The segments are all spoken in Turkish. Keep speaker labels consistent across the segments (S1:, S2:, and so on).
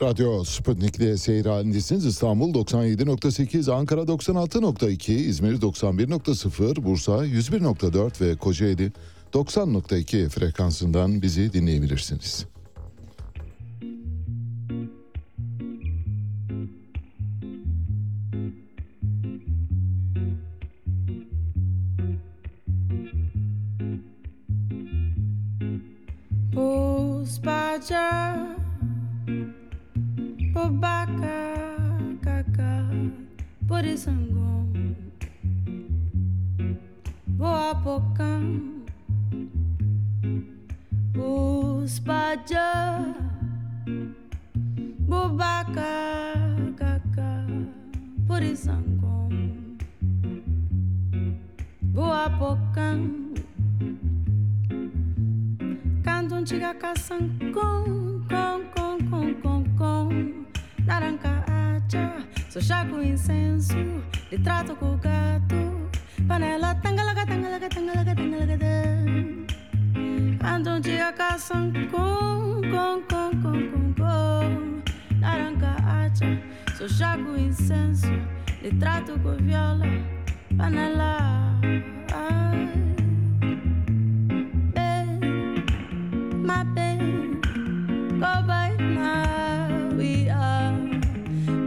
S1: Radyo Sputnik'le seyir halindesiniz. İstanbul 97.8, Ankara 96.2, İzmir 91.0, Bursa 101.4 ve Kocaeli 90.2 frekansından bizi dinleyebilirsiniz.
S2: Puspaja Pobaka kaka Bodhisangom Boapokam Uspaja Bobaka kaka Bodhisangom Boapokam Kandon Chigaka Sangom Kong Kong Kong Kong Kong Naranca acha, sou chaco incenso Litrato com gato Panela tangalaga, tangalaga, tangalaga, tangalaga Canto antiga caçam com, com, com, com, com, com Naranca acha, sou chaco incenso Litrato com viola Panela ai. my bed, go by now.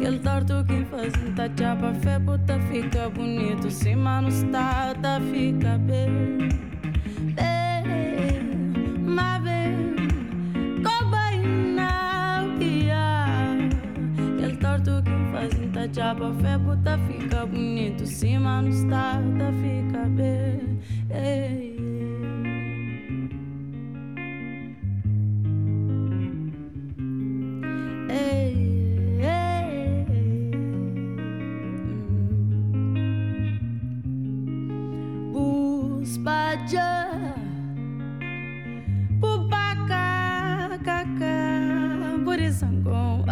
S2: Aquele torto que faz muita chapa, fé, puta, fica bonito. Se mano está, tá, fica bem. Bem, by now, we are. Aquele torto que faz muita chapa, fé, puta, fica bonito. Se mano está, tá, fica bem. Ei. baja Pupaka kaka Burisangong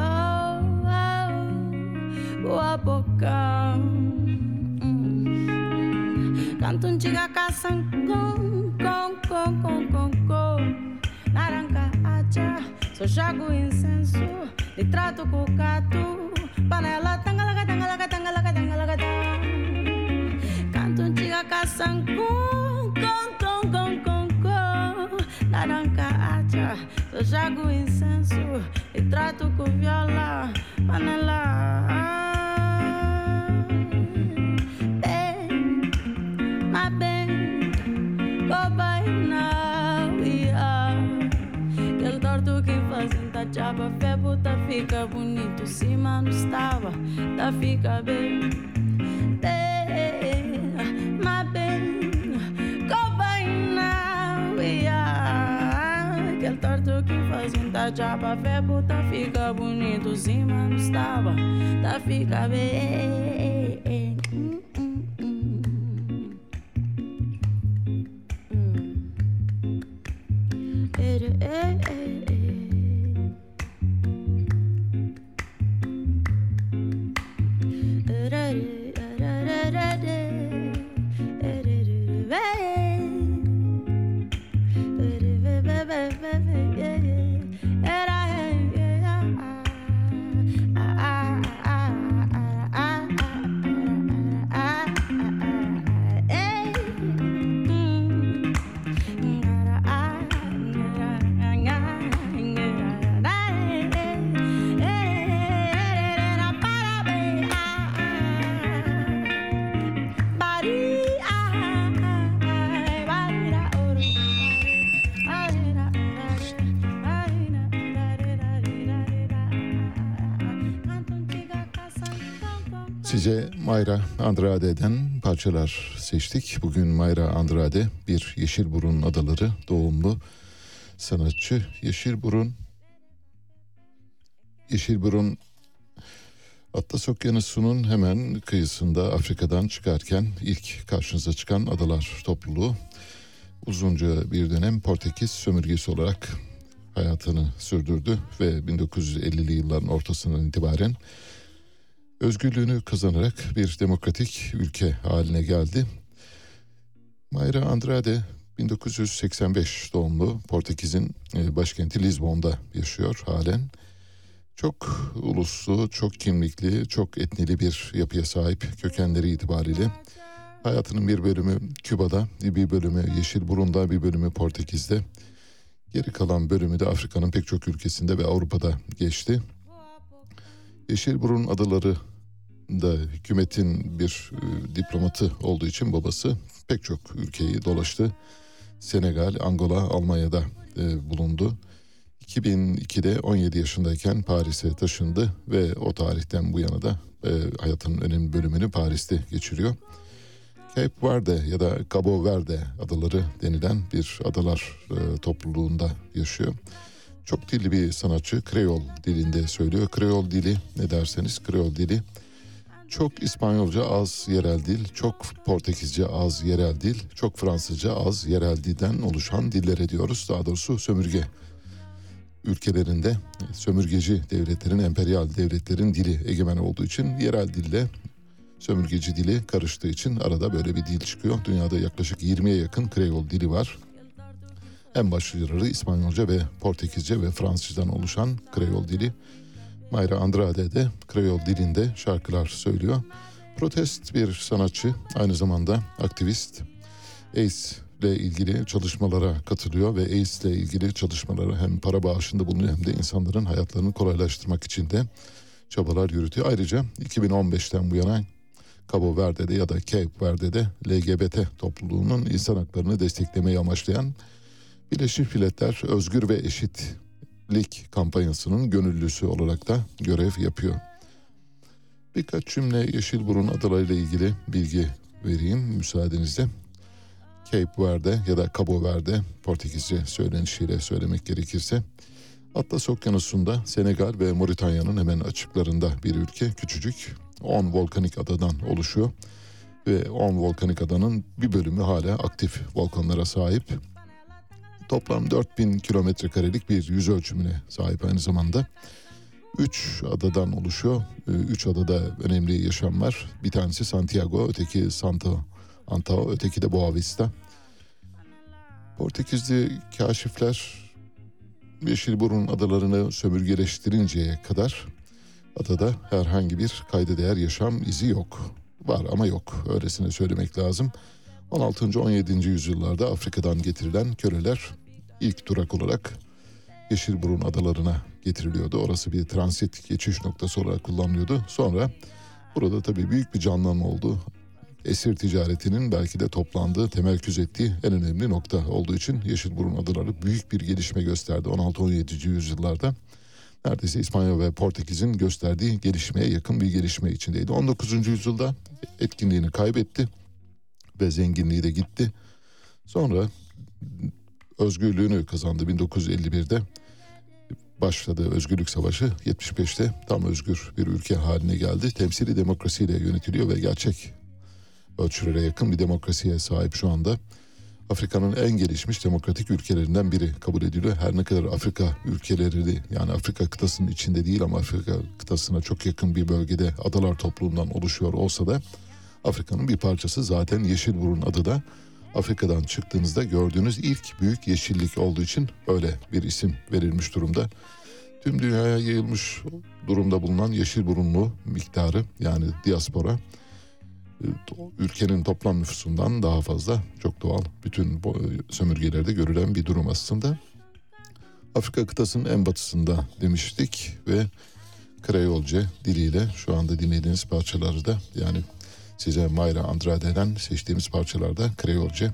S2: Kong kong kong kong kong kong. Narangka aja. Sojago incenso Panela tangalaga tangalaga tangalaga tangalaga saranca acha. Só jogo incenso e trato com viola, panela. Tchaba, tá fé puta fica bonito, cima não estava, tá fica bem. Hey, ma bem. Tá japa, verbo tá fica bonito, zima não estava, tá fica bem.
S1: Size Mayra Andrade'den parçalar seçtik. Bugün Mayra Andrade bir Yeşilburun Adaları doğumlu sanatçı. Yeşilburun Yeşilburun Atlas Okyanusu'nun hemen kıyısında Afrika'dan çıkarken ilk karşınıza çıkan adalar topluluğu uzunca bir dönem Portekiz sömürgesi olarak hayatını sürdürdü ve 1950'li yılların ortasından itibaren özgürlüğünü kazanarak bir demokratik ülke haline geldi. Mayra Andrade 1985 doğumlu Portekiz'in e, başkenti Lizbon'da yaşıyor halen. Çok uluslu, çok kimlikli, çok etnili bir yapıya sahip kökenleri itibariyle. Hayatının bir bölümü Küba'da, bir bölümü Yeşilburun'da, bir bölümü Portekiz'de. Geri kalan bölümü de Afrika'nın pek çok ülkesinde ve Avrupa'da geçti. Yeşilburun adaları da hükümetin bir e, diplomatı olduğu için babası pek çok ülkeyi dolaştı. Senegal, Angola, Almanya'da e, bulundu. 2002'de 17 yaşındayken Paris'e taşındı ve o tarihten bu yana da e, hayatının önemli bölümünü Paris'te geçiriyor. Cape Verde ya da Cabo Verde adaları denilen bir adalar e, topluluğunda yaşıyor. Çok dilli bir sanatçı, Kreol dilinde söylüyor. Kreol dili ne derseniz Kreol dili çok İspanyolca az yerel dil, çok Portekizce az yerel dil, çok Fransızca az yerel dilden oluşan diller ediyoruz. Daha doğrusu sömürge ülkelerinde sömürgeci devletlerin, emperyal devletlerin dili egemen olduğu için yerel dille sömürgeci dili karıştığı için arada böyle bir dil çıkıyor. Dünyada yaklaşık 20'ye yakın Kreol dili var. En başlıcaları İspanyolca ve Portekizce ve Fransızcadan oluşan Kreol dili. Mayra Andrade de Kreol dilinde şarkılar söylüyor. Protest bir sanatçı, aynı zamanda aktivist. ACE ile ilgili çalışmalara katılıyor ve AIDS ile ilgili çalışmalara hem para bağışında bulunuyor hem de insanların hayatlarını kolaylaştırmak için de çabalar yürütüyor. Ayrıca 2015'ten bu yana Cabo Verde'de ya da Cape Verde'de LGBT topluluğunun insan haklarını desteklemeyi amaçlayan Birleşmiş Milletler Özgür ve Eşitlik kampanyasının gönüllüsü olarak da görev yapıyor. Birkaç cümle Yeşilburun adalarıyla ilgili bilgi vereyim müsaadenizle. Cape Verde ya da Cabo Verde Portekizce söylenişiyle söylemek gerekirse Atlas Okyanusu'nda Senegal ve Moritanya'nın hemen açıklarında bir ülke küçücük 10 volkanik adadan oluşuyor ve 10 volkanik adanın bir bölümü hala aktif volkanlara sahip. Toplam 4000 kilometre karelik bir yüz ölçümüne sahip aynı zamanda. Üç adadan oluşuyor. Üç adada önemli yaşam var. Bir tanesi Santiago, öteki Santo Antao, öteki de Boavista. Portekizli kaşifler Yeşilburun adalarını sömürgeleştirinceye kadar adada herhangi bir kayda değer yaşam izi yok. Var ama yok öylesine söylemek lazım. 16. 17. yüzyıllarda Afrika'dan getirilen köleler ilk durak olarak Yeşilburun adalarına getiriliyordu. Orası bir transit geçiş noktası olarak kullanılıyordu. Sonra burada tabii büyük bir canlanma oldu esir ticaretinin belki de toplandığı, temerküz ettiği en önemli nokta olduğu için Yeşilburun adaları büyük bir gelişme gösterdi 16-17. yüzyıllarda. Neredeyse İspanya ve Portekiz'in gösterdiği gelişmeye yakın bir gelişme içindeydi. 19. yüzyılda etkinliğini kaybetti ve zenginliği de gitti. Sonra özgürlüğünü kazandı 1951'de başladı özgürlük savaşı 75'te tam özgür bir ülke haline geldi. Temsili demokrasiyle yönetiliyor ve gerçek ölçülere yakın bir demokrasiye sahip şu anda. Afrika'nın en gelişmiş demokratik ülkelerinden biri kabul ediliyor. Her ne kadar Afrika ülkeleri yani Afrika kıtasının içinde değil ama Afrika kıtasına çok yakın bir bölgede adalar topluluğundan oluşuyor olsa da Afrika'nın bir parçası zaten Yeşilburun adı da Afrika'dan çıktığınızda gördüğünüz ilk büyük yeşillik olduğu için öyle bir isim verilmiş durumda. Tüm dünyaya yayılmış durumda bulunan yeşil burunlu miktarı yani diaspora ülkenin toplam nüfusundan daha fazla çok doğal bütün sömürgelerde görülen bir durum aslında. Afrika kıtasının en batısında demiştik ve Kreyolce diliyle şu anda dinlediğiniz parçaları da yani Size Mayra Andrade'den seçtiğimiz parçalarda Kreyolce.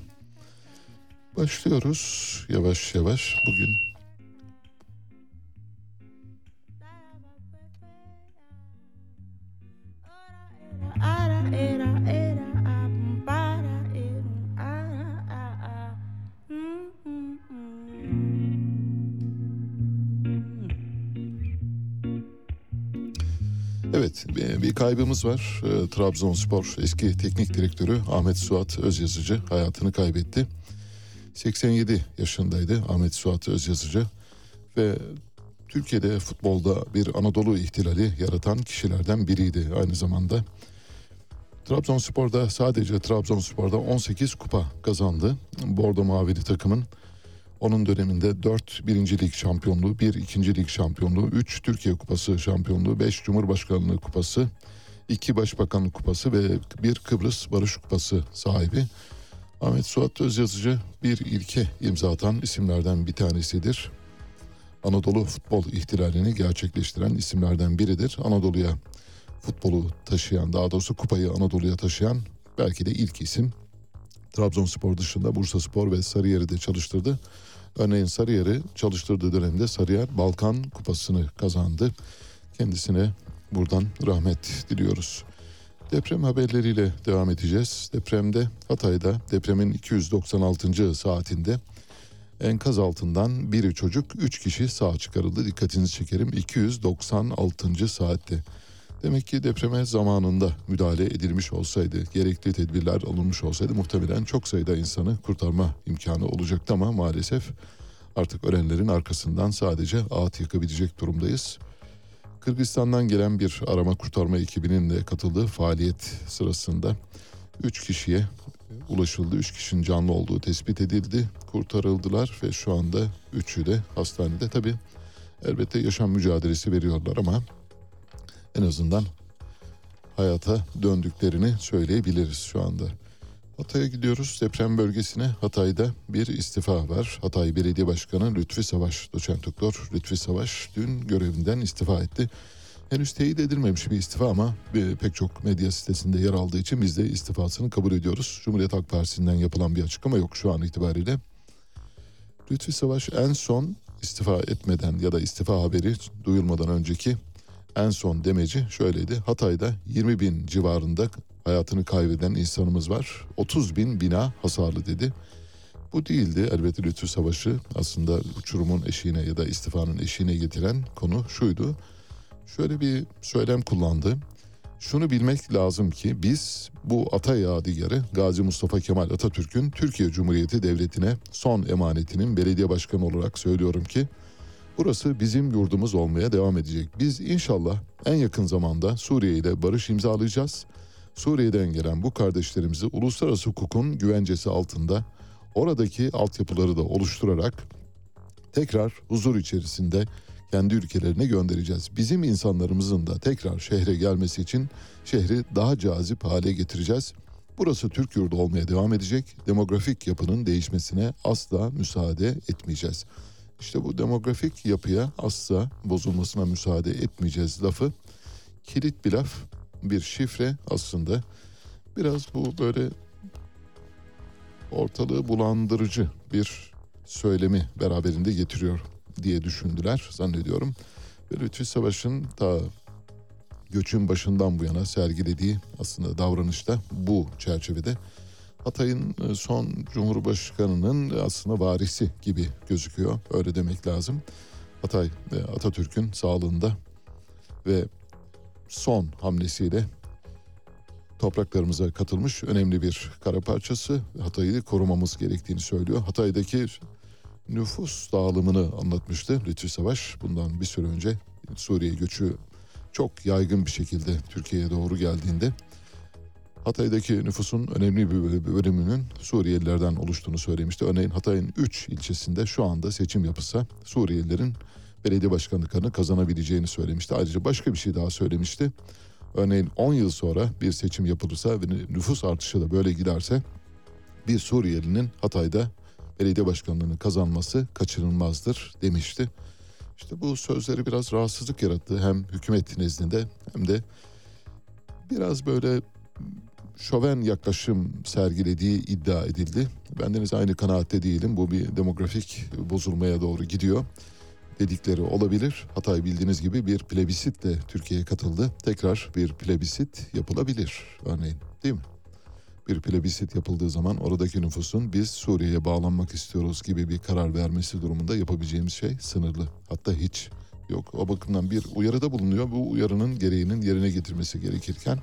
S1: Başlıyoruz yavaş yavaş bugün. Ara era era Evet bir kaybımız var. Ee, Trabzonspor eski teknik direktörü Ahmet Suat Özyazıcı hayatını kaybetti. 87 yaşındaydı Ahmet Suat Özyazıcı ve Türkiye'de futbolda bir Anadolu ihtilali yaratan kişilerden biriydi aynı zamanda. Trabzonspor'da sadece Trabzonspor'da 18 kupa kazandı. Bordo Mavili takımın onun döneminde 4 birinci lig şampiyonluğu, 1 ikinci lig şampiyonluğu, 3 Türkiye Kupası şampiyonluğu, 5 Cumhurbaşkanlığı Kupası, 2 Başbakanlık Kupası ve 1 Kıbrıs Barış Kupası sahibi. Ahmet Suat Özyazıcı bir ilke imza atan isimlerden bir tanesidir. Anadolu futbol ihtilalini gerçekleştiren isimlerden biridir. Anadolu'ya futbolu taşıyan, daha doğrusu kupayı Anadolu'ya taşıyan belki de ilk isim. Trabzonspor dışında Bursa Spor ve Sarıyer'i de çalıştırdı. Örneğin Sarıyer'i çalıştırdığı dönemde Sarıyer Balkan Kupası'nı kazandı. Kendisine buradan rahmet diliyoruz. Deprem haberleriyle devam edeceğiz. Depremde Hatay'da depremin 296. saatinde enkaz altından biri çocuk, üç kişi sağ çıkarıldı. Dikkatinizi çekerim 296. saatte. Demek ki depreme zamanında müdahale edilmiş olsaydı, gerekli tedbirler alınmış olsaydı muhtemelen çok sayıda insanı kurtarma imkanı olacaktı ama maalesef artık ölenlerin arkasından sadece ağıt yakabilecek durumdayız. Kırgızistan'dan gelen bir arama kurtarma ekibinin de katıldığı faaliyet sırasında 3 kişiye ulaşıldı. 3 kişinin canlı olduğu tespit edildi. Kurtarıldılar ve şu anda üçü de hastanede. Tabi elbette yaşam mücadelesi veriyorlar ama en azından hayata döndüklerini söyleyebiliriz şu anda. Hatay'a gidiyoruz. Deprem bölgesine Hatay'da bir istifa var. Hatay Belediye Başkanı Lütfi Savaş, doçent doktor Lütfi Savaş dün görevinden istifa etti. Henüz teyit edilmemiş bir istifa ama pek çok medya sitesinde yer aldığı için biz de istifasını kabul ediyoruz. Cumhuriyet Halk Partisi'nden yapılan bir açıklama yok şu an itibariyle. Lütfi Savaş en son istifa etmeden ya da istifa haberi duyulmadan önceki en son demeci şöyleydi. Hatay'da 20 bin civarında hayatını kaybeden insanımız var. 30 bin bina hasarlı dedi. Bu değildi elbette Lütfü Savaşı aslında uçurumun eşiğine ya da istifanın eşiğine getiren konu şuydu. Şöyle bir söylem kullandı. Şunu bilmek lazım ki biz bu ata yadigarı Gazi Mustafa Kemal Atatürk'ün Türkiye Cumhuriyeti Devleti'ne son emanetinin belediye başkanı olarak söylüyorum ki Burası bizim yurdumuz olmaya devam edecek. Biz inşallah en yakın zamanda Suriye ile barış imzalayacağız. Suriye'den gelen bu kardeşlerimizi uluslararası hukukun güvencesi altında oradaki altyapıları da oluşturarak tekrar huzur içerisinde kendi ülkelerine göndereceğiz. Bizim insanlarımızın da tekrar şehre gelmesi için şehri daha cazip hale getireceğiz. Burası Türk yurdu olmaya devam edecek. Demografik yapının değişmesine asla müsaade etmeyeceğiz. İşte bu demografik yapıya asla bozulmasına müsaade etmeyeceğiz lafı. Kilit bir laf, bir şifre aslında. Biraz bu böyle ortalığı bulandırıcı bir söylemi beraberinde getiriyor diye düşündüler zannediyorum. Ve Lütfi Savaş'ın ta göçün başından bu yana sergilediği aslında davranışta bu çerçevede Hatay'ın e, son Cumhurbaşkanı'nın aslında varisi gibi gözüküyor. Öyle demek lazım. Hatay e, Atatürk'ün sağlığında ve son hamlesiyle topraklarımıza katılmış önemli bir kara parçası. Hatay'ı korumamız gerektiğini söylüyor. Hatay'daki nüfus dağılımını anlatmıştı Lütfi Savaş. Bundan bir süre önce Suriye göçü çok yaygın bir şekilde Türkiye'ye doğru geldiğinde Hatay'daki nüfusun önemli bir bölümünün Suriyelilerden oluştuğunu söylemişti. Örneğin Hatay'ın 3 ilçesinde şu anda seçim yapılsa Suriyelilerin belediye başkanlıklarını kazanabileceğini söylemişti. Ayrıca başka bir şey daha söylemişti. Örneğin 10 yıl sonra bir seçim yapılırsa ve nüfus artışı da böyle giderse bir Suriyelinin Hatay'da belediye başkanlığını kazanması kaçınılmazdır demişti. İşte bu sözleri biraz rahatsızlık yarattı hem hükümet nezdinde hem de biraz böyle şoven yaklaşım sergilediği iddia edildi. Bendeniz aynı kanaatte değilim. Bu bir demografik bozulmaya doğru gidiyor dedikleri olabilir. Hatay bildiğiniz gibi bir plebisitle Türkiye'ye katıldı. Tekrar bir plebisit yapılabilir örneğin değil mi? Bir plebisit yapıldığı zaman oradaki nüfusun biz Suriye'ye bağlanmak istiyoruz gibi bir karar vermesi durumunda yapabileceğimiz şey sınırlı. Hatta hiç yok. O bakımdan bir uyarıda bulunuyor. Bu uyarının gereğinin yerine getirmesi gerekirken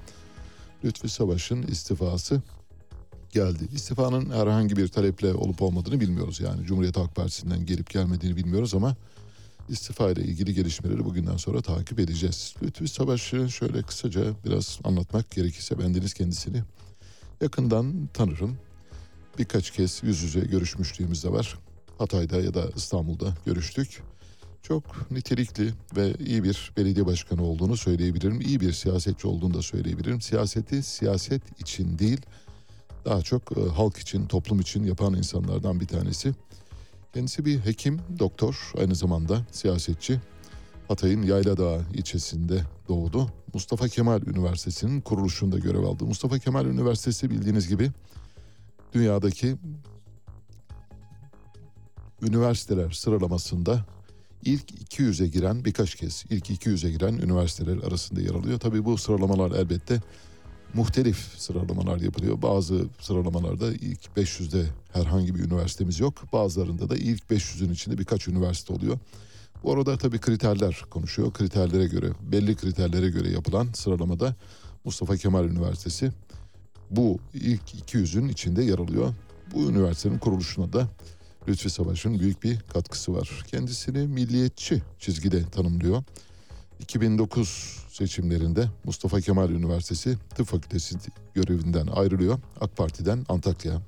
S1: Lütfi Savaş'ın istifası geldi. İstifanın herhangi bir taleple olup olmadığını bilmiyoruz. Yani Cumhuriyet Halk Partisi'nden gelip gelmediğini bilmiyoruz ama istifa ile ilgili gelişmeleri bugünden sonra takip edeceğiz. Lütfi Savaş'ı şöyle kısaca biraz anlatmak gerekirse bendeniz kendisini yakından tanırım. Birkaç kez yüz yüze görüşmüşlüğümüz de var. Hatay'da ya da İstanbul'da görüştük. Çok nitelikli ve iyi bir belediye başkanı olduğunu söyleyebilirim. İyi bir siyasetçi olduğunu da söyleyebilirim. Siyaseti siyaset için değil, daha çok e, halk için, toplum için yapan insanlardan bir tanesi. Kendisi bir hekim, doktor, aynı zamanda siyasetçi. Hatay'ın Yayladağ ilçesinde doğdu. Mustafa Kemal Üniversitesi'nin kuruluşunda görev aldı. Mustafa Kemal Üniversitesi bildiğiniz gibi dünyadaki üniversiteler sıralamasında ilk 200'e giren birkaç kez ilk 200'e giren üniversiteler arasında yer alıyor. Tabii bu sıralamalar elbette muhtelif sıralamalar yapılıyor. Bazı sıralamalarda ilk 500'de herhangi bir üniversitemiz yok. Bazılarında da ilk 500'ün içinde birkaç üniversite oluyor. Bu arada tabii kriterler konuşuyor. Kriterlere göre, belli kriterlere göre yapılan sıralamada Mustafa Kemal Üniversitesi bu ilk 200'ün içinde yer alıyor. Bu üniversitenin kuruluşuna da Lütfi Savaş'ın büyük bir katkısı var. Kendisini milliyetçi çizgide tanımlıyor. 2009 seçimlerinde Mustafa Kemal Üniversitesi Tıp Fakültesi görevinden ayrılıyor. AK Parti'den Antakya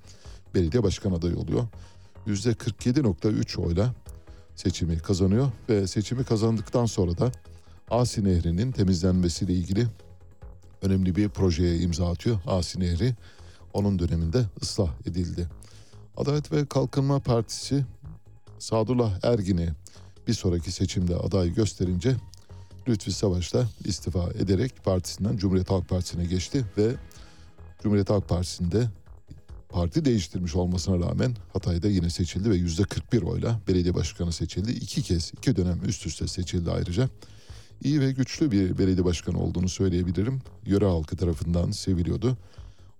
S1: belediye başkan adayı oluyor. %47.3 oyla seçimi kazanıyor ve seçimi kazandıktan sonra da Asi Nehri'nin temizlenmesiyle ilgili önemli bir projeye imza atıyor. Asi Nehri onun döneminde ıslah edildi. Adalet ve Kalkınma Partisi Sadullah Ergin'i bir sonraki seçimde aday gösterince Lütfi Savaş da istifa ederek partisinden Cumhuriyet Halk Partisi'ne geçti ve Cumhuriyet Halk Partisi'nde parti değiştirmiş olmasına rağmen Hatay'da yine seçildi ve yüzde 41 oyla belediye başkanı seçildi. İki kez, iki dönem üst üste seçildi ayrıca. İyi ve güçlü bir belediye başkanı olduğunu söyleyebilirim. Yöre halkı tarafından seviliyordu.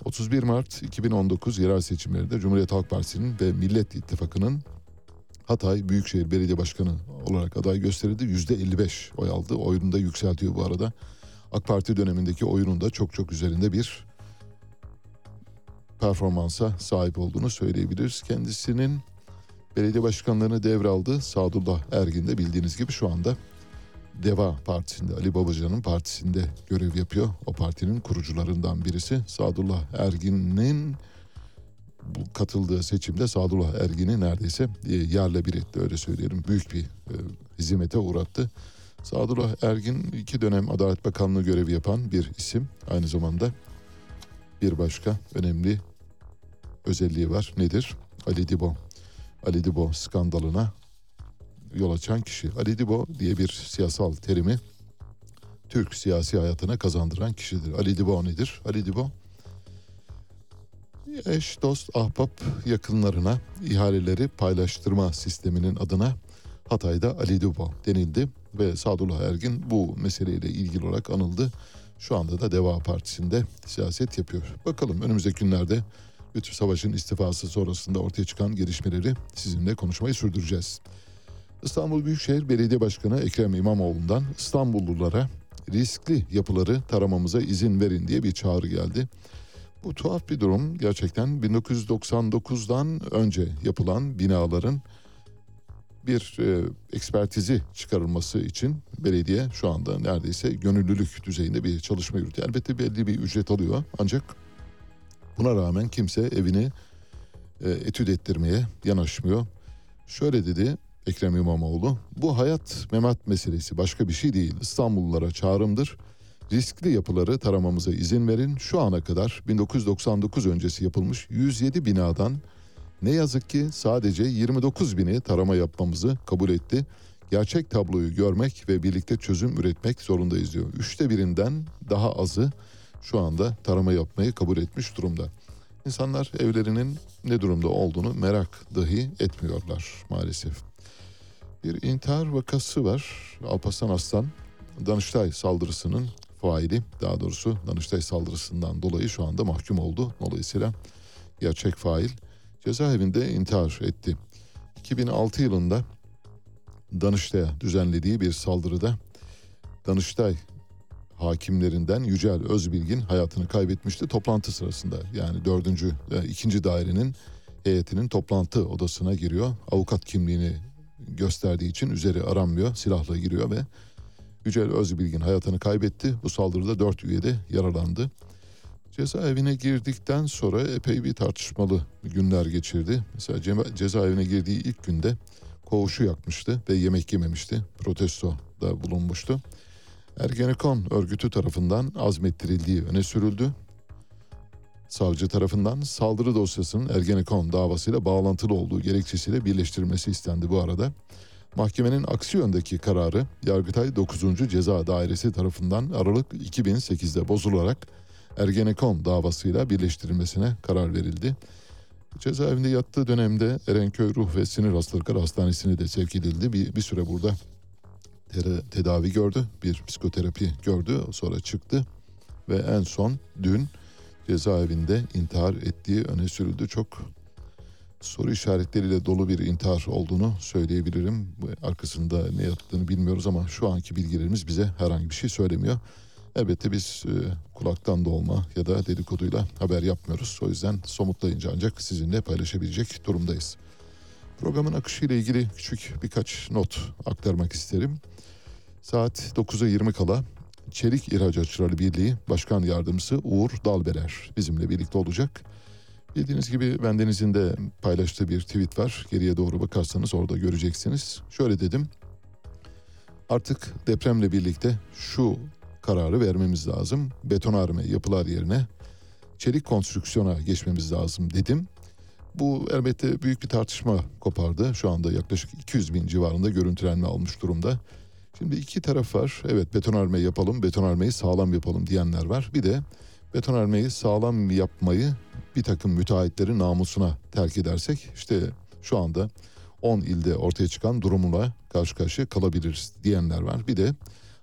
S1: 31 Mart 2019 yerel seçimlerinde Cumhuriyet Halk Partisi'nin ve Millet İttifakı'nın Hatay Büyükşehir Belediye Başkanı olarak aday gösterildi. Yüzde 55 oy aldı. Oyunu da yükseltiyor bu arada. AK Parti dönemindeki oyunun da çok çok üzerinde bir performansa sahip olduğunu söyleyebiliriz. Kendisinin belediye başkanlığını devraldı. Sadullah Ergin de bildiğiniz gibi şu anda Deva Partisi'nde, Ali Babacan'ın partisinde görev yapıyor. O partinin kurucularından birisi. Sadullah Ergin'in bu katıldığı seçimde Sadullah Ergin'i neredeyse e, yerle bir etti öyle söyleyelim. Büyük bir e, hizmete uğrattı. Sadullah Ergin iki dönem Adalet Bakanlığı görevi yapan bir isim. Aynı zamanda bir başka önemli özelliği var. Nedir? Ali Dibo. Ali Dibo skandalına yol açan kişi. Ali Dibo diye bir siyasal terimi Türk siyasi hayatına kazandıran kişidir. Ali Dibo nedir? Ali Dibo eş, dost, ahbap yakınlarına ihaleleri paylaştırma sisteminin adına Hatay'da Ali Dibo denildi ve Sadullah Ergin bu meseleyle ilgili olarak anıldı. Şu anda da Deva Partisi'nde siyaset yapıyor. Bakalım önümüzdeki günlerde Lütfü Savaş'ın istifası sonrasında ortaya çıkan gelişmeleri sizinle konuşmayı sürdüreceğiz. İstanbul Büyükşehir Belediye Başkanı Ekrem İmamoğlu'ndan İstanbullulara riskli yapıları taramamıza izin verin diye bir çağrı geldi. Bu tuhaf bir durum gerçekten 1999'dan önce yapılan binaların bir e, ekspertizi çıkarılması için belediye şu anda neredeyse gönüllülük düzeyinde bir çalışma yürütüyor. Elbette belli bir ücret alıyor ancak buna rağmen kimse evini e, etüt ettirmeye yanaşmıyor. Şöyle dedi Ekrem İmamoğlu, bu hayat memat meselesi başka bir şey değil. İstanbullulara çağrımdır. Riskli yapıları taramamıza izin verin. Şu ana kadar 1999 öncesi yapılmış 107 binadan ne yazık ki sadece 29 bini tarama yapmamızı kabul etti. Gerçek tabloyu görmek ve birlikte çözüm üretmek zorundayız diyor. Üçte birinden daha azı şu anda tarama yapmayı kabul etmiş durumda. İnsanlar evlerinin ne durumda olduğunu merak dahi etmiyorlar maalesef. Bir intihar vakası var. Alparslan Aslan Danıştay saldırısının faili daha doğrusu Danıştay saldırısından dolayı şu anda mahkum oldu. Dolayısıyla gerçek fail cezaevinde intihar etti. 2006 yılında Danıştay'a düzenlediği bir saldırıda Danıştay hakimlerinden Yücel Özbilgin hayatını kaybetmişti toplantı sırasında. Yani dördüncü, e, ikinci dairenin heyetinin toplantı odasına giriyor. Avukat kimliğini gösterdiği için üzeri aranmıyor, silahla giriyor ve Yücel Özbilgin hayatını kaybetti. Bu saldırıda dört üye de yaralandı. Cezaevine girdikten sonra epey bir tartışmalı günler geçirdi. Mesela cezaevine girdiği ilk günde koğuşu yakmıştı ve yemek yememişti. Protesto da bulunmuştu. Ergenekon örgütü tarafından azmettirildiği öne sürüldü. Savcı tarafından saldırı dosyasının Ergenekon davasıyla bağlantılı olduğu gerekçesiyle birleştirilmesi istendi bu arada. Mahkemenin aksi yöndeki kararı Yargıtay 9. Ceza Dairesi tarafından Aralık 2008'de bozularak Ergenekon davasıyla birleştirilmesine karar verildi. Cezaevinde yattığı dönemde Erenköy Ruh ve Sinir Hastalıkları Hastanesi'ne de sevk edildi. Bir, bir süre burada tedavi gördü, bir psikoterapi gördü, sonra çıktı ve en son dün cezaevinde intihar ettiği öne sürüldü. Çok soru işaretleriyle dolu bir intihar olduğunu söyleyebilirim. Arkasında ne yattığını bilmiyoruz ama şu anki bilgilerimiz bize herhangi bir şey söylemiyor. Elbette biz e, kulaktan dolma ya da dedikoduyla haber yapmıyoruz. O yüzden somutlayınca ancak sizinle paylaşabilecek durumdayız. Programın akışı ile ilgili küçük birkaç not aktarmak isterim. Saat 9'a 20 kala Çelik İhracatçıları Birliği Başkan Yardımcısı Uğur Dalberer bizimle birlikte olacak. Bildiğiniz gibi bendenizin de paylaştığı bir tweet var. Geriye doğru bakarsanız orada göreceksiniz. Şöyle dedim. Artık depremle birlikte şu kararı vermemiz lazım. Betonarme yapılar yerine çelik konstrüksiyona geçmemiz lazım dedim. Bu elbette büyük bir tartışma kopardı. Şu anda yaklaşık 200 bin civarında görüntülenme almış durumda. Şimdi iki taraf var. Evet betonarme yapalım, betonarmeyi sağlam yapalım diyenler var. Bir de betonarmeyi sağlam yapmayı bir takım müteahhitlerin namusuna terk edersek işte şu anda 10 ilde ortaya çıkan durumla karşı karşıya kalabiliriz diyenler var. Bir de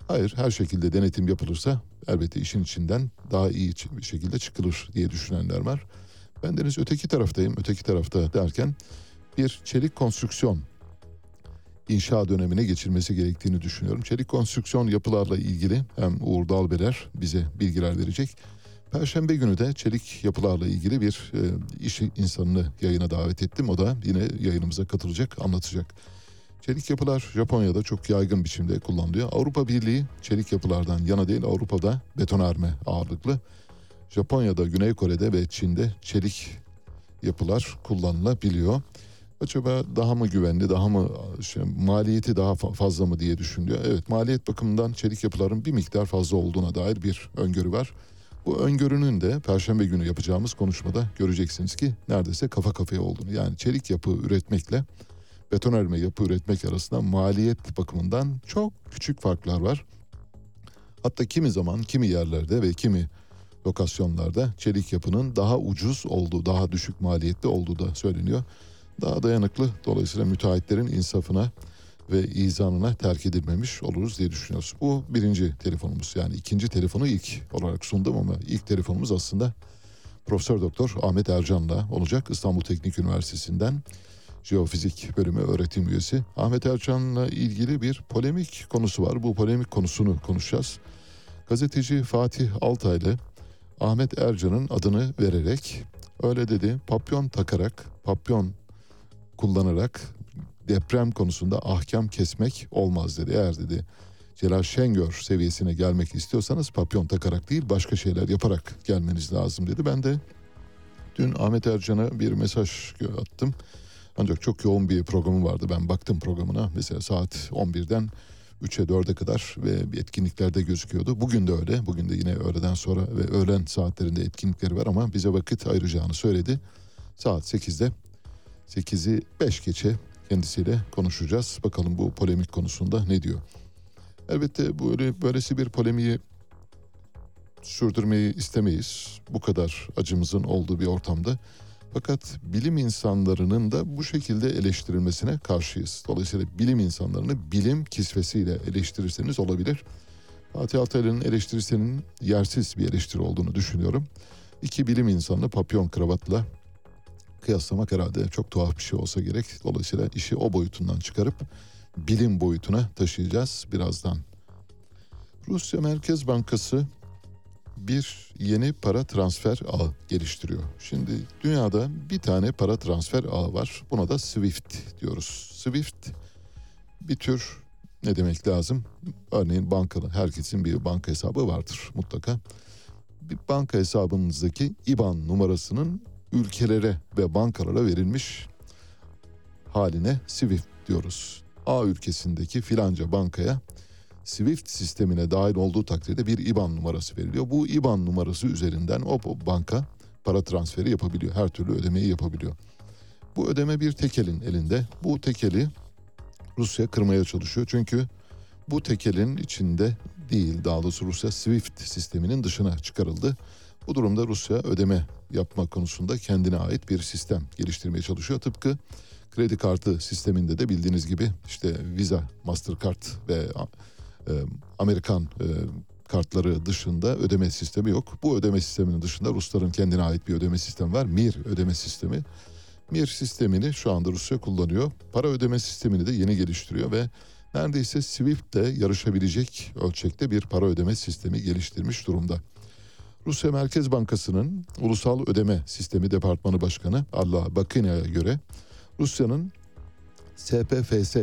S1: hayır her şekilde denetim yapılırsa elbette işin içinden daha iyi bir şekilde çıkılır diye düşünenler var. Ben deniz öteki taraftayım. Öteki tarafta derken bir çelik konstrüksiyon inşa dönemine geçilmesi gerektiğini düşünüyorum. Çelik konstrüksiyon yapılarla ilgili hem Uğur Dalbeler bize bilgiler verecek. Perşembe günü de çelik yapılarla ilgili bir e, iş insanını yayına davet ettim. O da yine yayınımıza katılacak, anlatacak. Çelik yapılar Japonya'da çok yaygın biçimde kullanılıyor. Avrupa Birliği çelik yapılardan yana değil Avrupa'da betonarme ağırlıklı. Japonya'da, Güney Kore'de ve Çin'de çelik yapılar kullanılabiliyor. Acaba daha mı güvenli, daha mı şey, maliyeti daha fazla mı diye düşünüyor. Evet maliyet bakımından çelik yapıların bir miktar fazla olduğuna dair bir öngörü var. Bu öngörünün de Perşembe günü yapacağımız konuşmada göreceksiniz ki neredeyse kafa kafaya olduğunu. Yani çelik yapı üretmekle betonarme yapı üretmek arasında maliyet bakımından çok küçük farklar var. Hatta kimi zaman kimi yerlerde ve kimi lokasyonlarda çelik yapının daha ucuz olduğu, daha düşük maliyetli olduğu da söyleniyor daha dayanıklı. Dolayısıyla müteahhitlerin insafına ve izanına terk edilmemiş oluruz diye düşünüyoruz. Bu birinci telefonumuz. Yani ikinci telefonu ilk olarak sundum ama ilk telefonumuz aslında Profesör Doktor Ahmet Ercan'la olacak. İstanbul Teknik Üniversitesi'nden Jeofizik bölümü öğretim üyesi. Ahmet Ercan'la ilgili bir polemik konusu var. Bu polemik konusunu konuşacağız. Gazeteci Fatih Altaylı Ahmet Ercan'ın adını vererek öyle dedi papyon takarak papyon kullanarak deprem konusunda ahkam kesmek olmaz dedi. Eğer dedi Celal Şengör seviyesine gelmek istiyorsanız papyon takarak değil başka şeyler yaparak gelmeniz lazım dedi. Ben de dün Ahmet Ercan'a bir mesaj attım. Ancak çok yoğun bir programı vardı. Ben baktım programına. Mesela saat 11'den 3'e 4'e kadar ve etkinliklerde gözüküyordu. Bugün de öyle. Bugün de yine öğleden sonra ve öğlen saatlerinde etkinlikleri var ama bize vakit ayıracağını söyledi. Saat 8'de 8'i 5 geçe kendisiyle konuşacağız. Bakalım bu polemik konusunda ne diyor. Elbette böyle böylesi bir polemiği sürdürmeyi istemeyiz. Bu kadar acımızın olduğu bir ortamda. Fakat bilim insanlarının da bu şekilde eleştirilmesine karşıyız. Dolayısıyla bilim insanlarını bilim kisvesiyle eleştirirseniz olabilir. Fatih Altaylı'nın eleştirisinin yersiz bir eleştiri olduğunu düşünüyorum. İki bilim insanı papyon kravatla kıyaslamak herhalde çok tuhaf bir şey olsa gerek. Dolayısıyla işi o boyutundan çıkarıp bilim boyutuna taşıyacağız birazdan. Rusya Merkez Bankası bir yeni para transfer ağı geliştiriyor. Şimdi dünyada bir tane para transfer ağı var. Buna da SWIFT diyoruz. SWIFT bir tür ne demek lazım? Örneğin bankalı herkesin bir banka hesabı vardır mutlaka. Bir banka hesabınızdaki IBAN numarasının ülkelere ve bankalara verilmiş haline SWIFT diyoruz. A ülkesindeki filanca bankaya SWIFT sistemine dahil olduğu takdirde bir IBAN numarası veriliyor. Bu IBAN numarası üzerinden o banka para transferi yapabiliyor. Her türlü ödemeyi yapabiliyor. Bu ödeme bir tekelin elinde. Bu tekeli Rusya kırmaya çalışıyor. Çünkü bu tekelin içinde değil daha doğrusu Rusya SWIFT sisteminin dışına çıkarıldı. Bu durumda Rusya ödeme yapma konusunda kendine ait bir sistem geliştirmeye çalışıyor. Tıpkı kredi kartı sisteminde de bildiğiniz gibi işte Visa, Mastercard ve e, Amerikan e, kartları dışında ödeme sistemi yok. Bu ödeme sisteminin dışında Rusların kendine ait bir ödeme sistemi var. MIR ödeme sistemi. MIR sistemini şu anda Rusya kullanıyor. Para ödeme sistemini de yeni geliştiriyor ve neredeyse SWIFT ile yarışabilecek ölçekte bir para ödeme sistemi geliştirmiş durumda. Rusya Merkez Bankası'nın Ulusal Ödeme Sistemi Departmanı Başkanı Allah Bakina'ya göre Rusya'nın SPFS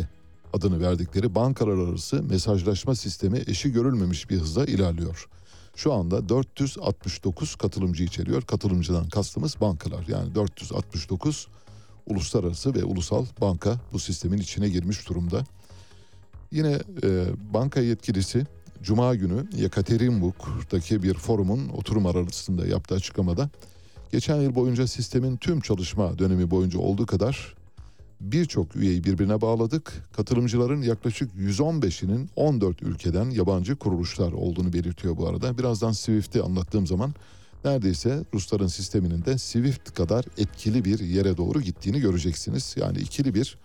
S1: adını verdikleri bankalar arası mesajlaşma sistemi eşi görülmemiş bir hızla ilerliyor. Şu anda 469 katılımcı içeriyor. Katılımcıdan kastımız bankalar. Yani 469 uluslararası ve ulusal banka bu sistemin içine girmiş durumda. Yine e, banka yetkilisi Cuma günü Yekaterinburg'daki bir forumun oturum arasında yaptığı açıklamada geçen yıl boyunca sistemin tüm çalışma dönemi boyunca olduğu kadar birçok üyeyi birbirine bağladık. Katılımcıların yaklaşık 115'inin 14 ülkeden yabancı kuruluşlar olduğunu belirtiyor bu arada. Birazdan Swift'i anlattığım zaman neredeyse Rusların sisteminin de Swift kadar etkili bir yere doğru gittiğini göreceksiniz. Yani ikili bir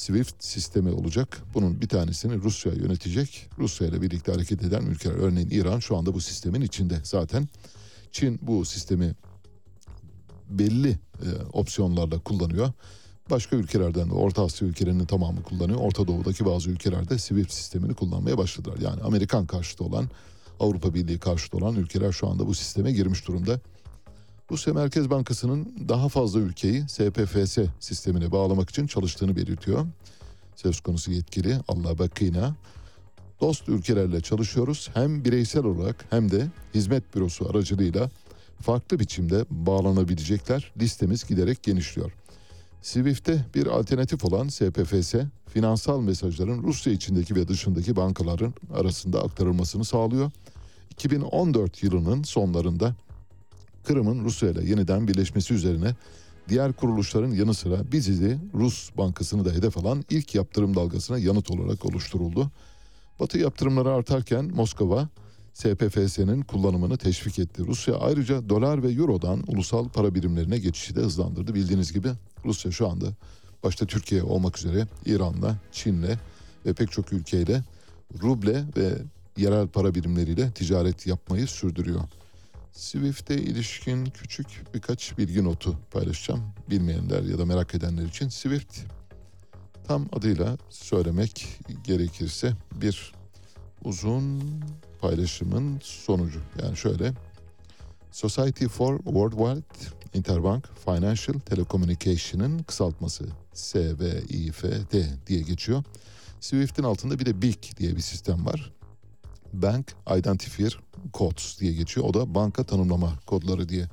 S1: Swift sistemi olacak. Bunun bir tanesini Rusya yönetecek. Rusya ile birlikte hareket eden ülkeler örneğin İran şu anda bu sistemin içinde zaten. Çin bu sistemi belli e, opsiyonlarla kullanıyor. Başka ülkelerden de Orta Asya ülkelerinin tamamı kullanıyor. Orta Doğu'daki bazı ülkelerde Swift sistemini kullanmaya başladılar. Yani Amerikan karşıtı olan, Avrupa Birliği karşıtı olan ülkeler şu anda bu sisteme girmiş durumda. Rusya Merkez Bankası'nın daha fazla ülkeyi SPFS sistemine bağlamak için çalıştığını belirtiyor. Söz konusu yetkili Allah Bakina. Dost ülkelerle çalışıyoruz. Hem bireysel olarak hem de hizmet bürosu aracılığıyla farklı biçimde bağlanabilecekler. Listemiz giderek genişliyor. Swift'te bir alternatif olan SPFS, finansal mesajların Rusya içindeki ve dışındaki bankaların arasında aktarılmasını sağlıyor. 2014 yılının sonlarında Kırım'ın Rusya ile yeniden birleşmesi üzerine diğer kuruluşların yanı sıra Biziz'i Rus Bankası'nı da hedef alan ilk yaptırım dalgasına yanıt olarak oluşturuldu. Batı yaptırımları artarken Moskova SPFS'nin kullanımını teşvik etti. Rusya ayrıca dolar ve eurodan ulusal para birimlerine geçişi de hızlandırdı. Bildiğiniz gibi Rusya şu anda başta Türkiye olmak üzere İran'la, Çin'le ve pek çok ülkeyle ruble ve yerel para birimleriyle ticaret yapmayı sürdürüyor. Swift'e ilişkin küçük birkaç bilgi notu paylaşacağım. Bilmeyenler ya da merak edenler için Swift tam adıyla söylemek gerekirse bir uzun paylaşımın sonucu. Yani şöyle Society for Worldwide Interbank Financial Telecommunication'ın kısaltması SWIFT diye geçiyor. Swift'in altında bir de BIC diye bir sistem var. Bank Identifier Codes diye geçiyor. O da banka tanımlama kodları diye.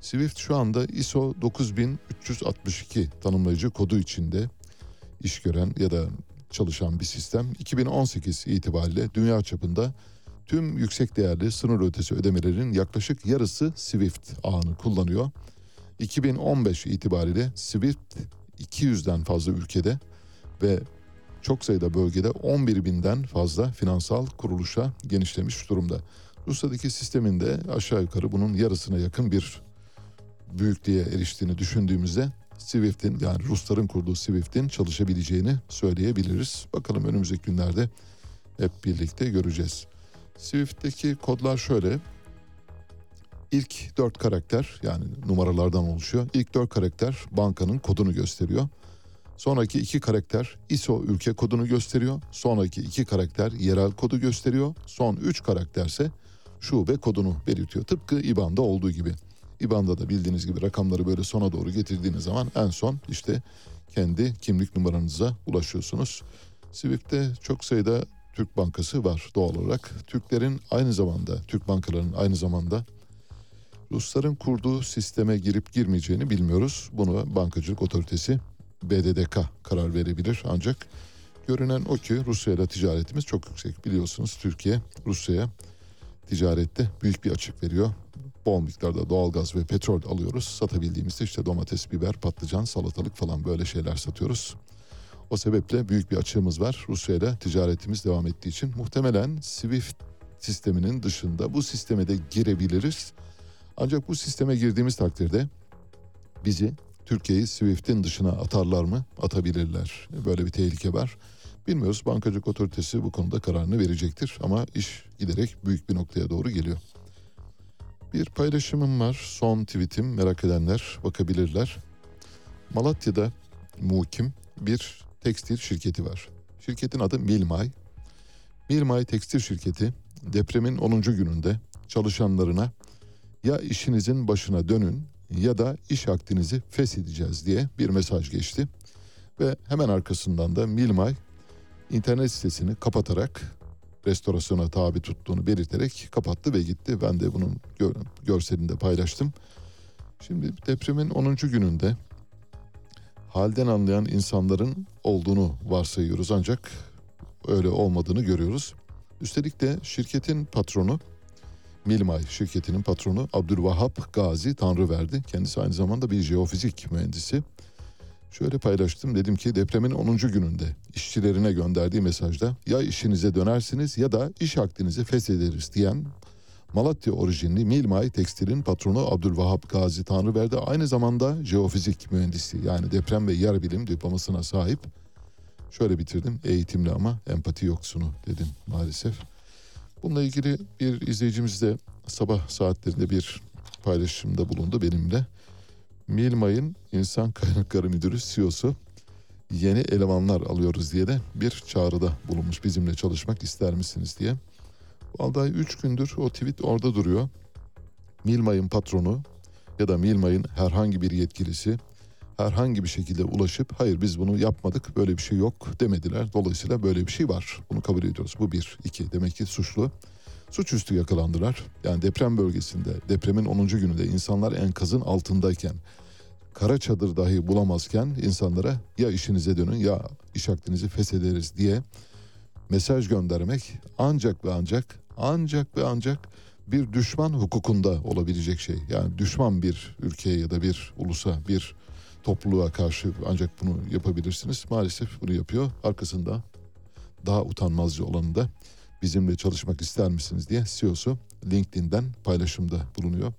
S1: Swift şu anda ISO 9362 tanımlayıcı kodu içinde iş gören ya da çalışan bir sistem. 2018 itibariyle dünya çapında tüm yüksek değerli sınır ötesi ödemelerin yaklaşık yarısı Swift ağını kullanıyor. 2015 itibariyle Swift 200'den fazla ülkede ve çok sayıda bölgede 11 binden fazla finansal kuruluşa genişlemiş durumda. Rusya'daki sisteminde aşağı yukarı bunun yarısına yakın bir büyüklüğe eriştiğini düşündüğümüzde Swift'in yani Rusların kurduğu Swift'in çalışabileceğini söyleyebiliriz. Bakalım önümüzdeki günlerde hep birlikte göreceğiz. Swift'teki kodlar şöyle. İlk dört karakter yani numaralardan oluşuyor. İlk dört karakter bankanın kodunu gösteriyor. Sonraki iki karakter ISO ülke kodunu gösteriyor. Sonraki iki karakter yerel kodu gösteriyor. Son üç karakterse şube kodunu belirtiyor. Tıpkı IBAN'da olduğu gibi. IBAN'da da bildiğiniz gibi rakamları böyle sona doğru getirdiğiniz zaman en son işte kendi kimlik numaranıza ulaşıyorsunuz. Swift'te çok sayıda Türk Bankası var doğal olarak. Türklerin aynı zamanda, Türk bankalarının aynı zamanda Rusların kurduğu sisteme girip girmeyeceğini bilmiyoruz. Bunu bankacılık otoritesi BDDK karar verebilir. Ancak görünen o ki Rusya ile ticaretimiz çok yüksek. Biliyorsunuz Türkiye Rusya'ya ticarette büyük bir açık veriyor. Bol miktarda doğalgaz ve petrol alıyoruz. Satabildiğimizde işte domates, biber, patlıcan, salatalık falan böyle şeyler satıyoruz. O sebeple büyük bir açığımız var. Rusya ile ticaretimiz devam ettiği için muhtemelen SWIFT sisteminin dışında bu sisteme de girebiliriz. Ancak bu sisteme girdiğimiz takdirde bizi Türkiye'yi SWIFT'in dışına atarlar mı? Atabilirler. Böyle bir tehlike var. Bilmiyoruz. Bankacılık otoritesi bu konuda kararını verecektir ama iş giderek büyük bir noktaya doğru geliyor. Bir paylaşımım var. Son tweetim merak edenler bakabilirler. Malatya'da mukim bir tekstil şirketi var. Şirketin adı Milmay. Milmay Tekstil Şirketi depremin 10. gününde çalışanlarına ya işinizin başına dönün ya da iş akdinizi feshedeceğiz diye bir mesaj geçti. Ve hemen arkasından da Milmay internet sitesini kapatarak restorasyona tabi tuttuğunu belirterek kapattı ve gitti. Ben de bunun gör, görselini de paylaştım. Şimdi depremin 10. gününde halden anlayan insanların olduğunu varsayıyoruz ancak öyle olmadığını görüyoruz. Üstelik de şirketin patronu Milmay şirketinin patronu Abdülvahap Gazi Tanrıverdi. Kendisi aynı zamanda bir jeofizik mühendisi. Şöyle paylaştım dedim ki depremin 10. gününde işçilerine gönderdiği mesajda ya işinize dönersiniz ya da iş akdinizi feshederiz diyen Malatya orijinli Milmay Tekstil'in patronu Abdülvahap Gazi Tanrıverdi aynı zamanda jeofizik mühendisi yani deprem ve yer bilim diplomasına sahip. Şöyle bitirdim eğitimli ama empati yoksunu dedim maalesef. Bununla ilgili bir izleyicimiz de sabah saatlerinde bir paylaşımda bulundu benimle. Milmay'ın İnsan Kaynakları Müdürü CEO'su yeni elemanlar alıyoruz diye de bir çağrıda bulunmuş bizimle çalışmak ister misiniz diye. Vallahi 3 gündür o tweet orada duruyor. Milmay'ın patronu ya da Milmay'ın herhangi bir yetkilisi herhangi bir şekilde ulaşıp hayır biz bunu yapmadık böyle bir şey yok demediler. Dolayısıyla böyle bir şey var. Bunu kabul ediyoruz. Bu bir. iki demek ki suçlu. Suçüstü yakalandılar. Yani deprem bölgesinde depremin 10. gününde insanlar enkazın altındayken kara çadır dahi bulamazken insanlara ya işinize dönün ya iş akdinizi feshederiz diye mesaj göndermek ancak ve ancak ancak ve ancak bir düşman hukukunda olabilecek şey. Yani düşman bir ülkeye ya da bir ulusa bir topluluğa karşı ancak bunu yapabilirsiniz. Maalesef bunu yapıyor. Arkasında daha utanmazca olanı da bizimle çalışmak ister misiniz diye CEO'su LinkedIn'den paylaşımda bulunuyor.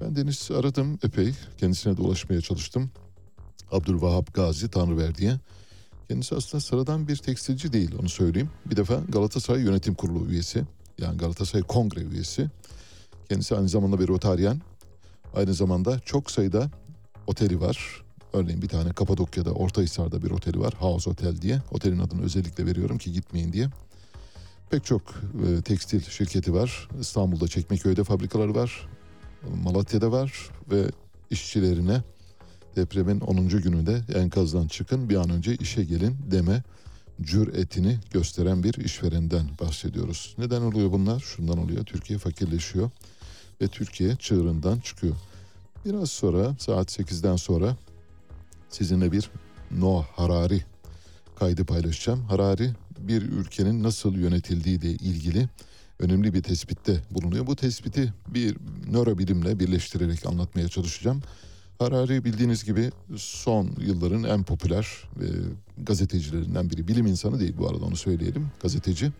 S1: Ben Deniz aradım epey. Kendisine de ulaşmaya çalıştım. Abdülvahap Gazi Tanrıverdi'ye. Kendisi aslında sıradan bir tekstilci değil onu söyleyeyim. Bir defa Galatasaray Yönetim Kurulu üyesi. Yani Galatasaray Kongre üyesi. Kendisi aynı zamanda bir rotaryen. Aynı zamanda çok sayıda oteli var. Örneğin bir tane Kapadokya'da Ortahisar'da bir oteli var. House Otel diye. Otelin adını özellikle veriyorum ki gitmeyin diye. Pek çok e, tekstil şirketi var. İstanbul'da Çekmeköy'de fabrikaları var. Malatya'da var ve işçilerine depremin 10. gününde enkazdan çıkın bir an önce işe gelin deme cüretini gösteren bir işverenden bahsediyoruz. Neden oluyor bunlar? Şundan oluyor. Türkiye fakirleşiyor ve Türkiye çığırından çıkıyor. Biraz sonra saat 8'den sonra sizinle bir Noah Harari kaydı paylaşacağım. Harari bir ülkenin nasıl yönetildiği ile ilgili önemli bir tespitte bulunuyor. Bu tespiti bir nörobilimle birleştirerek anlatmaya çalışacağım. Harari bildiğiniz gibi son yılların en popüler e, gazetecilerinden biri. Bilim insanı değil bu arada onu söyleyelim. Gazeteci.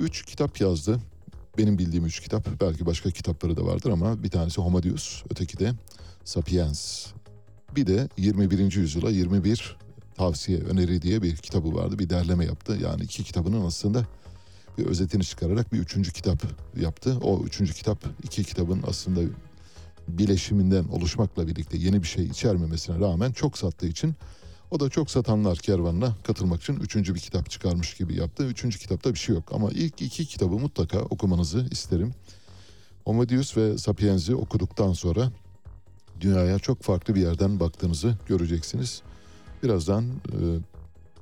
S1: Üç kitap yazdı. Benim bildiğim üç kitap. Belki başka kitapları da vardır ama bir tanesi Homo Deus, öteki de Sapiens. Bir de 21. yüzyıla 21 tavsiye, öneri diye bir kitabı vardı. Bir derleme yaptı. Yani iki kitabının aslında bir özetini çıkararak bir üçüncü kitap yaptı. O üçüncü kitap iki kitabın aslında bileşiminden oluşmakla birlikte yeni bir şey içermemesine rağmen çok sattığı için O da çok satanlar kervanına katılmak için üçüncü bir kitap çıkarmış gibi yaptı. Üçüncü kitapta bir şey yok ama ilk iki kitabı mutlaka okumanızı isterim. Homo Deus ve Sapiens'i okuduktan sonra dünyaya çok farklı bir yerden baktığınızı göreceksiniz. Birazdan e,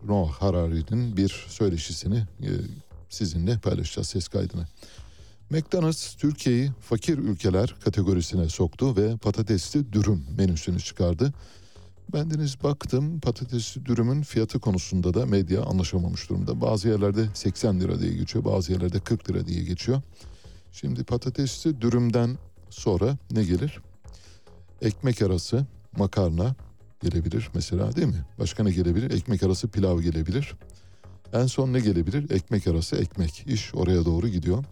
S1: Noah Harari'nin bir söyleşisini e, sizinle paylaşacağız ses kaydını. McDonald's Türkiye'yi fakir ülkeler kategorisine soktu ve patatesli dürüm menüsünü çıkardı. Bendeniz baktım patatesli dürümün fiyatı konusunda da medya anlaşamamış durumda. Bazı yerlerde 80 lira diye geçiyor, bazı yerlerde 40 lira diye geçiyor. Şimdi patatesli dürümden sonra ne gelir? Ekmek arası makarna gelebilir mesela değil mi? Başka ne gelebilir? Ekmek arası pilav gelebilir. En son ne gelebilir? Ekmek arası ekmek. İş oraya doğru gidiyor.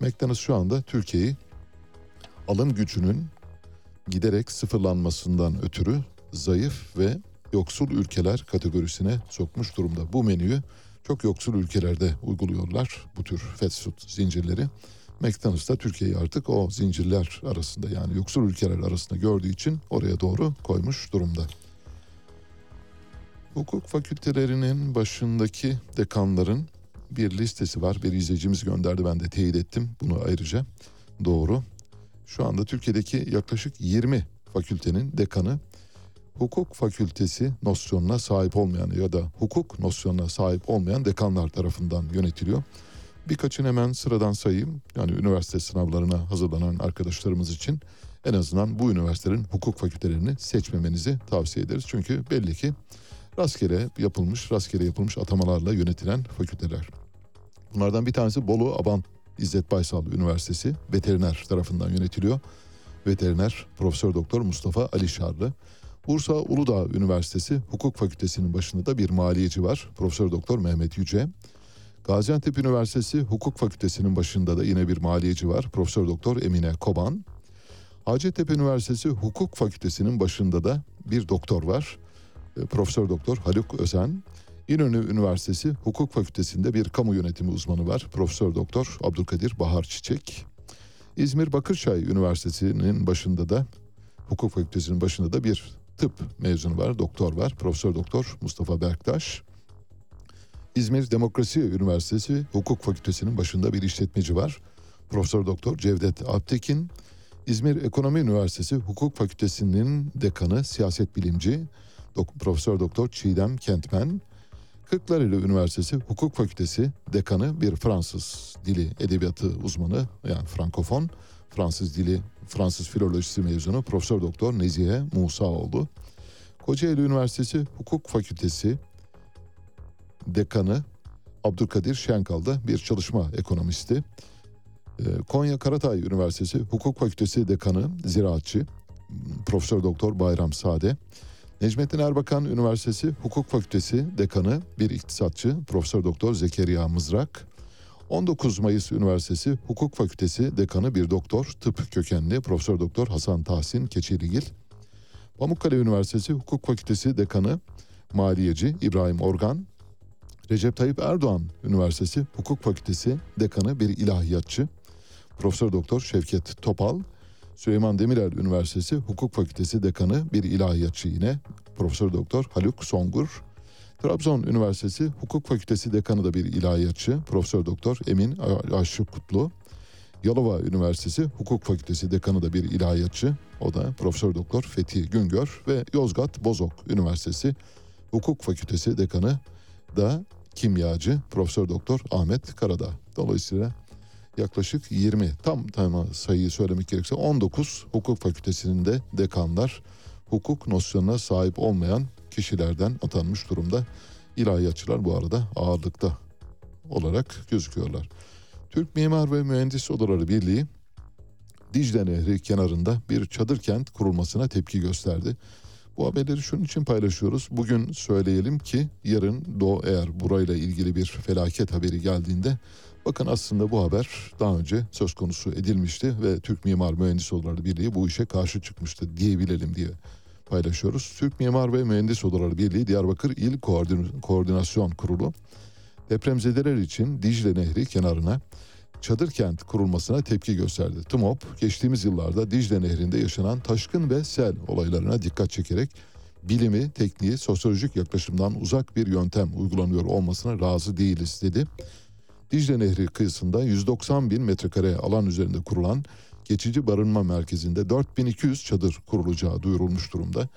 S1: McDonald's şu anda Türkiye'yi alım gücünün giderek sıfırlanmasından ötürü zayıf ve yoksul ülkeler kategorisine sokmuş durumda. Bu menüyü çok yoksul ülkelerde uyguluyorlar bu tür fast food zincirleri. McDonald's da Türkiye'yi artık o zincirler arasında yani yoksul ülkeler arasında gördüğü için oraya doğru koymuş durumda. Hukuk fakültelerinin başındaki dekanların bir listesi var. Bir izleyicimiz gönderdi ben de teyit ettim bunu ayrıca. Doğru. Şu anda Türkiye'deki yaklaşık 20 fakültenin dekanı hukuk fakültesi nosyonuna sahip olmayan ya da hukuk nosyonuna sahip olmayan dekanlar tarafından yönetiliyor. Birkaçını hemen sıradan sayayım. Yani üniversite sınavlarına hazırlanan arkadaşlarımız için en azından bu üniversitelerin hukuk fakültelerini seçmemenizi tavsiye ederiz. Çünkü belli ki rastgele yapılmış, rastgele yapılmış atamalarla yönetilen fakülteler. Bunlardan bir tanesi Bolu Abant İzzet Baysal Üniversitesi veteriner tarafından yönetiliyor. Veteriner Profesör Doktor Mustafa Ali Şarlı. Bursa Uludağ Üniversitesi Hukuk Fakültesinin başında da bir maliyeci var. Profesör Doktor Mehmet Yüce. Gaziantep Üniversitesi Hukuk Fakültesinin başında da yine bir maliyeci var. Profesör Doktor Emine Koban. Hacettepe Üniversitesi Hukuk Fakültesinin başında da bir doktor var. E, Profesör Doktor Haluk Özen. İnönü Üniversitesi Hukuk Fakültesinde bir kamu yönetimi uzmanı var. Profesör Doktor Abdülkadir Bahar Çiçek. İzmir Bakırçay Üniversitesi'nin başında da Hukuk Fakültesinin başında da bir tıp mezunu var, doktor var. Profesör Doktor Mustafa Berktaş. İzmir Demokrasi Üniversitesi Hukuk Fakültesinin başında bir işletmeci var. Profesör Doktor Cevdet Alptekin. İzmir Ekonomi Üniversitesi Hukuk Fakültesinin dekanı, siyaset bilimci Dok Profesör Doktor Çiğdem Kentmen. Kırklareli Üniversitesi Hukuk Fakültesi dekanı bir Fransız dili edebiyatı uzmanı yani frankofon. Fransız dili, Fransız filolojisi mezunu Profesör Doktor Nezihe Musaoğlu. Kocaeli Üniversitesi Hukuk Fakültesi dekanı Abdülkadir Şenkal'da bir çalışma ekonomisti. Ee, Konya Karatay Üniversitesi Hukuk Fakültesi dekanı ziraatçı Profesör Doktor Bayram Sade. Necmettin Erbakan Üniversitesi Hukuk Fakültesi dekanı bir iktisatçı Profesör Doktor Zekeriya Mızrak. 19 Mayıs Üniversitesi Hukuk Fakültesi dekanı bir doktor, tıp kökenli Profesör Doktor Hasan Tahsin Keçeligil. Pamukkale Üniversitesi Hukuk Fakültesi dekanı maliyeci İbrahim Organ. Recep Tayyip Erdoğan Üniversitesi Hukuk Fakültesi dekanı bir ilahiyatçı Profesör Doktor Şevket Topal. Süleyman Demirel Üniversitesi Hukuk Fakültesi dekanı bir ilahiyatçı yine Profesör Doktor Haluk Songur. Trabzon Üniversitesi Hukuk Fakültesi dekanı da bir ilahiyatçı Profesör Doktor Emin Aşık Kutlu. Yalova Üniversitesi Hukuk Fakültesi dekanı da bir ilahiyatçı. O da Profesör Doktor Fethi Güngör ve Yozgat Bozok Üniversitesi Hukuk Fakültesi dekanı da kimyacı Profesör Doktor Ahmet Karadağ. Dolayısıyla yaklaşık 20 tam tam sayıyı söylemek gerekirse 19 hukuk fakültesinde dekanlar hukuk nosyonuna sahip olmayan kişilerden atanmış durumda. İlahiyatçılar bu arada ağırlıkta olarak gözüküyorlar. Türk Mimar ve Mühendis Odaları Birliği Dicle Nehri kenarında bir çadır kent kurulmasına tepki gösterdi. Bu haberleri şunun için paylaşıyoruz. Bugün söyleyelim ki yarın Doğu eğer burayla ilgili bir felaket haberi geldiğinde bakın aslında bu haber daha önce söz konusu edilmişti ve Türk Mimar Mühendis Odaları Birliği bu işe karşı çıkmıştı diyebilelim diye paylaşıyoruz. Türk Mimar ve Mühendis Odaları Birliği Diyarbakır İl Koordin Koordinasyon Kurulu depremzedeler için Dicle Nehri kenarına çadır kent kurulmasına tepki gösterdi. TMOP geçtiğimiz yıllarda Dicle Nehri'nde yaşanan taşkın ve sel olaylarına dikkat çekerek bilimi, tekniği, sosyolojik yaklaşımdan uzak bir yöntem uygulanıyor olmasına razı değiliz dedi. Dicle Nehri kıyısında 190 bin metrekare alan üzerinde kurulan geçici barınma merkezinde 4200 çadır kurulacağı duyurulmuş durumda.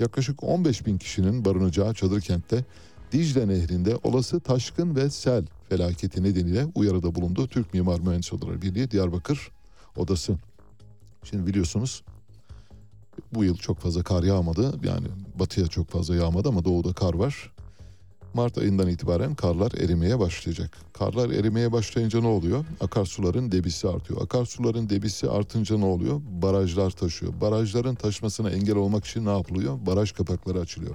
S1: Yaklaşık 15 bin kişinin barınacağı çadır kentte Dicle Nehri'nde olası taşkın ve sel felaketi nedeniyle uyarıda bulundu. Türk Mimar Mühendis Odaları Birliği Diyarbakır Odası. Şimdi biliyorsunuz bu yıl çok fazla kar yağmadı. Yani batıya çok fazla yağmadı ama doğuda kar var. Mart ayından itibaren karlar erimeye başlayacak. Karlar erimeye başlayınca ne oluyor? Akarsuların debisi artıyor. Akarsuların debisi artınca ne oluyor? Barajlar taşıyor. Barajların taşmasına engel olmak için ne yapılıyor? Baraj kapakları açılıyor.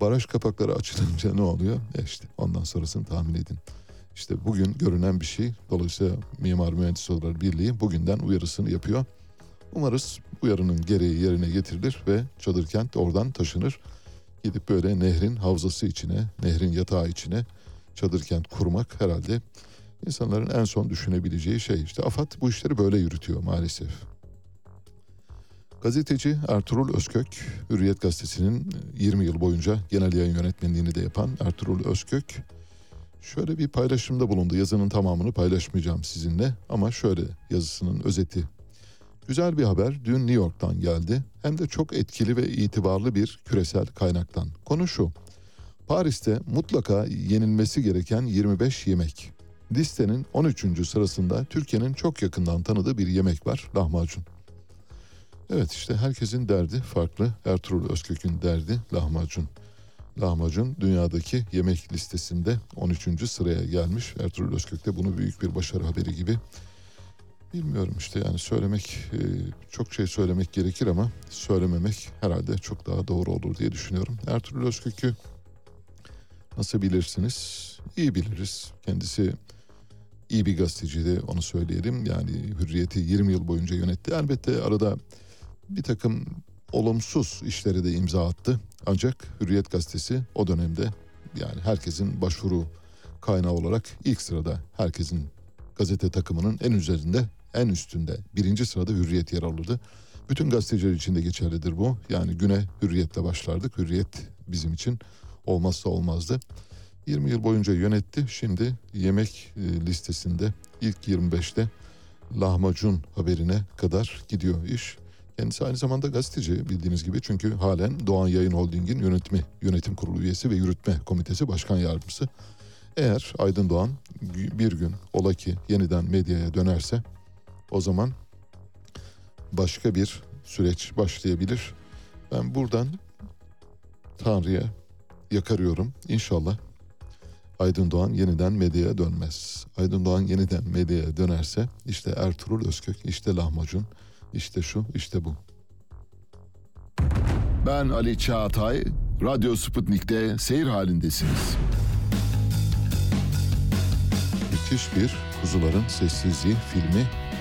S1: Baraj kapakları açılınca ne oluyor? E işte ondan sonrasını tahmin edin. İşte bugün görünen bir şey. Dolayısıyla Mimar Mühendis Odaları Birliği bugünden uyarısını yapıyor. Umarız uyarının gereği yerine getirilir ve çadır kent oradan taşınır. Gidip böyle nehrin havzası içine, nehrin yatağı içine çadır kent kurmak herhalde insanların en son düşünebileceği şey. İşte AFAD bu işleri böyle yürütüyor maalesef. Gazeteci Ertuğrul Özkök, Hürriyet Gazetesi'nin 20 yıl boyunca genel yayın yönetmenliğini de yapan Ertuğrul Özkök, şöyle bir paylaşımda bulundu. Yazının tamamını paylaşmayacağım sizinle ama şöyle yazısının özeti. Güzel bir haber dün New York'tan geldi. Hem de çok etkili ve itibarlı bir küresel kaynaktan. Konu şu. Paris'te mutlaka yenilmesi gereken 25 yemek. Listenin 13. sırasında Türkiye'nin çok yakından tanıdığı bir yemek var. Lahmacun. Evet işte herkesin derdi farklı. Ertuğrul Özkök'ün derdi lahmacun. Lahmacun dünyadaki yemek listesinde 13. sıraya gelmiş. Ertuğrul Özkök de bunu büyük bir başarı haberi gibi bilmiyorum işte yani söylemek e, çok şey söylemek gerekir ama söylememek herhalde çok daha doğru olur diye düşünüyorum. Ertuğrul Özkök'ü nasıl bilirsiniz? İyi biliriz. Kendisi iyi bir gazeteciydi onu söyleyelim. Yani Hürriyet'i 20 yıl boyunca yönetti. Elbette arada bir takım olumsuz işlere de imza attı. Ancak Hürriyet gazetesi o dönemde yani herkesin başvuru kaynağı olarak ilk sırada herkesin gazete takımının en üzerinde, en üstünde birinci sırada Hürriyet yer alırdı. Bütün gazeteciler için de geçerlidir bu. Yani güne Hürriyet'le başlardık. Hürriyet bizim için olmazsa olmazdı. 20 yıl boyunca yönetti. Şimdi yemek e, listesinde ilk 25'te lahmacun haberine kadar gidiyor iş. Kendisi aynı zamanda gazeteci bildiğiniz gibi çünkü halen Doğan Yayın Holding'in yönetimi, yönetim kurulu üyesi ve yürütme komitesi başkan yardımcısı. Eğer Aydın Doğan bir gün ola ki yeniden medyaya dönerse o zaman başka bir süreç başlayabilir. Ben buradan Tanrı'ya yakarıyorum. İnşallah Aydın Doğan yeniden medyaya dönmez. Aydın Doğan yeniden medyaya dönerse işte Ertuğrul Özkök, işte lahmacun, işte şu, işte bu.
S3: Ben Ali Çağatay, Radyo Sputnik'te seyir halindesiniz.
S1: Müthiş bir Kuzuların Sessizliği filmi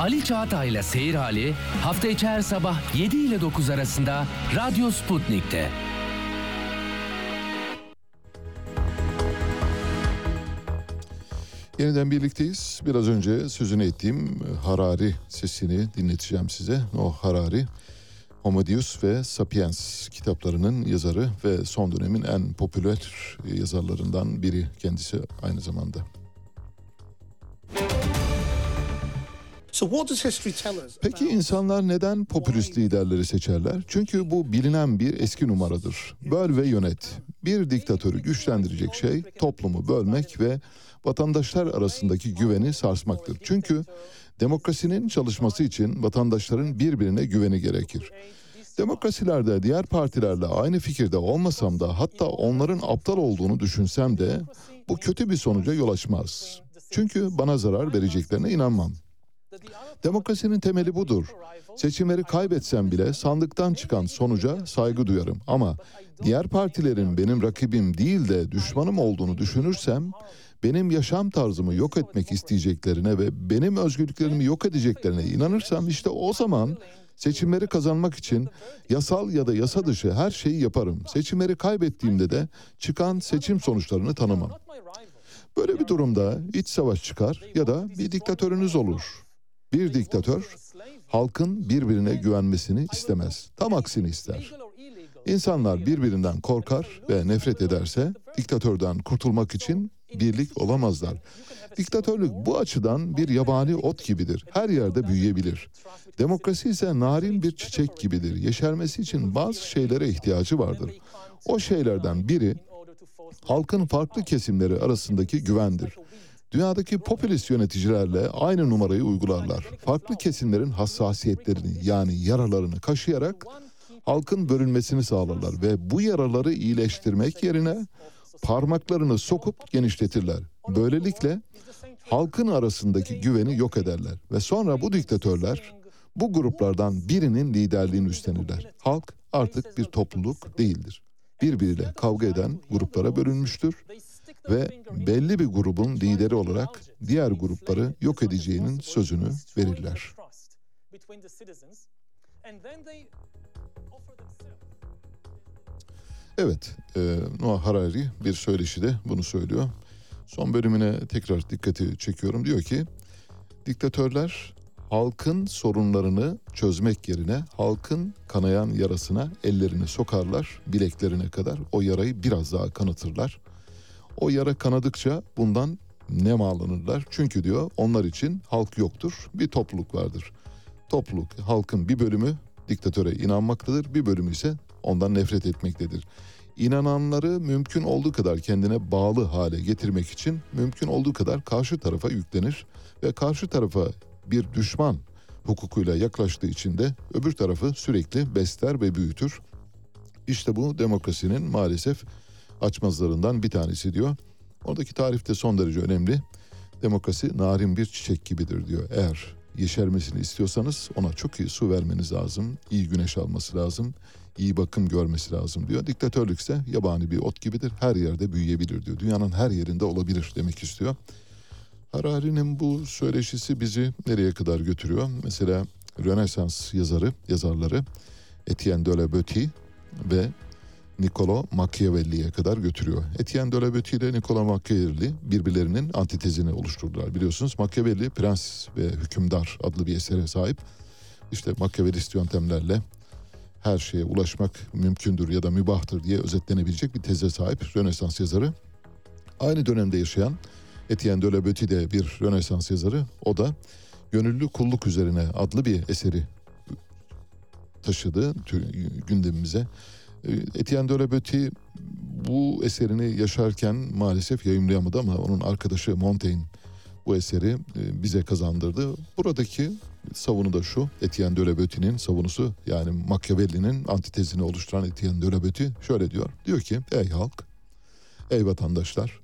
S4: Ali Çağatay'la Seyir Hali hafta içi her sabah 7 ile 9 arasında Radyo Sputnik'te.
S1: Yeniden birlikteyiz. Biraz önce sözünü ettiğim Harari sesini dinleteceğim size. O Harari, Homo ve Sapiens kitaplarının yazarı ve son dönemin en popüler yazarlarından biri kendisi aynı zamanda. Peki insanlar neden popülist liderleri seçerler? Çünkü bu bilinen bir eski numaradır. Böl ve yönet. Bir diktatörü güçlendirecek şey toplumu bölmek ve vatandaşlar arasındaki güveni sarsmaktır. Çünkü demokrasinin çalışması için vatandaşların birbirine güveni gerekir. Demokrasilerde diğer partilerle aynı fikirde olmasam da hatta onların aptal olduğunu düşünsem de bu kötü bir sonuca yol açmaz. Çünkü bana zarar vereceklerine inanmam. Demokrasinin temeli budur. Seçimleri kaybetsem bile sandıktan çıkan sonuca saygı duyarım. Ama diğer partilerin benim rakibim değil de düşmanım olduğunu düşünürsem benim yaşam tarzımı yok etmek isteyeceklerine ve benim özgürlüklerimi yok edeceklerine inanırsam işte o zaman seçimleri kazanmak için yasal ya da yasa dışı her şeyi yaparım. Seçimleri kaybettiğimde de çıkan seçim sonuçlarını tanımam. Böyle bir durumda iç savaş çıkar ya da bir diktatörünüz olur. Bir diktatör halkın birbirine güvenmesini istemez. Tam aksini ister. İnsanlar birbirinden korkar ve nefret ederse diktatörden kurtulmak için birlik olamazlar. Diktatörlük bu açıdan bir yabani ot gibidir. Her yerde büyüyebilir. Demokrasi ise narin bir çiçek gibidir. Yeşermesi için bazı şeylere ihtiyacı vardır. O şeylerden biri halkın farklı kesimleri arasındaki güvendir. Dünyadaki popülist yöneticilerle aynı numarayı uygularlar. Farklı kesimlerin hassasiyetlerini yani yaralarını kaşıyarak halkın bölünmesini sağlarlar ve bu yaraları iyileştirmek yerine parmaklarını sokup genişletirler. Böylelikle halkın arasındaki güveni yok ederler ve sonra bu diktatörler bu gruplardan birinin liderliğini üstlenirler. Halk artık bir topluluk değildir. Birbiriyle kavga eden gruplara bölünmüştür ve belli bir grubun lideri olarak diğer grupları yok edeceğinin sözünü verirler. Evet, e, Noah Harari bir söyleşide bunu söylüyor. Son bölümüne tekrar dikkati çekiyorum. Diyor ki, diktatörler halkın sorunlarını çözmek yerine halkın kanayan yarasına ellerini sokarlar bileklerine kadar o yarayı biraz daha kanatırlar. O yara kanadıkça bundan ne mağlanırlar? Çünkü diyor onlar için halk yoktur, bir topluluk vardır. Topluluk, halkın bir bölümü diktatöre inanmaktadır, bir bölümü ise ondan nefret etmektedir. İnananları mümkün olduğu kadar kendine bağlı hale getirmek için mümkün olduğu kadar karşı tarafa yüklenir ve karşı tarafa bir düşman hukukuyla yaklaştığı için de öbür tarafı sürekli besler ve büyütür. İşte bu demokrasinin maalesef açmazlarından bir tanesi diyor. Oradaki tarif de son derece önemli. Demokrasi narin bir çiçek gibidir diyor. Eğer yeşermesini istiyorsanız ona çok iyi su vermeniz lazım. iyi güneş alması lazım. iyi bakım görmesi lazım diyor. Diktatörlük ise yabani bir ot gibidir. Her yerde büyüyebilir diyor. Dünyanın her yerinde olabilir demek istiyor. Harari'nin bu söyleşisi bizi nereye kadar götürüyor? Mesela Rönesans yazarı, yazarları Etienne de la Boetie ve Niccolo Machiavelli'ye kadar götürüyor. Etienne de la ile Niccolo Machiavelli birbirlerinin antitezini oluşturdular. Biliyorsunuz Machiavelli Prens ve Hükümdar adlı bir esere sahip. İşte Machiavellist yöntemlerle her şeye ulaşmak mümkündür ya da mübahtır diye özetlenebilecek bir teze sahip Rönesans yazarı. Aynı dönemde yaşayan Etienne de la de bir Rönesans yazarı. O da Gönüllü Kulluk Üzerine adlı bir eseri taşıdı gündemimize. Ee, Etienne de la Boetie bu eserini yaşarken maalesef yayımlayamadı ama onun arkadaşı Montaigne bu eseri e, bize kazandırdı. Buradaki savunu da şu. Etienne de la Boetie'nin savunusu yani Machiavelli'nin antitezini oluşturan Etienne de la Boetie şöyle diyor. Diyor ki ey halk, ey vatandaşlar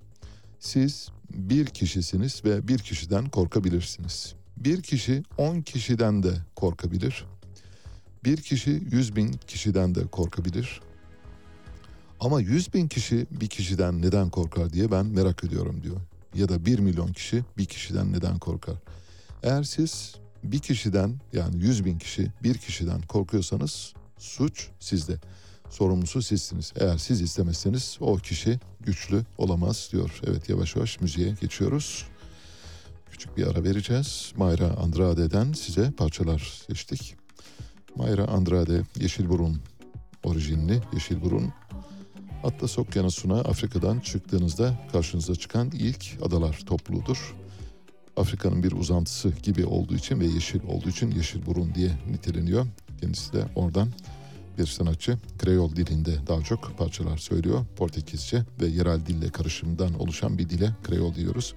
S1: siz bir kişisiniz ve bir kişiden korkabilirsiniz. Bir kişi on kişiden de korkabilir. Bir kişi yüz bin kişiden de korkabilir. Ama yüz bin kişi bir kişiden neden korkar diye ben merak ediyorum diyor. Ya da bir milyon kişi bir kişiden neden korkar? Eğer siz bir kişiden yani yüz bin kişi bir kişiden korkuyorsanız suç sizde sorumlusu sizsiniz. Eğer siz istemezseniz o kişi güçlü olamaz diyor. Evet yavaş yavaş müziğe geçiyoruz. Küçük bir ara vereceğiz. Mayra Andrade'den size parçalar seçtik. Mayra Andrade Yeşilburun orijinli Yeşilburun Atlas Okyanusu'na Afrika'dan çıktığınızda karşınıza çıkan ilk adalar topluluğudur. Afrika'nın bir uzantısı gibi olduğu için ve yeşil olduğu için Yeşilburun diye niteleniyor. Kendisi de oradan bir sanatçı Kreyol dilinde daha çok parçalar söylüyor. Portekizce ve yerel dille karışımından oluşan bir dile Kreyol diyoruz.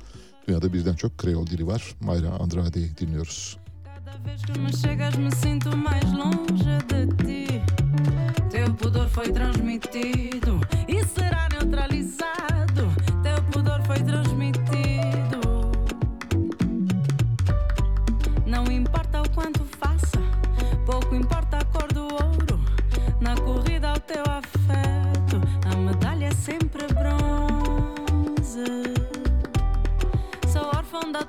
S1: Dünyada birden çok Kreyol dili var. Mayra Andrade'yi dinliyoruz. Teu pudor foi transmitido
S2: fonda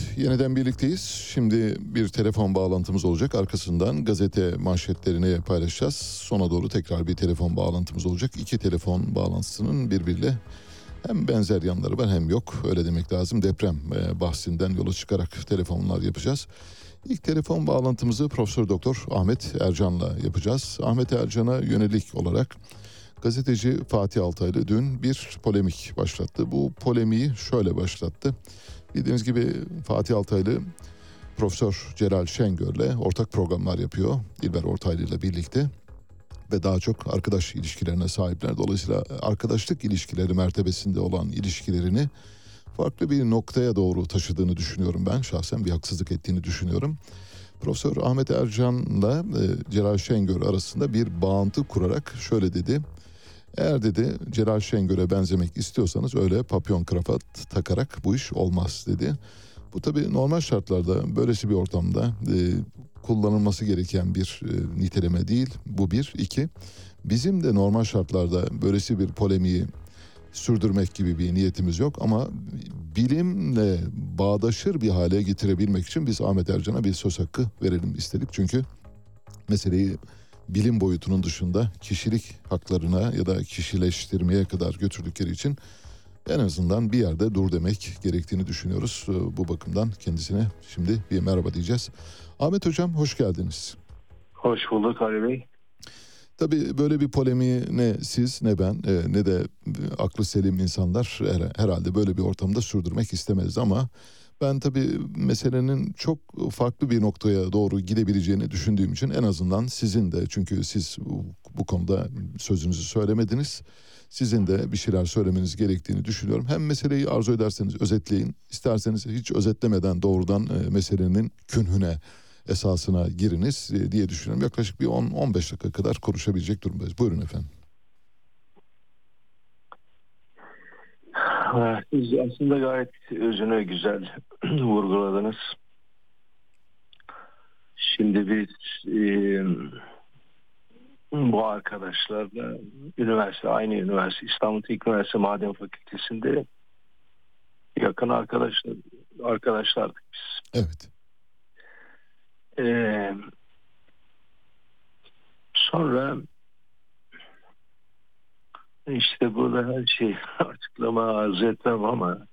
S1: yeniden birlikteyiz. Şimdi bir telefon bağlantımız olacak. Arkasından gazete manşetlerini paylaşacağız. Sona doğru tekrar bir telefon bağlantımız olacak. İki telefon bağlantısının birbiriyle hem benzer yanları var hem yok. Öyle demek lazım. Deprem e, bahsinden yola çıkarak telefonlar yapacağız. İlk telefon bağlantımızı Profesör Doktor Ahmet Ercan'la yapacağız. Ahmet Ercan'a yönelik olarak gazeteci Fatih Altaylı dün bir polemik başlattı. Bu polemiği şöyle başlattı. Bildiğiniz gibi Fatih Altaylı Profesör Celal Şengör'le ortak programlar yapıyor. İlber Ortaylı ile birlikte ve daha çok arkadaş ilişkilerine sahipler. Dolayısıyla arkadaşlık ilişkileri mertebesinde olan ilişkilerini farklı bir noktaya doğru taşıdığını düşünüyorum ben. Şahsen bir haksızlık ettiğini düşünüyorum. Profesör Ahmet Ercan'la e, Celal Şengör arasında bir bağıntı kurarak şöyle dedi. Eğer dedi Celal Şengör'e benzemek istiyorsanız öyle papyon krafat takarak bu iş olmaz dedi. Bu tabii normal şartlarda böylesi bir ortamda e, kullanılması gereken bir e, niteleme değil. Bu bir. iki bizim de normal şartlarda böylesi bir polemiği sürdürmek gibi bir niyetimiz yok ama bilimle bağdaşır bir hale getirebilmek için biz Ahmet Ercan'a bir söz hakkı verelim istedik. Çünkü meseleyi bilim boyutunun dışında kişilik haklarına ya da kişileştirmeye kadar götürdükleri için en azından bir yerde dur demek gerektiğini düşünüyoruz. Ee, Bu bakımdan kendisine şimdi bir merhaba diyeceğiz. Ahmet Hocam hoş geldiniz.
S5: Hoş bulduk Ali Bey.
S1: Tabii böyle bir polemiği ne siz ne ben e, ne de aklı selim insanlar her- herhalde böyle bir ortamda sürdürmek istemez ama ben tabii meselenin çok farklı bir noktaya doğru gidebileceğini düşündüğüm için en azından sizin de çünkü siz bu, konuda sözünüzü söylemediniz. Sizin de bir şeyler söylemeniz gerektiğini düşünüyorum. Hem meseleyi arzu ederseniz özetleyin, isterseniz hiç özetlemeden doğrudan e, meselenin künhüne, esasına giriniz e, diye düşünüyorum. Yaklaşık bir 10-15 dakika kadar konuşabilecek durumdayız. Buyurun efendim.
S5: Siz aslında gayet özünü güzel vurguladınız. Şimdi biz e, bu arkadaşlarla üniversite, aynı üniversite, İstanbul Teknik Üniversitesi Maden Fakültesi'nde yakın arkadaşlar arkadaşlardık biz.
S1: Evet.
S5: Ee, sonra işte burada her şey açıklama arz etmem ama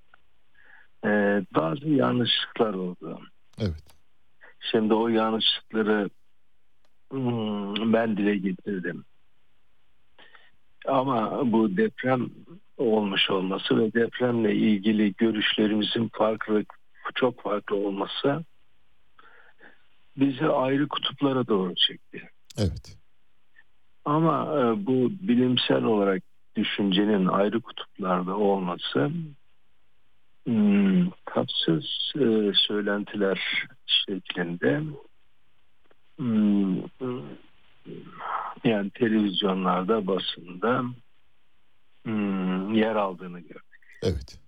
S5: e, bazı yanlışlıklar oldu.
S1: Evet.
S5: Şimdi o yanlışlıkları hmm, ben dile getirdim. Ama bu deprem olmuş olması ve depremle ilgili görüşlerimizin farklı çok farklı olması bizi ayrı kutuplara doğru çekti.
S1: Evet.
S5: Ama e, bu bilimsel olarak düşüncenin ayrı kutuplarda olması hmm, tatsız e, söylentiler şeklinde hmm, yani televizyonlarda, basında hmm, yer aldığını gördük.
S1: Evet.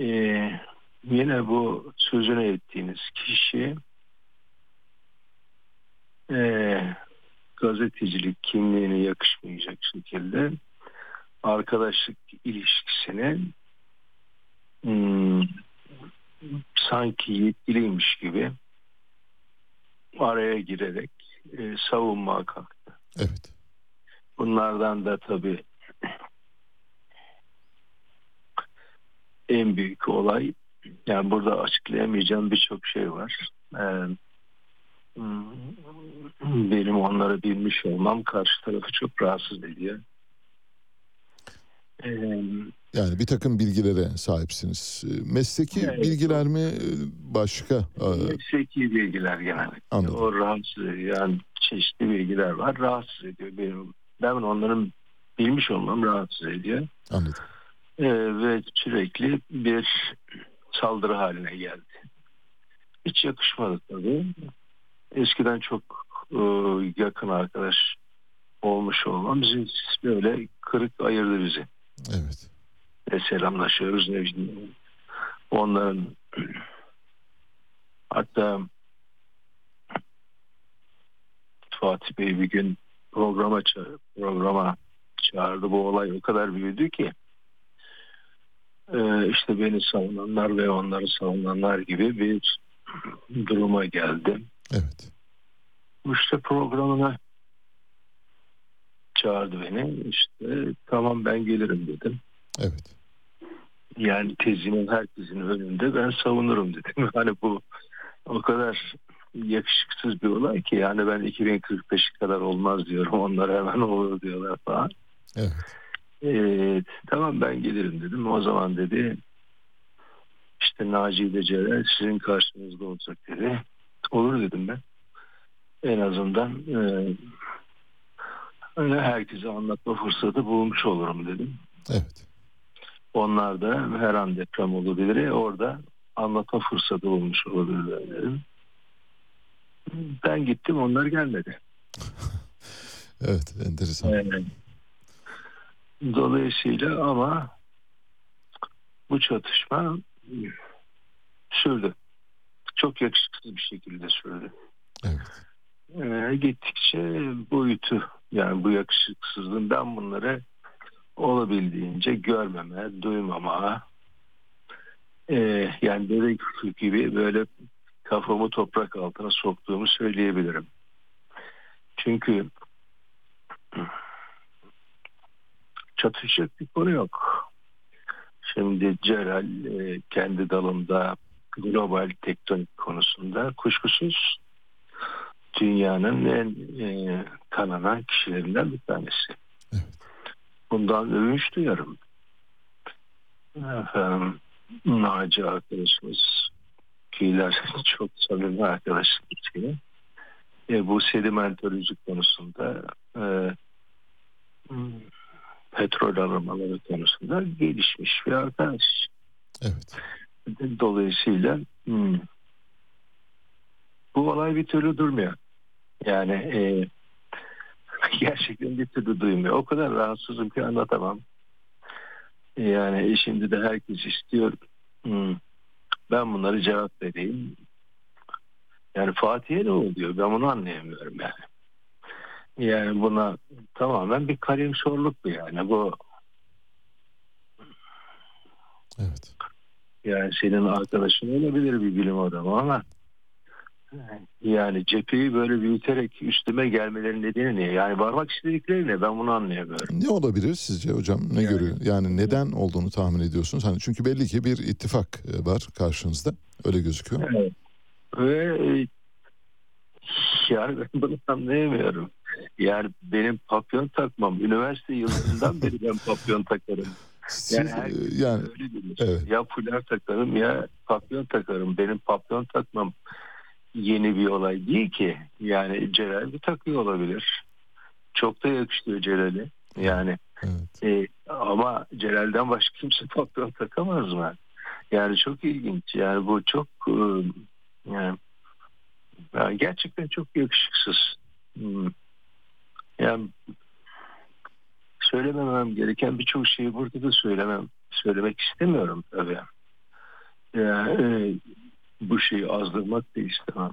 S5: Ee, yine bu sözünü ettiğiniz kişi e, gazetecilik kimliğine yakışmayacak şekilde arkadaşlık ilişkisini hmm, sanki yetkiliymiş gibi araya girerek e, savunmaya kalktı.
S1: Evet.
S5: Bunlardan da tabii en büyük olay yani burada açıklayamayacağım birçok şey var. Ee, benim onları bilmiş olmam karşı tarafı çok rahatsız ediyor. Ee,
S1: Yani bir takım bilgilere sahipsiniz. Ee, Mesleki
S5: Evet.
S1: bilgiler mi e, başka? Aa,
S5: mesleki bilgiler genellikle.
S1: Anladım.
S5: O rahatsız ediyor. Yani çeşitli bilgiler var. Rahatsız ediyor. Benim, ben onların bilmiş olmam rahatsız ediyor.
S1: Anladım.
S5: Ee, ve sürekli bir saldırı haline geldi. Hiç yakışmadı tabii. Eskiden çok e, yakın arkadaş olmuş olmam bizi böyle kırık ayırdı bizi.
S1: Evet.
S5: Ne selamlaşıyoruz ne bileyim. Onların hatta Fatih Bey bir gün programa ça- programa çağırdı. Bu olay o kadar büyüdü ki e, işte beni savunanlar ve onları savunanlar gibi bir duruma geldi.
S1: Evet.
S5: İşte programına çağırdı beni. İşte tamam ben gelirim dedim.
S1: Evet.
S5: Yani tezinin herkesin önünde ben savunurum dedim. Hani bu o kadar yakışıksız bir olay ki yani ben 2045 kadar olmaz diyorum. Onlar hemen olur diyorlar falan.
S1: Evet.
S5: Ee, tamam ben gelirim dedim. O zaman dedi işte Naci de Celal sizin karşınızda olacak dedi. Olur dedim ben. En azından e, öyle herkese anlatma fırsatı bulmuş olurum dedim.
S1: Evet.
S5: Onlar da her an deprem olabilir. Orada anlatma fırsatı bulmuş olabilirler dedim. Ben gittim onlar gelmedi.
S1: Evet. Enteresan.
S5: Yani, dolayısıyla ama bu çatışma sürdü. Çok yakışıksız bir şekilde sürdü.
S1: Evet.
S5: Ee, gittikçe boyutu yani bu yakışıksızlığın ben bunları olabildiğince görmeme, duymama e, yani bebek gibi böyle kafamı toprak altına soktuğumu söyleyebilirim. Çünkü çatışacak bir konu yok. Şimdi Celal e, kendi dalında global tektonik konusunda kuşkusuz dünyanın en e, tanınan kişilerinden bir tanesi.
S1: Evet.
S5: Bundan övünç duyarım. Efendim, Naci arkadaşımız kiler çok samimi arkadaşlık e, bu sedimentoloji konusunda e, petrol aramaları konusunda gelişmiş bir arkadaş.
S1: Evet.
S5: Dolayısıyla hmm, bu olay bir türlü durmuyor. Yani e, gerçekten bir türlü duymuyor. O kadar rahatsızım ki anlatamam. Yani e, şimdi de herkes istiyor. Hmm, ben bunları cevap vereyim. Yani Fatih'e ne oluyor? Ben bunu anlayamıyorum yani. Yani buna tamamen bir kalemşorluk bu yani. Bu
S1: Evet.
S5: Yani senin arkadaşın olabilir bir bilim adamı ama yani cepheyi böyle büyüterek üstüme gelmelerinin nedeni ne? Yani varmak istedikleri ne? Ben bunu anlayamıyorum.
S1: Ne olabilir sizce hocam? Ne
S5: Yani-
S1: görüyor? Yani neden olduğunu tahmin ediyorsunuz? Hani çünkü belli ki bir ittifak e, var karşınızda. Öyle gözüküyor.
S5: Evet. Ve e, yani ben bunu anlayamıyorum. Yani benim papyon takmam. Üniversite yıllarından beri ben papyon takarım.
S1: Siz,
S5: Yani
S1: e,
S5: herkes
S1: yani
S5: öyle bilir.
S1: evet.
S5: Ya fular takarım ya papyon takarım. Benim papyon takmam yeni bir olay değil ki. Yani Celal bir takıyor olabilir. Çok da yakışıyor Celal'e. Yani
S1: evet.
S5: e, ama Celal'den başka kimse papyon takamaz mı? Yani çok ilginç. Yani bu çok e, yani, yani gerçekten çok yakışıksız. Hmm. Yani söylememem gereken birçok şeyi burada da söylemem söylemek istemiyorum tabii. Yani, e, bu şeyi azdırmak da istemem.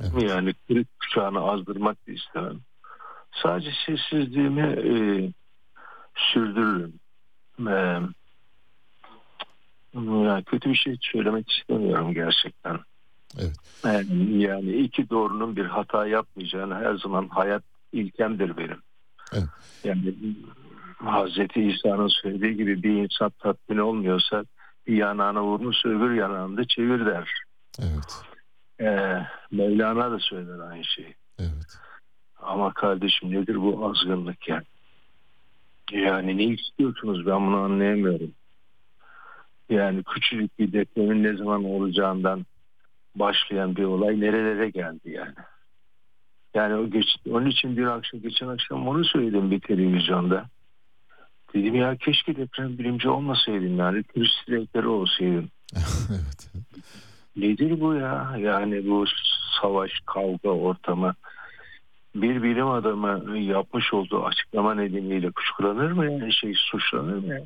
S1: Evet.
S5: Yani kırık kuşağını azdırmak da istemem. Sadece sessizliğimi e, sürdürürüm. E, yani kötü bir şey söylemek istemiyorum gerçekten.
S1: Evet.
S5: Yani, yani iki doğrunun bir hata yapmayacağını her zaman hayat ilkemdir benim.
S1: Evet.
S5: Yani Hazreti İsa'nın söylediği gibi bir insan tatmin olmuyorsa bir yanağına vurmuş öbür yanağını da çevir der.
S1: Evet.
S5: Ee, Mevlana da söyler aynı şeyi.
S1: Evet.
S5: Ama kardeşim nedir bu azgınlık yani? Yani ne istiyorsunuz ben bunu anlayamıyorum. Yani küçücük bir depremin ne zaman olacağından başlayan bir olay nerelere geldi yani. Yani o geç, onun için bir akşam geçen akşam onu söyledim bir televizyonda. Dedim ya keşke deprem bilimci olmasaydım yani turist rehberi olsaydım.
S1: evet.
S5: Nedir bu ya? Yani bu savaş, kavga ortamı bir bilim adamı yapmış olduğu açıklama nedeniyle kuşkulanır mı yani şey suçlanır mı ya?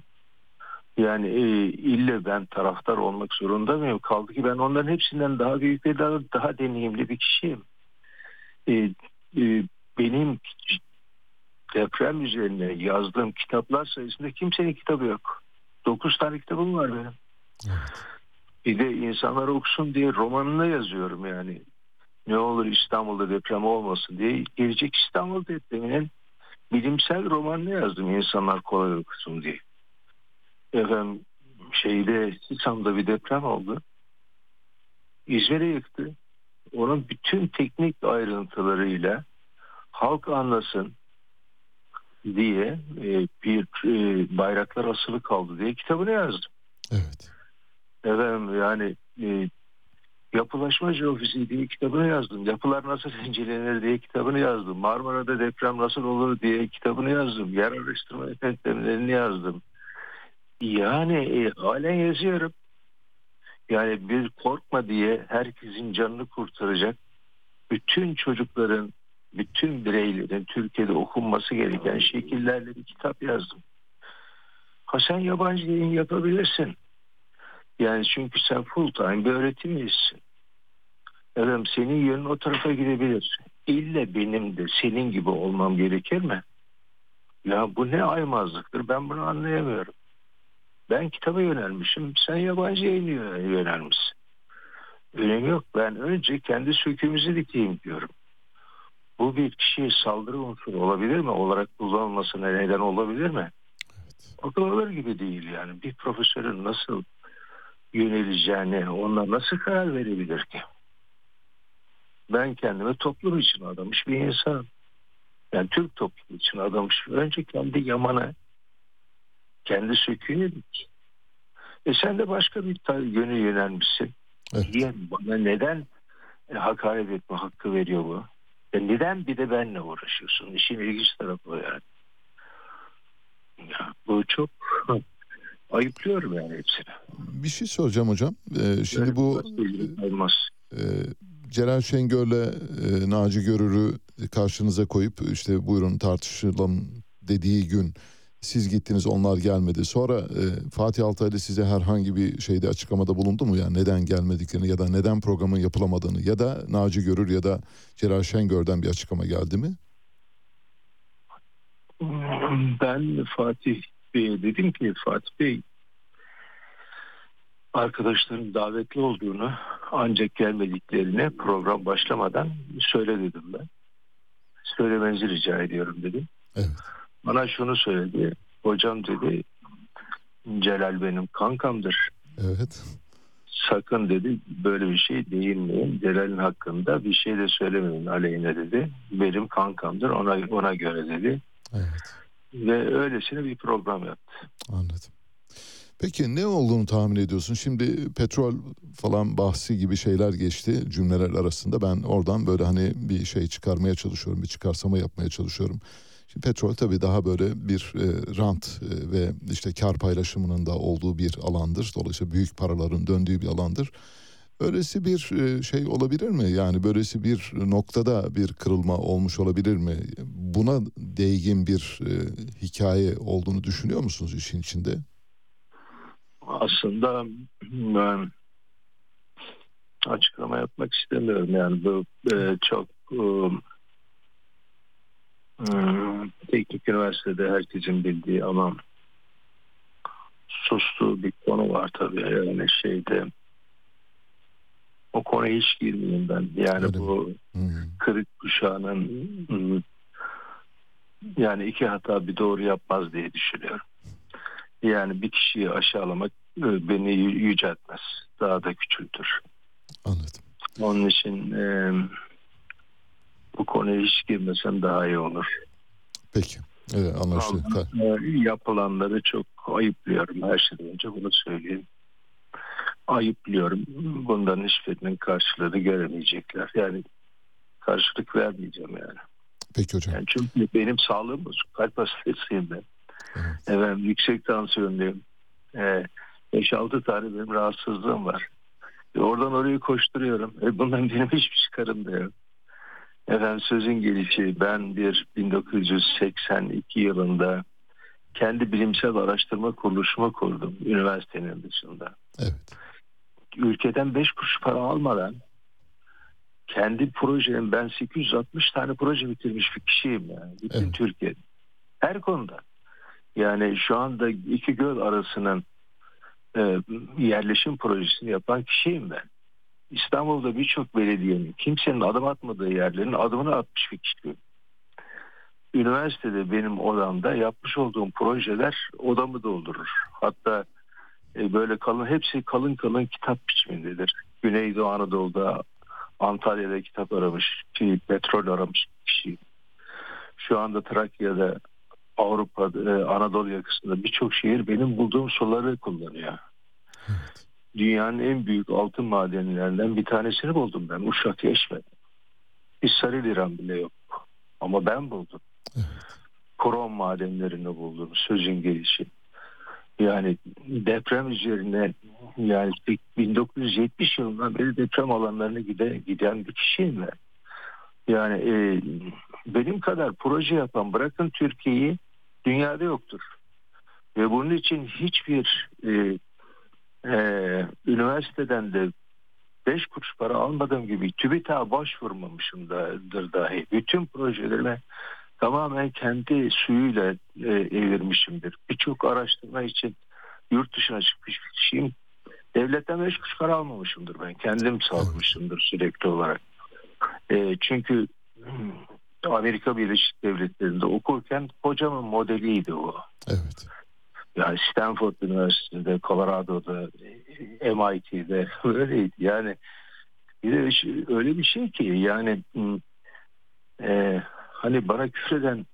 S5: Yani e, ille ben taraftar olmak zorunda mıyım? Kaldı ki ben onların hepsinden daha büyük ve daha, daha deneyimli bir kişiyim. E, e, benim deprem üzerine yazdığım kitaplar sayısında kimsenin kitabı yok. Dokuz tane kitabım var benim.
S1: Evet.
S5: Bir de insanlar okusun diye romanını yazıyorum yani. Ne olur İstanbul'da deprem olmasın diye. Gelecek İstanbul depreminin bilimsel romanını yazdım insanlar kolay okusun diye. Efendim şeyde Sisam'da bir deprem oldu. İzmir'e yıktı. Onun bütün teknik ayrıntılarıyla halk anlasın diye e, bir e, bayraklar asılı kaldı diye kitabını yazdım.
S1: Evet.
S5: Efendim yani e, yapılaşma jeofisi diye kitabını yazdım. Yapılar nasıl incelenir diye kitabını yazdım. Marmara'da deprem nasıl olur diye kitabını yazdım. Yer araştırma efektlerini yazdım. Yani e, halen yazıyorum. Yani bir korkma diye herkesin canını kurtaracak bütün çocukların, bütün bireylerin Türkiye'de okunması gereken şekillerle bir kitap yazdım. Ha sen yabancı yayın yapabilirsin. Yani çünkü sen full time bir öğretim üyesisin. Efendim senin yönün o tarafa gidebilir. İlle benim de senin gibi olmam gerekir mi? Ya bu ne aymazlıktır ben bunu anlayamıyorum. Ben kitaba yönelmişim sen yabancı yayına yönelmişsin. Önemi yok ben önce kendi söküğümüzü dikeyim diyorum. Bu bir kişiye saldırı unsuru olabilir mi? Olarak kullanılmasına neden olabilir mi?
S1: Evet.
S5: Akıl alır gibi değil yani. Bir profesörün nasıl yöneleceğini, ona nasıl karar verebilir ki? Ben kendimi toplum için adamış bir insanım. Yani Türk toplumu için adamış. Önce kendi yamana, kendi söküğüne dik. E sen de başka bir yöne yönelmişsin.
S1: Evet.
S5: Niye bana neden e, hakaret etme hakkı veriyor bu? E neden bir de benle uğraşıyorsun? İşin ilginç tarafı yani. Ya, bu çok ayıplıyorum yani hepsini.
S1: Bir şey soracağım hocam. Ee, şimdi bu
S5: olmaz.
S1: e, Celal Şengör'le e, Naci Görür'ü karşınıza koyup işte buyurun tartışalım dediği gün siz gittiniz onlar gelmedi. Sonra e, Fatih Altaylı size herhangi bir şeyde açıklamada bulundu mu? Yani neden gelmediklerini ya da neden programın yapılamadığını ya da Naci Görür ya da Celal Şengör'den bir açıklama geldi mi?
S5: Ben Fatih Bey'e dedim ki Fatih Bey arkadaşların davetli olduğunu ancak gelmediklerini program başlamadan söyle dedim ben. Söylemenizi rica ediyorum dedim.
S1: Evet.
S5: Bana şunu söyledi. Hocam dedi Celal benim kankamdır.
S1: Evet.
S5: Sakın dedi böyle bir şey değinmeyin. Celal'in hakkında bir şey de söylemeyin aleyhine dedi. Benim kankamdır ona ona göre dedi.
S1: Evet.
S5: Ve öylesine bir program yaptı.
S1: Anladım. Peki ne olduğunu tahmin ediyorsun? Şimdi petrol falan bahsi gibi şeyler geçti cümleler arasında. Ben oradan böyle hani bir şey çıkarmaya çalışıyorum, bir çıkarsama yapmaya çalışıyorum. Şimdi petrol tabii daha böyle bir e, rant e, ve işte kar paylaşımının da olduğu bir alandır. Dolayısıyla büyük paraların döndüğü bir alandır. Öylesi bir e, şey olabilir mi? Yani böylesi bir noktada bir kırılma olmuş olabilir mi? Buna değgin bir e, hikaye olduğunu düşünüyor musunuz işin içinde?
S5: Aslında ben açıklama yapmak istemiyorum. Yani bu e, çok teknik üniversitede herkesin bildiği ama sustuğu bir konu var tabii. Yani şeyde o konuya hiç girmeyeyim ben. Yani
S1: Öyle
S5: bu
S1: Hmm.
S5: kırık kuşağının yani iki hata bir doğru yapmaz diye düşünüyorum. Yani bir kişiyi aşağılamak ıı, beni yü- yüceltmez. Daha da küçültür.
S1: Anladım.
S5: Onun için e, bu konuya hiç girmesem daha iyi olur.
S1: Peki. Evet, anlaşıldı.
S5: E, yapılanları çok ayıplıyorum. Her şeyden önce bunu söyleyeyim. Ayıplıyorum. Bunların hiçbirinin karşılığını göremeyecekler. Yani karşılık vermeyeceğim yani.
S1: Peki hocam.
S5: Yani çünkü benim sağlığım bozuk. Kalp hastasıyım ben.
S1: Evet.
S5: Efendim yüksek tansiyonluyum. Ee, 5-6 tane benim rahatsızlığım var. E, oradan oraya koşturuyorum. E, bundan benim hiçbir çıkarım da yok. Efendim sözün gelişi ben bir 1982 yılında kendi bilimsel araştırma kuruluşumu kurdum üniversitenin dışında.
S1: Evet.
S5: Ülkeden 5 kuruş para almadan kendi projem ben 860 tane proje bitirmiş bir kişiyim yani. Bütün
S1: Evet.
S5: Türkiye'de. Her konuda. Yani şu anda iki göl arasının e, yerleşim projesini yapan kişiyim ben. İstanbul'da birçok belediyenin kimsenin adım atmadığı yerlerin adımını atmış bir kişiyim. Üniversitede benim odamda yapmış olduğum projeler odamı doldurur. Hatta e, böyle kalın hepsi kalın kalın kitap biçimindedir. Güneydoğu Anadolu'da Antalya'da kitap aramış, şey, petrol aramış kişi. Şu anda Trakya'da Avrupa'da, e, Anadolu yakasında birçok şehir benim bulduğum suları kullanıyor.
S1: Evet.
S5: Dünyanın en büyük altın madenlerinden bir tanesini buldum ben. Uşak Yeşme. Hisariliran bile yok. Ama ben buldum.
S1: Evet.
S5: Krom madenlerini buldum. Sözün gelişi. Yani deprem üzerine yani 1970 yılından beri deprem alanlarına gide, giden bir kişiyim ben. Yani e, benim kadar proje yapan bırakın Türkiye'yi dünyada yoktur. Ve bunun için hiçbir e, e, üniversiteden de 5 kuruş para almadığım gibi TÜBİTAK'a başvurmamışımdır dahi. Bütün projelerime tamamen kendi suyuyla e, evirmişimdir. Birçok araştırma için yurt dışına çıkmış bir kişiyim. Devletten 5 kuruş para almamışımdır ben. Kendim sağlamışımdır sürekli olarak. E, çünkü Amerika Birleşik Devletleri'nde okurken hocamın modeliydi o.
S1: Evet.
S5: Yani Stanford Üniversitesi'nde, Colorado'da, e, MIT'de öyleydi. Yani bir de öyle bir şey ki yani e, hani bana küfreden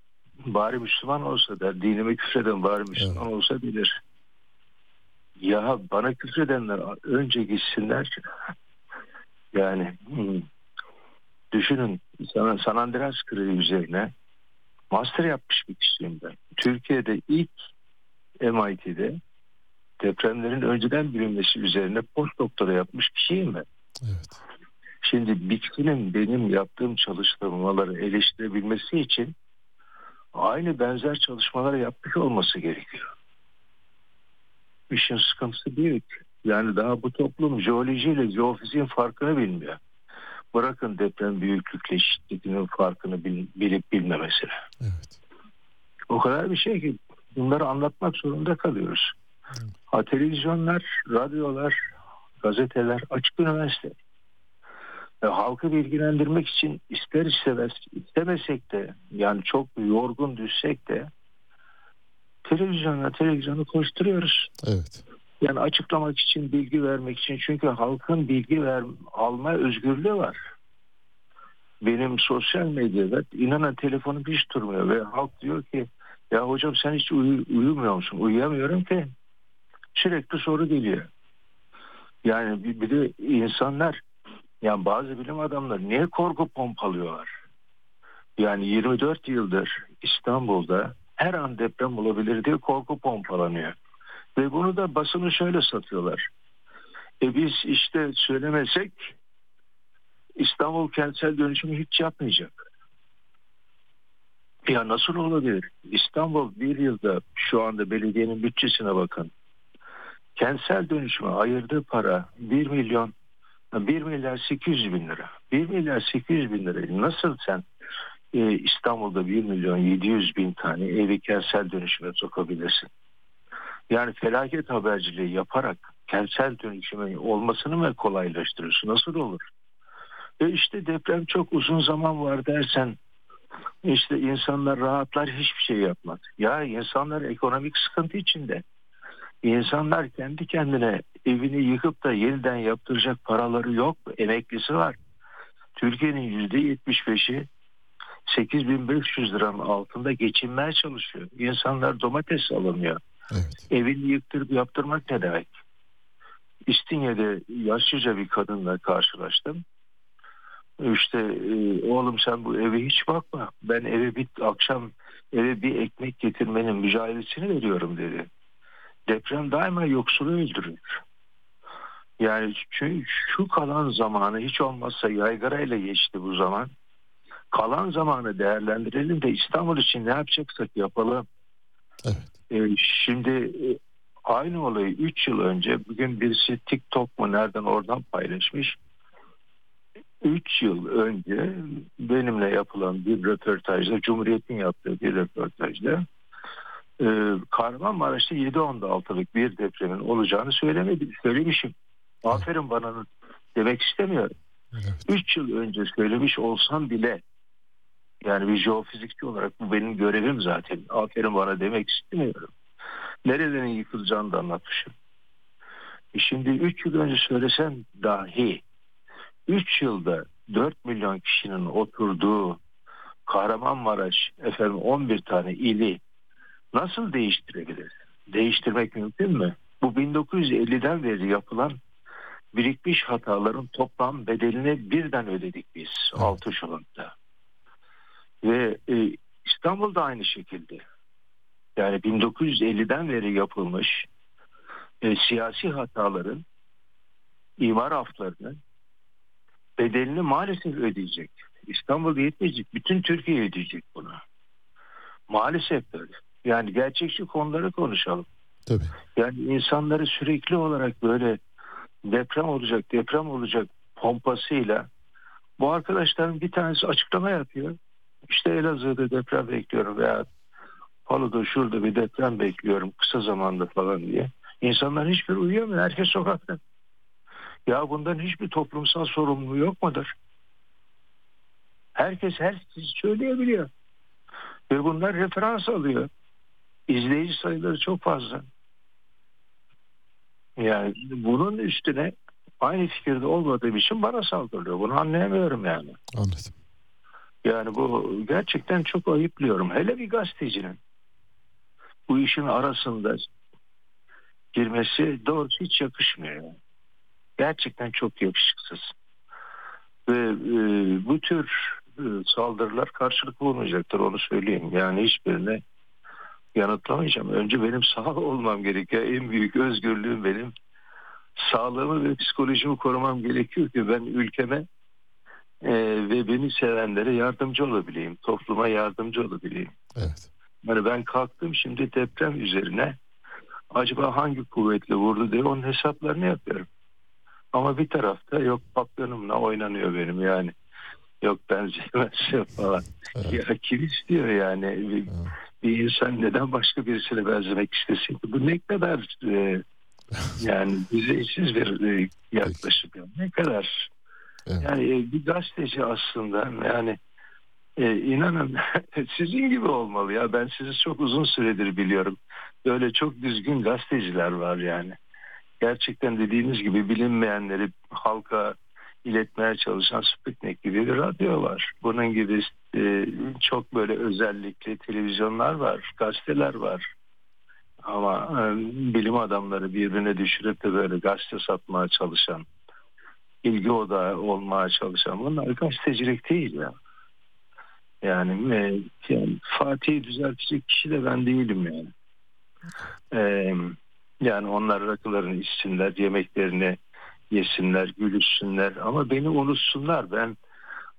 S5: bari Müslüman olsa da dinime küfreden bari Müslüman olsa bilir. Ya bana küfredenler önce gitsinler. Yani hmm, düşünün San, San Andreas Kırığı üzerine master yapmış bir kişiyim ben. Türkiye'de ilk MIT'de depremlerin önceden bilinmesi üzerine post doktora yapmış kişiyim ben.
S1: Evet.
S5: Şimdi bitkinin benim yaptığım çalışmaları eleştirebilmesi için aynı benzer çalışmaları yapmış olması gerekiyor. İşin sıkıntısı büyük. Yani daha bu toplum jeolojiyle jeofiziğin farkını bilmiyor. Bırakın deprem büyüklükle şiddetinin farkını bil- bilip bilmemesini.
S1: Evet.
S5: O kadar bir şey ki bunları anlatmak zorunda kalıyoruz. Ha, televizyonlar, radyolar gazeteler, açık üniversite. E, halkı bilgilendirmek için ister istemez istemesek de yani çok yorgun düşsek de televizyona televizyonu koşturuyoruz.
S1: Evet.
S5: Yani açıklamak için, bilgi vermek için çünkü halkın bilgi ver, alma özgürlüğü var. Benim sosyal medyada inanın telefonum hiç durmuyor ve halk diyor ki ya hocam sen hiç uyu, uyumuyor musun? Uyuyamıyorum ki. Sürekli soru geliyor. Yani bir, bir de insanlar yani bazı bilim adamları niye korku pompalıyorlar? Yani 24 yıldır İstanbul'da her an deprem olabilir diye korku pompalanıyor. Ve bunu da basını şöyle satıyorlar. E biz işte söylemesek İstanbul kentsel dönüşümü hiç yapmayacak. Ya nasıl olabilir? İstanbul bir yılda şu anda belediyenin bütçesine bakın. Kentsel dönüşüme ayırdığı para 1 milyon 1 milyar 800 bin lira. 1 milyar 800 bin lirayı nasıl sen e, İstanbul'da 1 milyon 700 bin tane evi kentsel dönüşüme sokabilirsin? Yani felaket haberciliği yaparak kentsel dönüşümün olmasını mı kolaylaştırıyorsun? Nasıl olur? E işte deprem çok uzun zaman var dersen işte insanlar rahatlar hiçbir şey yapmaz. Ya insanlar ekonomik sıkıntı içinde. İnsanlar kendi kendine evini yıkıp da yeniden yaptıracak paraları yok. Emeklisi var. Türkiye'nin yüzde yetmiş beşi 8500 liranın altında geçinmeye çalışıyor. İnsanlar domates alamıyor.
S1: Evet.
S5: Evini yıktırıp yaptırmak ne demek? İstinye'de yaşlıca bir kadınla karşılaştım. İşte e, oğlum sen bu eve hiç bakma. Ben eve bir akşam eve bir ekmek getirmenin mücadelesini veriyorum dedi. Deprem daima yoksulu öldürür. Yani çünkü şu kalan zamanı hiç olmazsa yaygarayla geçti bu zaman. Kalan zamanı değerlendirelim de İstanbul için ne yapacaksak yapalım.
S1: Evet.
S5: E, şimdi e, aynı olayı 3 yıl önce bugün birisi TikTok mu nereden oradan paylaşmış. 3 yıl önce benimle yapılan bir röportajda, Cumhuriyet'in yaptığı bir röportajda e, Kahramanmaraş'ta 7.6'lık bir depremin olacağını söylemedi, söylemişim. Aferin bana demek istemiyorum.
S1: Evet.
S5: 3 yıl önce söylemiş olsam bile yani bir jeofizikçi olarak bu benim görevim zaten. Aferin bana demek istemiyorum. Nerelerin yıkılacağını da anlatmışım. E şimdi 3 yıl önce söylesem dahi 3 yılda 4 milyon kişinin oturduğu Kahramanmaraş efendim 11 tane ili nasıl değiştirebilir? Değiştirmek mümkün mü? Bu 1950'den beri yapılan birikmiş hataların toplam bedelini birden ödedik biz
S1: Evet.
S5: 6 Şubat'ta. Ve e, İstanbul'da aynı şekilde. Yani 1950'den beri yapılmış e, siyasi hataların imar aflarının bedelini maalesef ödeyecek. İstanbul yetmeyecek. Bütün Türkiye ödeyecek bunu. Maalesef böyle. Yani gerçekçi konuları konuşalım.
S1: Tabii.
S5: Yani insanları sürekli olarak böyle deprem olacak, deprem olacak pompasıyla bu arkadaşların bir tanesi açıklama yapıyor. İşte Elazığ'da deprem bekliyorum veya Palu'da şurada bir deprem bekliyorum kısa zamanda falan diye. İnsanlar hiçbir uyuyamıyor. Herkes sokakta. Ya bundan hiçbir toplumsal sorumluluğu yok mudur? Herkes her şeyi söyleyebiliyor. Ve bunlar referans alıyor. İzleyici sayıları çok fazla. Yani bunun üstüne aynı fikirde olmadığım için bana saldırıyor. Bunu anlayamıyorum yani.
S1: Anladım.
S5: Yani bu gerçekten çok ayıplıyorum. Hele bir gazetecinin bu işin arasında girmesi doğrusu hiç yakışmıyor. Gerçekten çok yakışıksız. Ve e, bu tür e, saldırılar karşılık bulmayacaktır onu söyleyeyim. Yani hiçbirine yanıtlamayacağım. Önce benim sağ olmam gerekiyor. En büyük özgürlüğüm benim. Sağlığımı ve psikolojimi korumam gerekiyor ki ben ülkeme e, ve beni sevenlere yardımcı olabileyim. Topluma yardımcı olabileyim.
S1: Evet.
S5: Yani ben kalktım şimdi deprem üzerine acaba hangi kuvvetle vurdu diye onun hesaplarını yapıyorum. Ama bir tarafta yok patronumla oynanıyor benim yani. Yok benzemezse falan.
S1: Evet.
S5: Ya kim istiyor yani?
S1: Evet.
S5: Bir insan neden başka birisine benzemek istesin? Bu ne kadar e, Yani düzeysiz bir e, yaklaşım. Yani ne kadar
S1: Evet.
S5: yani e, bir gazeteci aslında yani e, inanın sizin gibi olmalı ya. Ben sizi çok uzun süredir biliyorum. Böyle çok düzgün gazeteciler var yani. Gerçekten dediğiniz gibi bilinmeyenleri halka iletmeye çalışan Sputnik gibi bir radyo var. Bunun gibi e, çok böyle özellikle televizyonlar var, gazeteler var. Ama e, bilim adamları birbirine düşürüp de böyle gazete satmaya çalışan, ilgi odağı olmaya çalışan bunlar gazetecilik değil ya. Yani, e, yani Fatih'i düzeltecek kişi de ben değilim yani. E, yani onlar rakılarını içsinler, yemeklerini yesinler, gülüşsünler ama beni unutsunlar. Ben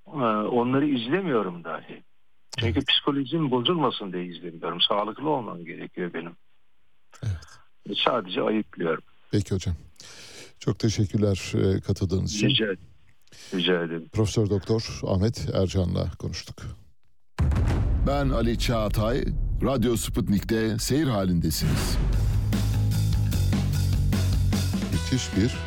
S5: e, onları izlemiyorum dahi. Çünkü psikolojim bozulmasın diye izlemiyorum. Sağlıklı olmam gerekiyor benim.
S1: Evet.
S5: Sadece ayıplıyorum.
S1: Peki hocam. Çok teşekkürler e, katıldığınız için.
S5: Rica, rica ederim.
S1: Profesör Doktor Ahmet Ercan'la konuştuk.
S3: Ben Ali Çağatay, Radyo Sputnik'te seyir halindesiniz.
S1: Müthiş bir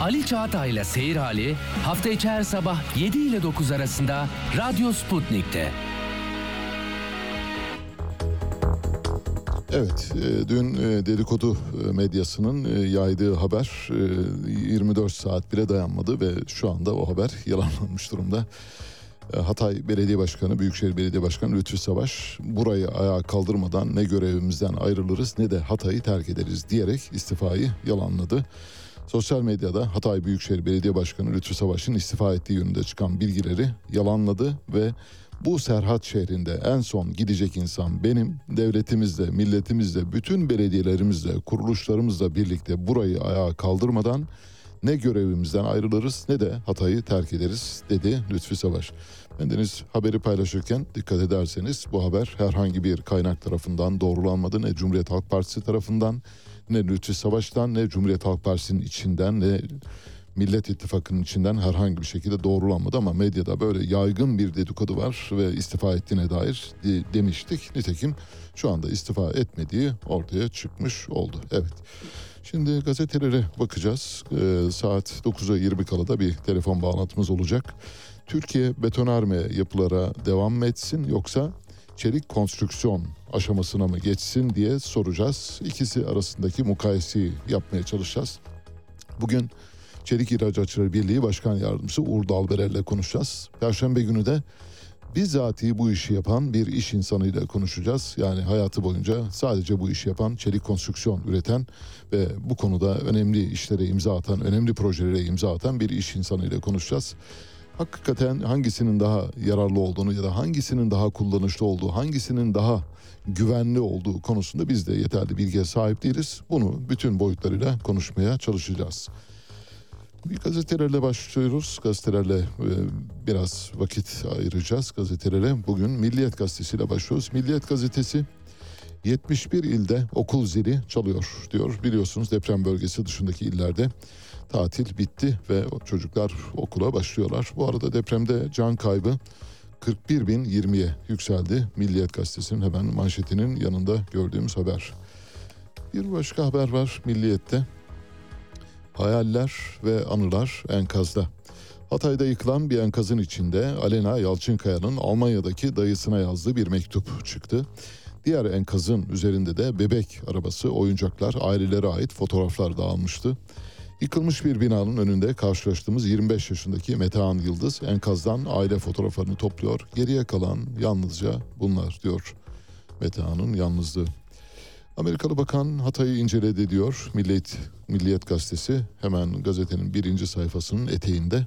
S4: Ali Çağatay'la Seyir Hali hafta içi her sabah 7 ile 9 arasında Radyo Sputnik'te.
S1: Evet, e, dün e, dedikodu e, medyasının yaydığı haber e, 24 saat bile dayanmadı ve şu anda o haber yalanlanmış durumda. Hatay Belediye Başkanı, Büyükşehir Belediye Başkanı Lütfü Savaş burayı ayağa kaldırmadan ne görevimizden ayrılırız ne de Hatay'ı terk ederiz diyerek istifayı yalanladı. Sosyal medyada Hatay Büyükşehir Belediye Başkanı Lütfü Savaş'ın istifa ettiği yönünde çıkan bilgileri yalanladı ve bu Serhat şehrinde en son gidecek insan benim devletimizle, milletimizle, bütün belediyelerimizle, kuruluşlarımızla birlikte burayı ayağa kaldırmadan ne görevimizden ayrılırız ne de Hatay'ı terk ederiz dedi Lütfü Savaş. Bendeniz haberi paylaşırken dikkat ederseniz bu haber herhangi bir kaynak tarafından doğrulanmadı ne Cumhuriyet Halk Partisi tarafından ne Lütfü Savaş'tan ne Cumhuriyet Halk Partisi'nin içinden ne Millet İttifakı'nın içinden herhangi bir şekilde doğrulanmadı ama medyada böyle yaygın bir dedikodu var ve istifa ettiğine dair de- demiştik. Nitekim şu anda istifa etmediği ortaya çıkmış oldu. Evet. Şimdi gazetelere bakacağız. Ee, saat 9'a 20 kala da bir telefon bağlantımız olacak. Türkiye betonarme yapılara devam mı etsin yoksa çelik konstrüksiyon aşamasına mı geçsin diye soracağız. İkisi arasındaki mukayeseyi yapmaya çalışacağız. Bugün Çelik İhracatçıları Birliği Başkan Yardımcısı Uğur Dalberer konuşacağız. Perşembe günü de bizzati bu işi yapan bir iş insanıyla konuşacağız. Yani hayatı boyunca sadece bu işi yapan, çelik konstrüksiyon üreten ve bu konuda önemli işlere imza atan, önemli projelere imza atan bir iş insanıyla konuşacağız. Hakikaten hangisinin daha yararlı olduğunu ya da hangisinin daha kullanışlı olduğu, hangisinin daha güvenli olduğu konusunda biz de yeterli bilgiye sahip değiliz. Bunu bütün boyutlarıyla konuşmaya çalışacağız. Bir gazetelerle başlıyoruz. Gazetelerle e, biraz vakit ayıracağız gazetelere. Bugün Milliyet Gazetesi ile başlıyoruz. Milliyet Gazetesi 71 ilde okul zili çalıyor diyor. Biliyorsunuz deprem bölgesi dışındaki illerde tatil bitti ve çocuklar okula başlıyorlar. Bu arada depremde can kaybı 41 bin 20'ye yükseldi. Milliyet Gazetesi'nin hemen manşetinin yanında gördüğümüz haber. Bir başka haber var Milliyet'te. Hayaller ve anılar enkazda. Hatay'da yıkılan bir enkazın içinde Alena Yalçınkaya'nın Almanya'daki dayısına yazdığı bir mektup çıktı. Diğer enkazın üzerinde de bebek arabası, oyuncaklar, ailelere ait fotoğraflar dağılmıştı. Yıkılmış bir binanın önünde karşılaştığımız 25 yaşındaki Metehan Yıldız enkazdan aile fotoğraflarını topluyor. Geriye kalan yalnızca bunlar diyor Metehan'ın yalnızlığı. Amerikalı bakan Hatay'ı inceledi diyor Milliyet, Milliyet gazetesi. Hemen gazetenin birinci sayfasının eteğinde.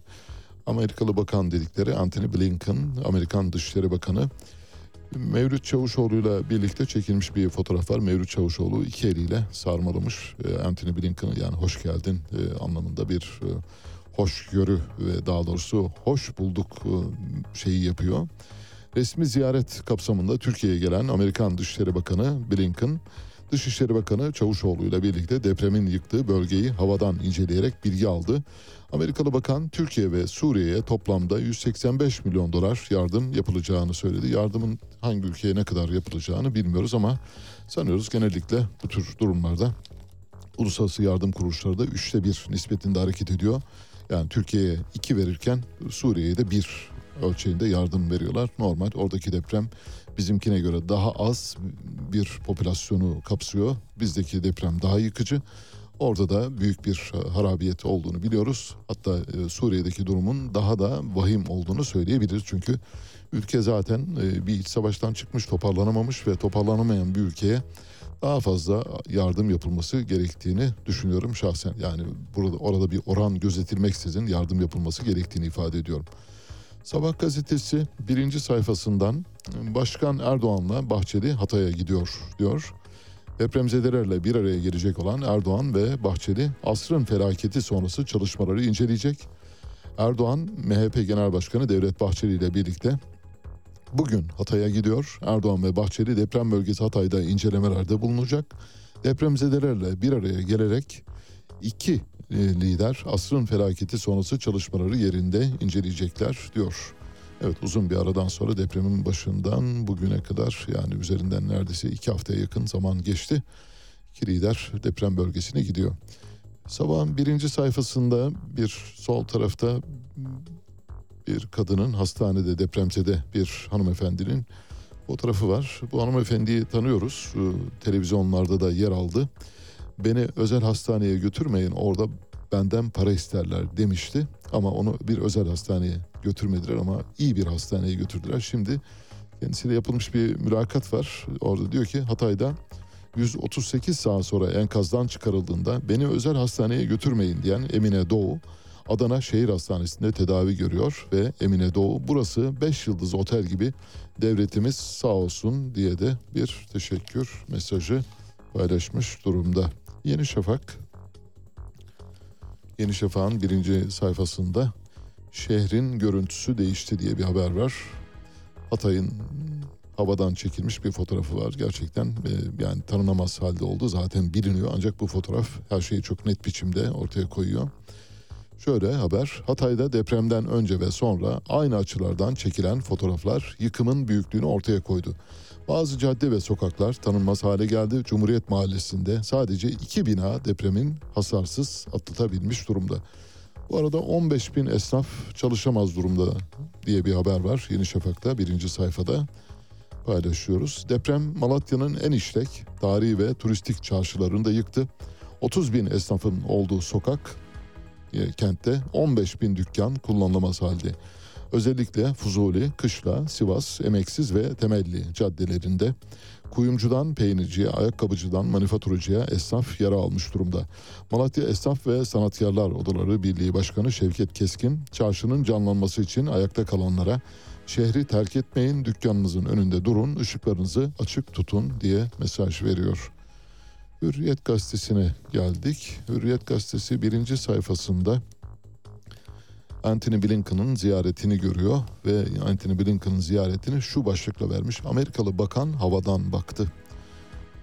S1: Amerikalı bakan dedikleri Anthony Blinken, Amerikan Dışişleri Bakanı. Mevlüt Çavuşoğlu'yla birlikte çekilmiş bir fotoğraf var. Mevlüt Çavuşoğlu iki eliyle sarmalamış e, Anthony Blinken'ı yani hoş geldin e, anlamında bir e, hoşgörü ve daha doğrusu hoş bulduk e, şeyi yapıyor. Resmi ziyaret kapsamında Türkiye'ye gelen Amerikan Dışişleri Bakanı Blinken, Dışişleri Bakanı Çavuşoğlu ile birlikte depremin yıktığı bölgeyi havadan inceleyerek bilgi aldı. Amerikalı bakan Türkiye ve Suriye'ye toplamda 185 milyon dolar yardım yapılacağını söyledi. Yardımın hangi ülkeye ne kadar yapılacağını bilmiyoruz ama sanıyoruz genellikle bu tür durumlarda uluslararası yardım kuruluşları da üçte bir nispetinde hareket ediyor. Yani Türkiye'ye iki verirken Suriye'ye de bir ölçeğinde yardım veriyorlar. Normal oradaki deprem bizimkine göre daha az bir popülasyonu kapsıyor. Bizdeki deprem daha yıkıcı. Orada da büyük bir harabiyet olduğunu biliyoruz. Hatta e, Suriye'deki durumun daha da vahim olduğunu söyleyebiliriz. Çünkü ülke zaten e, bir iç savaştan çıkmış, toparlanamamış ve toparlanamayan bir ülkeye daha fazla yardım yapılması gerektiğini düşünüyorum şahsen. Yani burada orada bir oran gözetilmeksizin yardım yapılması gerektiğini ifade ediyorum. Sabah gazetesi birinci sayfasından Başkan Erdoğan'la Bahçeli Hatay'a gidiyor diyor. Depremzedelerle bir araya gelecek olan Erdoğan ve Bahçeli asrın felaketi sonrası çalışmaları inceleyecek. Erdoğan MHP Genel Başkanı Devlet Bahçeli ile birlikte bugün Hatay'a gidiyor. Erdoğan ve Bahçeli deprem bölgesi Hatay'da incelemelerde bulunacak. Depremzedelerle bir araya gelerek iki lider asrın felaketi sonrası çalışmaları yerinde inceleyecekler diyor. Evet uzun bir aradan sonra depremin başından bugüne kadar yani üzerinden neredeyse iki haftaya yakın zaman geçti. İki lider deprem bölgesine gidiyor. Sabahın birinci sayfasında bir sol tarafta bir kadının hastanede depremzede bir hanımefendinin fotoğrafı var. Bu hanımefendiyi tanıyoruz. Televizyonlarda da yer aldı. Beni özel hastaneye götürmeyin orada benden para isterler demişti. Ama onu bir özel hastaneye götürmediler ama iyi bir hastaneye götürdüler. Şimdi kendisiyle yapılmış bir mülakat var. Orada diyor ki Hatay'da 138 saat sonra enkazdan çıkarıldığında beni özel hastaneye götürmeyin diyen Emine Doğu Adana Şehir Hastanesi'nde tedavi görüyor ve Emine Doğu burası 5 yıldız otel gibi devletimiz sağ olsun diye de bir teşekkür mesajı paylaşmış durumda. Yeni Şafak Yeni Şafak'ın birinci sayfasında şehrin görüntüsü değişti diye bir haber var. Hatay'ın havadan çekilmiş bir fotoğrafı var. Gerçekten yani tanınamaz halde oldu zaten biliniyor ancak bu fotoğraf her şeyi çok net biçimde ortaya koyuyor. Şöyle haber, Hatay'da depremden önce ve sonra aynı açılardan çekilen fotoğraflar yıkımın büyüklüğünü ortaya koydu. Bazı cadde ve sokaklar tanınmaz hale geldi. Cumhuriyet Mahallesi'nde sadece iki bina depremin hasarsız atlatabilmiş durumda. Bu arada 15 bin esnaf çalışamaz durumda diye bir haber var Yeni Şafak'ta birinci sayfada paylaşıyoruz. Deprem Malatya'nın en işlek, tarihi ve turistik çarşılarını da yıktı. 30 bin esnafın olduğu sokak e, kentte 15 bin dükkan kullanılamaz halde. Özellikle Fuzuli, Kışla, Sivas, Emeksiz ve Temelli caddelerinde kuyumcudan peynirciye, ayakkabıcıdan manifaturacıya esnaf yara almış durumda. Malatya Esnaf ve Sanatkarlar Odaları Birliği Başkanı Şevket Keskin, çarşının canlanması için ayakta kalanlara şehri terk etmeyin, dükkanınızın önünde durun, ışıklarınızı açık tutun diye mesaj veriyor. Hürriyet gazetesine geldik. Hürriyet gazetesi birinci sayfasında Anthony Blinken'ın ziyaretini görüyor ve Anthony Blinken'ın ziyaretini şu başlıkla vermiş. Amerikalı bakan havadan baktı.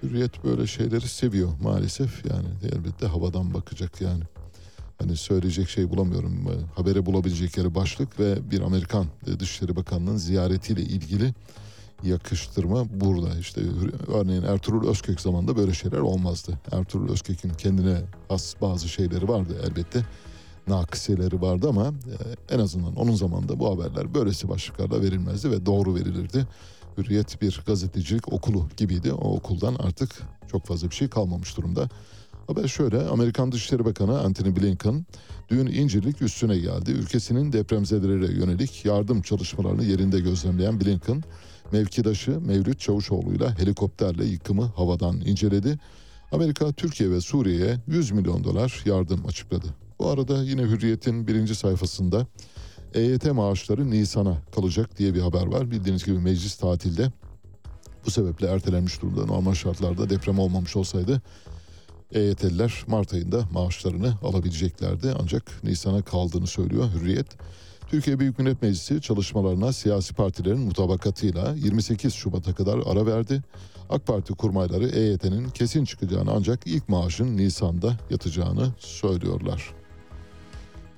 S1: Hürriyet böyle şeyleri seviyor maalesef yani elbette havadan bakacak yani. Hani söyleyecek şey bulamıyorum. Habere bulabilecek yeri başlık ve bir Amerikan Dışişleri Bakanı'nın ziyaretiyle ilgili yakıştırma burada. İşte örneğin Ertuğrul Özkök zamanında böyle şeyler olmazdı. Ertuğrul Özkök'ün kendine has bazı şeyleri vardı elbette nakiseleri vardı ama e, en azından onun zamanında bu haberler böylesi başlıklarla verilmezdi ve doğru verilirdi. Hürriyet bir gazetecilik okulu gibiydi. O okuldan artık çok fazla bir şey kalmamış durumda. Haber şöyle, Amerikan Dışişleri Bakanı Antony Blinken dün İncirlik üstüne geldi. Ülkesinin depremzedelere yönelik yardım çalışmalarını yerinde gözlemleyen Blinken, mevkidaşı Mevlüt Çavuşoğlu ile helikopterle yıkımı havadan inceledi. Amerika, Türkiye ve Suriye'ye 100 milyon dolar yardım açıkladı. Bu arada yine Hürriyet'in birinci sayfasında EYT maaşları Nisan'a kalacak diye bir haber var. Bildiğiniz gibi meclis tatilde bu sebeple ertelenmiş durumda. Normal şartlarda deprem olmamış olsaydı EYT'liler Mart ayında maaşlarını alabileceklerdi ancak Nisan'a kaldığını söylüyor Hürriyet. Türkiye Büyük Millet Meclisi çalışmalarına siyasi partilerin mutabakatıyla 28 Şubat'a kadar ara verdi. AK Parti kurmayları EYT'nin kesin çıkacağını ancak ilk maaşın Nisan'da yatacağını söylüyorlar.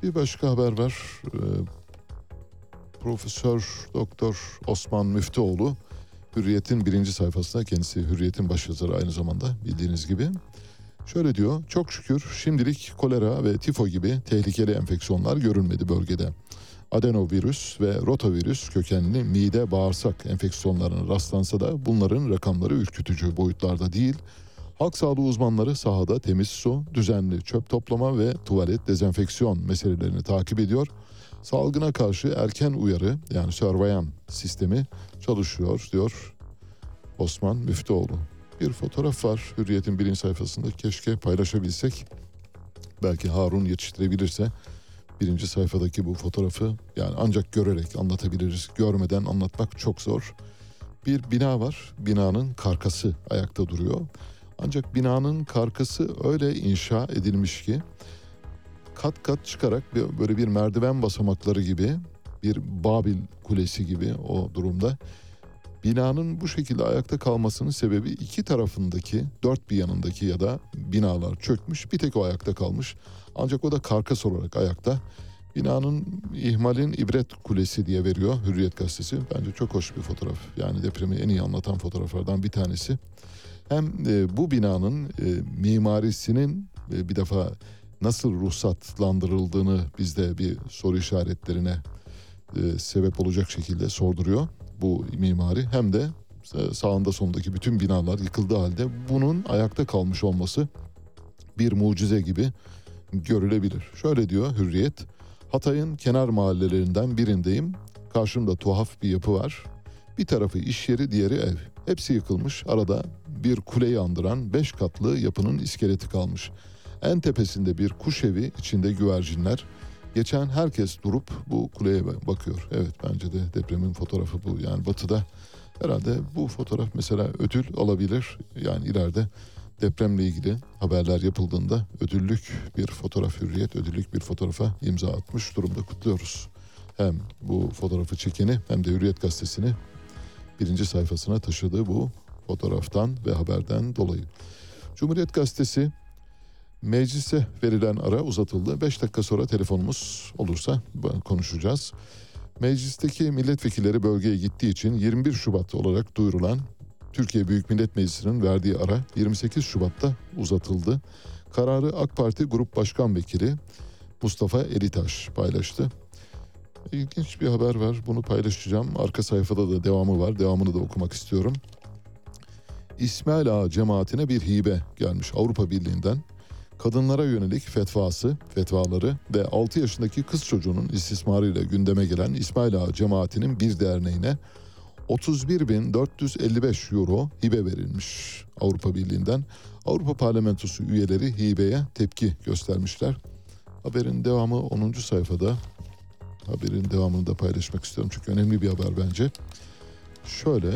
S1: Bir başka haber var. Ee, Profesör Doktor Osman Müftüoğlu Hürriyet'in birinci sayfasında kendisi Hürriyet'in başyazarı aynı zamanda bildiğiniz gibi. Şöyle diyor, çok şükür şimdilik kolera ve tifo gibi tehlikeli enfeksiyonlar görülmedi bölgede. Adenovirüs ve rotavirüs kökenli mide bağırsak enfeksiyonlarına rastlansa da bunların rakamları ürkütücü boyutlarda değil. Halk sağlığı uzmanları sahada temiz su, düzenli çöp toplama ve tuvalet dezenfeksiyon meselelerini takip ediyor. Salgına karşı erken uyarı yani surveyan sistemi çalışıyor diyor Osman Müftüoğlu. Bir fotoğraf var Hürriyet'in birinci sayfasında keşke paylaşabilsek. Belki Harun yetiştirebilirse birinci sayfadaki bu fotoğrafı yani ancak görerek anlatabiliriz. Görmeden anlatmak çok zor. Bir bina var. Binanın karkası ayakta duruyor. Ancak binanın karkası öyle inşa edilmiş ki kat kat çıkarak böyle bir merdiven basamakları gibi bir Babil kulesi gibi o durumda. Binanın bu şekilde ayakta kalmasının sebebi iki tarafındaki dört bir yanındaki ya da binalar çökmüş bir tek o ayakta kalmış. Ancak o da karkas olarak ayakta. Binanın ihmalin ibret kulesi diye veriyor Hürriyet gazetesi. Bence çok hoş bir fotoğraf. Yani depremi en iyi anlatan fotoğraflardan bir tanesi. Hem e, bu binanın e, mimarisinin e, bir defa nasıl ruhsatlandırıldığını bizde bir soru işaretlerine e, sebep olacak şekilde sorduruyor bu mimari. Hem de e, sağında solundaki bütün binalar yıkıldığı halde bunun ayakta kalmış olması bir mucize gibi görülebilir. Şöyle diyor Hürriyet. Hatay'ın kenar mahallelerinden birindeyim. Karşımda tuhaf bir yapı var. Bir tarafı iş yeri, diğeri ev. Hepsi yıkılmış. Arada bir kuleyi andıran beş katlı yapının iskeleti kalmış. En tepesinde bir kuş evi, içinde güvercinler. Geçen herkes durup bu kuleye bakıyor. Evet bence de depremin fotoğrafı bu. Yani batıda herhalde bu fotoğraf mesela ödül alabilir. Yani ileride depremle ilgili haberler yapıldığında ödüllük bir fotoğraf hürriyet, ödüllük bir fotoğrafa imza atmış durumda kutluyoruz. Hem bu fotoğrafı çekeni hem de Hürriyet Gazetesi'ni birinci sayfasına taşıdığı bu fotoğraftan ve haberden dolayı. Cumhuriyet Gazetesi meclise verilen ara uzatıldı. 5 dakika sonra telefonumuz olursa konuşacağız. Meclisteki milletvekilleri bölgeye gittiği için 21 Şubat olarak duyurulan Türkiye Büyük Millet Meclisi'nin verdiği ara 28 Şubat'ta uzatıldı. Kararı AK Parti Grup Başkan Vekili Mustafa Eritaş paylaştı. İlginç bir haber var. Bunu paylaşacağım. Arka sayfada da devamı var. Devamını da okumak istiyorum. İsmail Ağa cemaatine bir hibe gelmiş Avrupa Birliği'nden. Kadınlara yönelik fetvası, fetvaları ve 6 yaşındaki kız çocuğunun istismarıyla gündeme gelen İsmail Ağa cemaatinin bir derneğine 31.455 euro hibe verilmiş Avrupa Birliği'nden. Avrupa Parlamentosu üyeleri hibeye tepki göstermişler. Haberin devamı 10. sayfada. Haberin devamını da paylaşmak istiyorum çünkü önemli bir haber bence. Şöyle,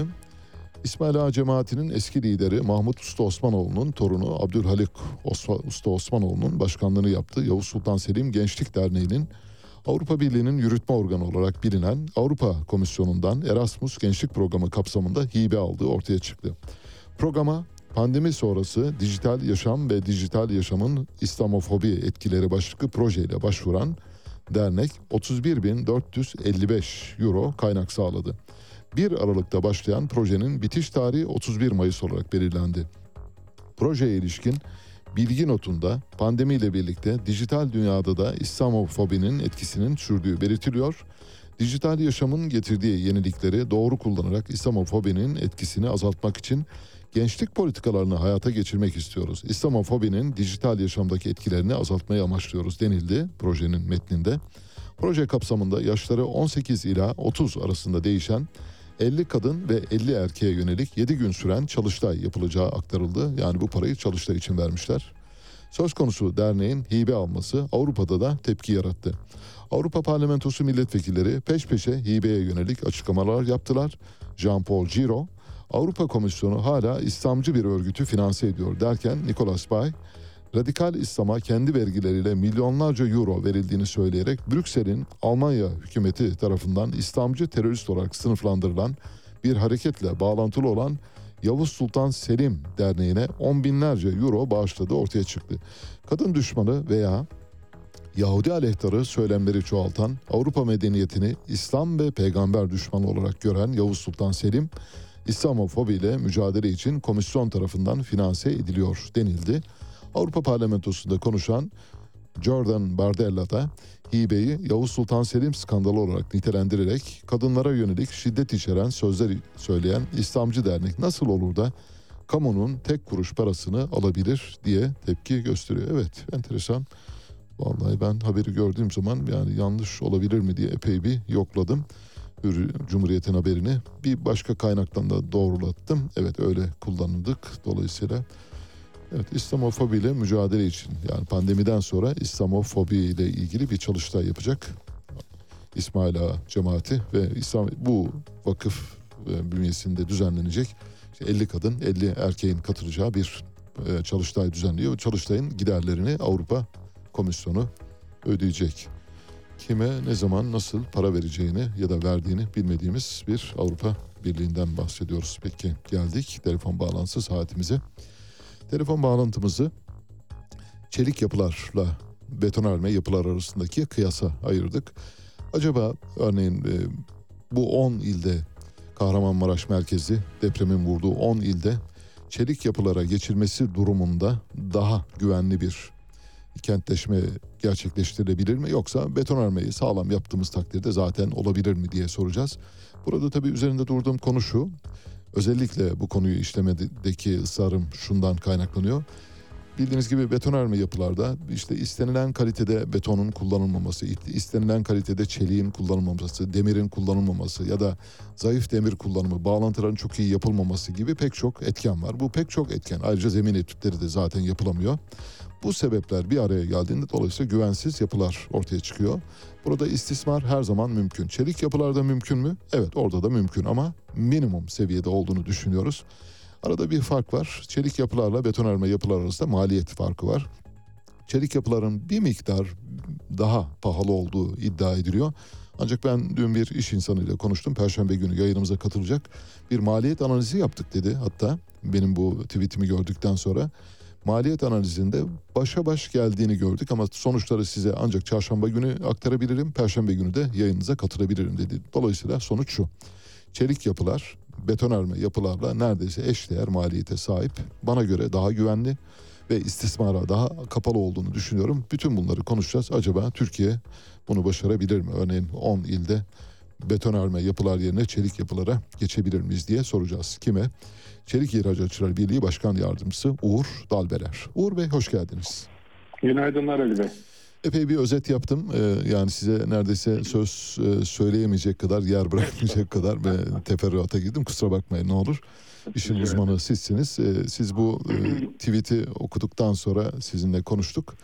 S1: İsmail Ağa cemaatinin eski lideri Mahmut Usta Osmanoğlu'nun torunu Abdülhalik Usta Osmanoğlu'nun başkanlığını yaptığı Yavuz Sultan Selim Gençlik Derneği'nin Avrupa Birliği'nin yürütme organı olarak bilinen Avrupa Komisyonu'ndan Erasmus Gençlik Programı kapsamında hibe aldığı ortaya çıktı. Programa pandemi sonrası dijital yaşam ve dijital yaşamın İslamofobi etkileri başlıklı projeyle başvuran dernek 31.455 euro kaynak sağladı. 1 Aralık'ta başlayan projenin bitiş tarihi 31 Mayıs olarak belirlendi. Projeye ilişkin bilgi notunda pandemiyle birlikte dijital dünyada da İslamofobinin etkisinin sürdüğü belirtiliyor. Dijital yaşamın getirdiği yenilikleri doğru kullanarak İslamofobinin etkisini azaltmak için gençlik politikalarını hayata geçirmek istiyoruz. İslamofobinin dijital yaşamdaki etkilerini azaltmayı amaçlıyoruz denildi projenin metninde. Proje kapsamında yaşları 18 ila 30 arasında değişen 50 kadın ve 50 erkeğe yönelik 7 gün süren çalıştay yapılacağı aktarıldı. Yani bu parayı çalıştay için vermişler. Söz konusu derneğin hibe alması Avrupa'da da tepki yarattı. Avrupa Parlamentosu milletvekilleri peş peşe hibeye yönelik açıklamalar yaptılar. Jean-Paul Giro, Avrupa Komisyonu hala İslamcı bir örgütü finanse ediyor derken Nicolas Bay, radikal İslam'a kendi vergileriyle milyonlarca euro verildiğini söyleyerek Brüksel'in Almanya hükümeti tarafından İslamcı terörist olarak sınıflandırılan bir hareketle bağlantılı olan Yavuz Sultan Selim Derneği'ne on binlerce euro bağışladığı ortaya çıktı. Kadın düşmanı veya Yahudi aleyhtarı söylemleri çoğaltan, Avrupa medeniyetini İslam ve peygamber düşmanı olarak gören Yavuz Sultan Selim, İslamofobi ile mücadele için komisyon tarafından finanse ediliyor denildi. Avrupa Parlamentosu'nda konuşan Jordan Bardella da hibeyi Yavuz Sultan Selim skandalı olarak nitelendirerek kadınlara yönelik şiddet içeren sözler söyleyen İslamcı dernek nasıl olur da kamunun tek kuruş parasını alabilir diye tepki gösteriyor. Evet enteresan. Vallahi ben haberi gördüğüm zaman yani yanlış olabilir mi diye epey bir yokladım. Cumhuriyet'in haberini bir başka kaynaktan da doğrulattım. Evet öyle kullanıldık. Dolayısıyla evet İslamofobi ile mücadele için yani pandemiden sonra İslamofobi ile ilgili bir çalıştay yapacak. İsmail Ağa cemaati ve İslam bu vakıf e, bünyesinde düzenlenecek. İşte 50 kadın 50 erkeğin katılacağı bir e, çalıştay düzenliyor. Çalıştayın giderlerini Avrupa Komisyonu ödeyecek. Kime ne zaman nasıl para vereceğini ya da verdiğini bilmediğimiz bir Avrupa Birliği'nden bahsediyoruz. Peki geldik telefon bağlantısı saatimize. Telefon bağlantımızı çelik yapılarla betonarme yapılar arasındaki kıyasa ayırdık. Acaba örneğin e, bu 10 ilde Kahramanmaraş merkezi depremin vurduğu 10 ilde çelik yapılara geçilmesi durumunda daha güvenli bir kentleşme gerçekleştirilebilir mi yoksa betonarmeyi sağlam yaptığımız takdirde zaten olabilir mi diye soracağız. Burada tabii üzerinde durduğum konu şu. Özellikle bu konuyu işlemedeki ısrarım şundan kaynaklanıyor. Bildiğiniz gibi betonarme yapılarda işte istenilen kalitede betonun kullanılmaması, istenilen kalitede çeliğin kullanılmaması, demirin kullanılmaması ya da zayıf demir kullanımı, bağlantıların çok iyi yapılmaması gibi pek çok etken var. Bu pek çok etken. Ayrıca zemin etütleri de zaten yapılamıyor. Bu sebepler bir araya geldiğinde dolayısıyla güvensiz yapılar ortaya çıkıyor. Burada istismar her zaman mümkün. Çelik yapılarda mümkün mü? Evet orada da mümkün ama minimum seviyede olduğunu düşünüyoruz. Arada bir fark var. Çelik yapılarla betonarme yapılar arasında maliyet farkı var. Çelik yapıların bir miktar daha pahalı olduğu iddia ediliyor. Ancak ben dün bir iş insanıyla konuştum. Perşembe günü yayınımıza katılacak. Bir maliyet analizi yaptık dedi. Hatta benim bu tweetimi gördükten sonra maliyet analizinde başa baş geldiğini gördük ama sonuçları size ancak çarşamba günü aktarabilirim. Perşembe günü de yayınınıza katılabilirim dedi. Dolayısıyla sonuç şu. Çelik yapılar betonarme yapılarla neredeyse eşdeğer maliyete sahip. Bana göre daha güvenli ve istismara daha kapalı olduğunu düşünüyorum. Bütün bunları konuşacağız. Acaba Türkiye bunu başarabilir mi? Örneğin 10 ilde betonarme yapılar yerine çelik yapılara geçebilir miyiz diye soracağız. Kime? Çelik İhracatçılar Birliği Başkan Yardımcısı Uğur Dalbeler. Uğur Bey hoş geldiniz.
S6: Günaydınlar Ali Bey.
S1: Epey bir özet yaptım. Ee, yani size neredeyse söz e, söyleyemeyecek kadar, yer bırakmayacak kadar ve teferruata girdim. Kusura bakmayın ne olur. İşin uzmanı sizsiniz. Ee, siz bu e, tweet'i okuduktan sonra sizinle konuştuk.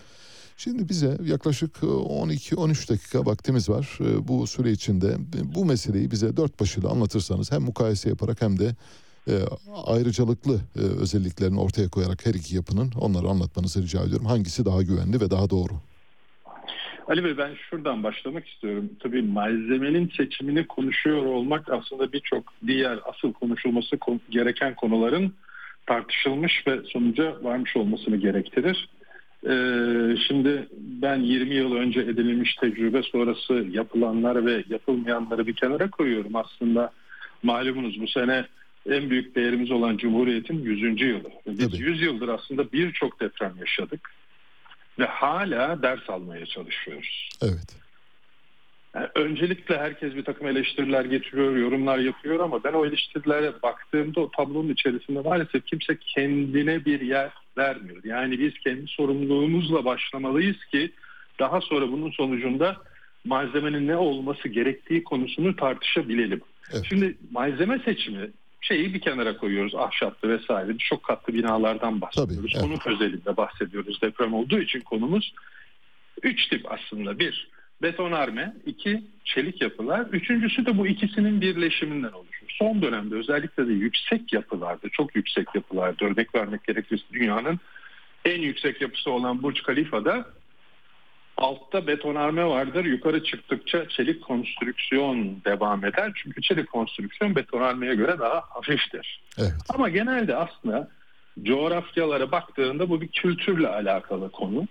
S1: Şimdi bize yaklaşık 12-13 dakika vaktimiz var. Ee, bu süre içinde bu meseleyi bize dört başıyla anlatırsanız hem mukayese yaparak hem de e, ayrıcalıklı e, özelliklerini ortaya koyarak her iki yapının onları anlatmanızı rica ediyorum. Hangisi daha güvenli ve daha doğru?
S6: Ali Bey ben şuradan başlamak istiyorum. Tabii malzemenin seçimini konuşuyor olmak aslında birçok diğer asıl konuşulması gereken konuların tartışılmış ve sonuca varmış olmasını gerektirir. Ee, şimdi ben 20 yıl önce edinilmiş tecrübe sonrası yapılanlar ve yapılmayanları bir kenara koyuyorum. Aslında malumunuz bu sene en büyük değerimiz olan Cumhuriyet'in 100. yılı. Biz Tabii. 100 yıldır aslında birçok deprem yaşadık ve hala ders almaya çalışıyoruz.
S1: Evet.
S6: Yani öncelikle herkes bir takım eleştiriler getiriyor, yorumlar yapıyor ama ben o eleştirilere baktığımda o tablonun içerisinde maalesef kimse kendine bir yer vermiyor. Yani biz kendi sorumluluğumuzla başlamalıyız ki daha sonra bunun sonucunda malzemenin ne olması gerektiği konusunu tartışabilelim. Evet. Şimdi malzeme seçimi şeyi bir kenara koyuyoruz. Ahşaplı vesaire çok katlı binalardan bahsediyoruz. Tabii, evet. Onun özelinde bahsediyoruz. Deprem olduğu için konumuz üç tip aslında. Bir, betonarme. iki çelik yapılar. Üçüncüsü de bu ikisinin birleşiminden oluşuyor. Son dönemde özellikle de yüksek yapılarda, çok yüksek yapılarda örnek vermek gerekirse dünyanın en yüksek yapısı olan Burç Kalifa'da altta betonarme vardır. Yukarı çıktıkça çelik konstrüksiyon devam eder. Çünkü çelik konstrüksiyon betonarmeye göre daha hafiftir.
S1: Evet.
S6: Ama genelde aslında coğrafyalara baktığında bu bir kültürle alakalı konu.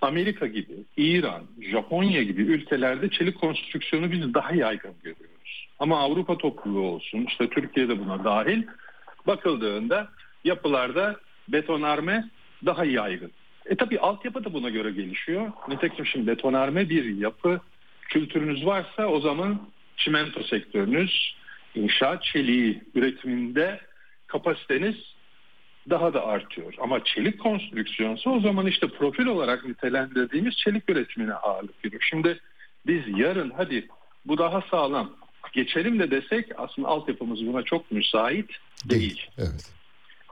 S6: Amerika gibi, İran, Japonya gibi ülkelerde çelik konstrüksiyonu biz daha yaygın görüyoruz. Ama Avrupa topluluğu olsun, işte Türkiye'de buna dahil bakıldığında yapılarda betonarme daha yaygın. E tabi altyapı da buna göre gelişiyor. Nitekim şimdi betonarme bir yapı kültürünüz varsa o zaman çimento sektörünüz, inşaat çeliği üretiminde kapasiteniz daha da artıyor. Ama çelik konstrüksiyonsa o zaman işte profil olarak nitelendirdiğimiz çelik üretimine ağırlık veriyor. Şimdi biz yarın hadi bu daha sağlam geçelim de desek aslında altyapımız buna çok müsait değil.
S1: Evet.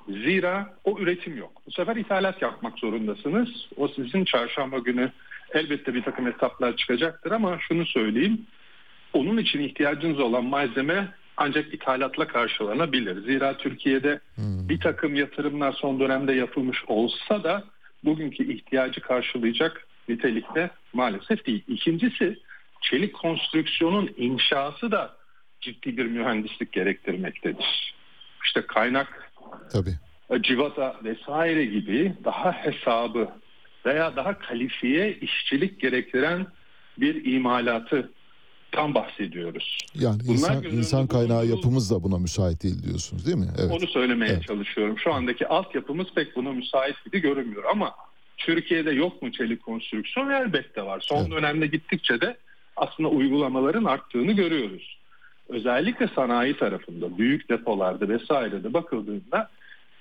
S6: Zira o üretim yok. Bu sefer ithalat yapmak zorundasınız. O sizin çarşamba günü elbette bir takım etaplar çıkacaktır ama şunu söyleyeyim. Onun için ihtiyacınız olan malzeme ancak ithalatla karşılanabilir. Zira Türkiye'de
S1: Hmm.
S6: bir takım yatırımlar son dönemde yapılmış olsa da bugünkü ihtiyacı karşılayacak nitelikte maalesef değil. İkincisi çelik konstrüksiyonun inşası da ciddi bir mühendislik gerektirmektedir. İşte kaynak
S1: Tabii.
S6: e, civata vesaire gibi daha hesabı veya daha kalifiye işçilik gerektiren bir imalatı tam bahsediyoruz.
S1: Yani
S6: Bunlar
S1: insan, insan kaynağı
S6: bulundurul-
S1: yapımız da buna müsait değil diyorsunuz değil mi? Evet.
S6: Onu söylemeye
S1: Evet.
S6: çalışıyorum. Şu andaki altyapımız pek buna müsait gibi görünmüyor ama Türkiye'de yok mu çelik konstrüksiyon? Elbette var. Son
S1: Evet.
S6: dönemde gittikçe de aslında uygulamaların arttığını görüyoruz. Özellikle sanayi tarafında, büyük depolarda vesairede bakıldığında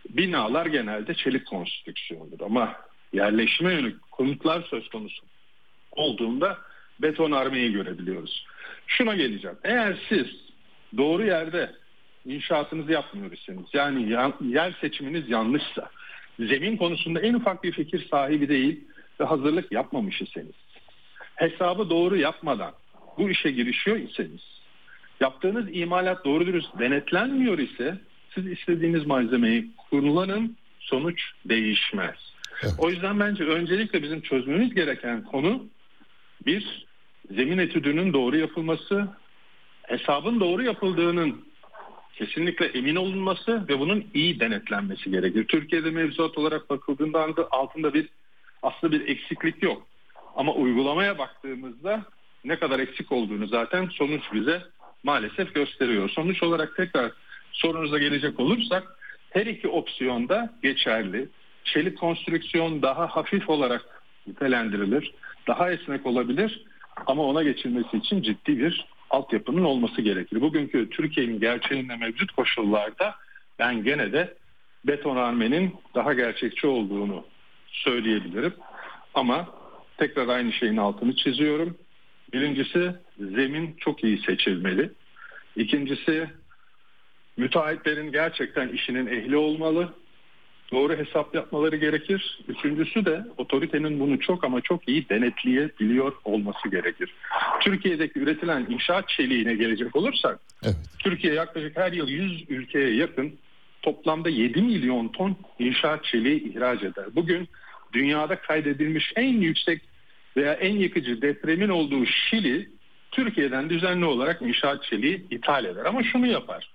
S6: binalar genelde çelik konstrüksiyondur ama yerleşime yönelik konutlar söz konusu olduğunda betonarmeyi görebiliyoruz. Şuna geleceğim. Eğer siz doğru yerde inşaatınızı yapmıyor iseniz yani yan- yer seçiminiz yanlışsa zemin konusunda en ufak bir fikir sahibi değil ve hazırlık yapmamış iseniz hesabı doğru yapmadan bu işe girişiyor iseniz yaptığınız imalat doğru dürüst denetlenmiyor ise siz istediğiniz malzemeyi kullanın sonuç değişmez.
S1: Evet.
S6: O yüzden bence öncelikle bizim çözmemiz gereken konu bir zemin etüdünün doğru yapılması, hesabın doğru yapıldığının kesinlikle emin olunması ve bunun iyi denetlenmesi gerekir. Türkiye'de mevzuat olarak bakıldığında altında bir aslında bir eksiklik yok. Ama uygulamaya baktığımızda ne kadar eksik olduğunu zaten sonuç bize maalesef gösteriyor. Sonuç olarak tekrar sorunuza gelecek olursak her iki opsiyonda geçerli. Çelik konstrüksiyon daha hafif olarak nitelendirilir. Daha esnek olabilir ama ona geçilmesi için ciddi bir altyapının olması gerekir. Bugünkü Türkiye'nin gerçeğinde mevcut koşullarda ben gene de betonarmenin daha gerçekçi olduğunu söyleyebilirim. Ama tekrar aynı şeyin altını çiziyorum. Birincisi zemin çok iyi seçilmeli. İkincisi müteahhitlerin gerçekten işinin ehli olmalı. Doğru hesap yapmaları gerekir. Üçüncüsü de otoritenin bunu çok ama çok iyi denetleyebiliyor olması gerekir. Türkiye'deki üretilen inşaat çeliğine gelecek olursak
S1: Evet.
S6: Türkiye yaklaşık her yıl 100 ülkeye yakın toplamda 7 milyon ton inşaat çeliği ihraç eder. Bugün dünyada kaydedilmiş en yüksek veya en yıkıcı depremin olduğu Şili Türkiye'den düzenli olarak inşaat çeliği ithal eder. Ama şunu yapar.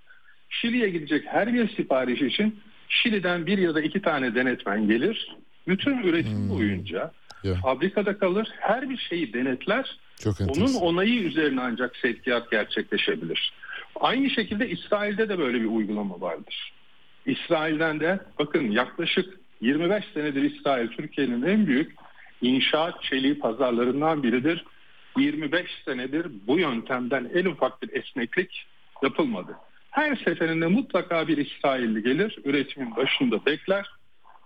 S6: Şili'ye gidecek her bir sipariş için Şili'den bir ya da iki tane denetmen gelir. Bütün üretim
S1: Hmm.
S6: boyunca
S1: Ya.
S6: fabrikada kalır. Her bir şeyi denetler.
S1: Çok
S6: Onun
S1: enteresan.
S6: onayı üzerine ancak sevkiyat gerçekleşebilir. Aynı şekilde İsrail'de de böyle bir uygulama vardır. İsrail'den de bakın yaklaşık 25 senedir İsrail Türkiye'nin en büyük inşaat çeliği pazarlarından biridir. 25 senedir bu yöntemden en ufak bir esneklik yapılmadı. Her seferinde mutlaka bir İsrailli gelir, üretimin başında bekler.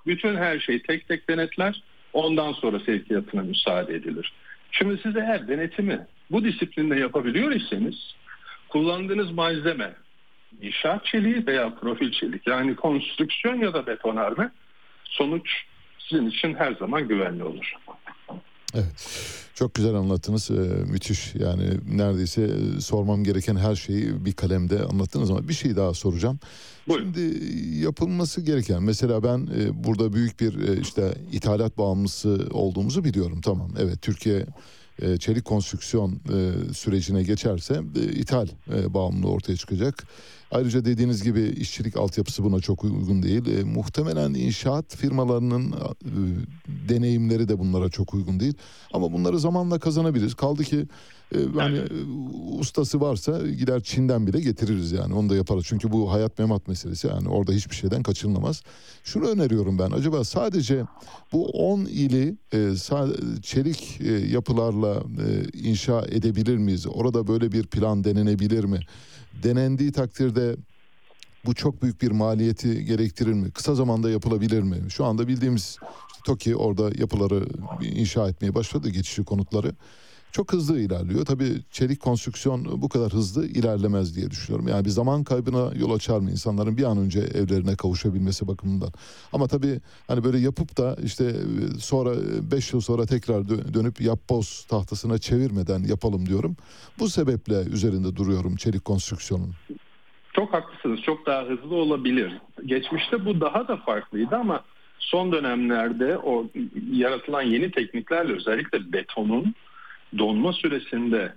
S6: Bütün her şeyi tek tek denetler. Ondan sonra sevkiyatına müsaade edilir. Şimdi siz eğer denetimi bu disiplinde yapabiliyor iseniz kullandığınız malzeme inşaat çeliği veya profil çelik yani konstrüksiyon ya da betonarme sonuç sizin için her zaman güvenli olur.
S1: Evet. Çok güzel anlattınız. Ee, müthiş. Yani neredeyse e, sormam gereken her şeyi bir kalemde anlattınız ama bir şey daha soracağım.
S6: Buyurun.
S1: Şimdi yapılması gereken mesela ben e, burada büyük bir e, işte ithalat bağımlısı olduğumuzu biliyorum. Tamam. Evet Türkiye e, çelik konstrüksiyon e, sürecine geçerse e, ithal e, bağımlılığı ortaya çıkacak. Ayrıca dediğiniz gibi işçilik altyapısı buna çok uygun değil. E, muhtemelen inşaat firmalarının e, deneyimleri de bunlara çok uygun değil. Ama bunları zamanla kazanabiliriz. Kaldı ki e, hani e, ustası varsa gider Çin'den bile getiririz yani. Onu da yaparız. Çünkü bu hayat memat meselesi. Yani orada hiçbir şeyden kaçınılamaz. Şunu öneriyorum ben. Acaba sadece bu 10 ili e, çelik e, yapılarla e, inşa edebilir miyiz? Orada böyle bir plan denenebilir mi? Denendiği takdirde bu çok büyük bir maliyeti gerektirir mi? Kısa zamanda yapılabilir mi? Şu anda bildiğimiz işte TOKİ orada yapıları inşa etmeye başladı geçici konutları. Çok hızlı ilerliyor. Tabii çelik konstrüksiyon bu kadar hızlı ilerlemez diye düşünüyorum. Yani bir zaman kaybına yol açar mı insanların bir an önce evlerine kavuşabilmesi bakımından. Ama tabii hani böyle yapıp da işte sonra 5 yıl sonra tekrar dö- dönüp yapboz tahtasına çevirmeden yapalım diyorum. Bu sebeple üzerinde duruyorum çelik konstrüksiyonun.
S6: Çok haklısınız. Çok daha hızlı olabilir. Geçmişte bu daha da farklıydı ama son dönemlerde o yaratılan yeni tekniklerle özellikle betonun donma süresinde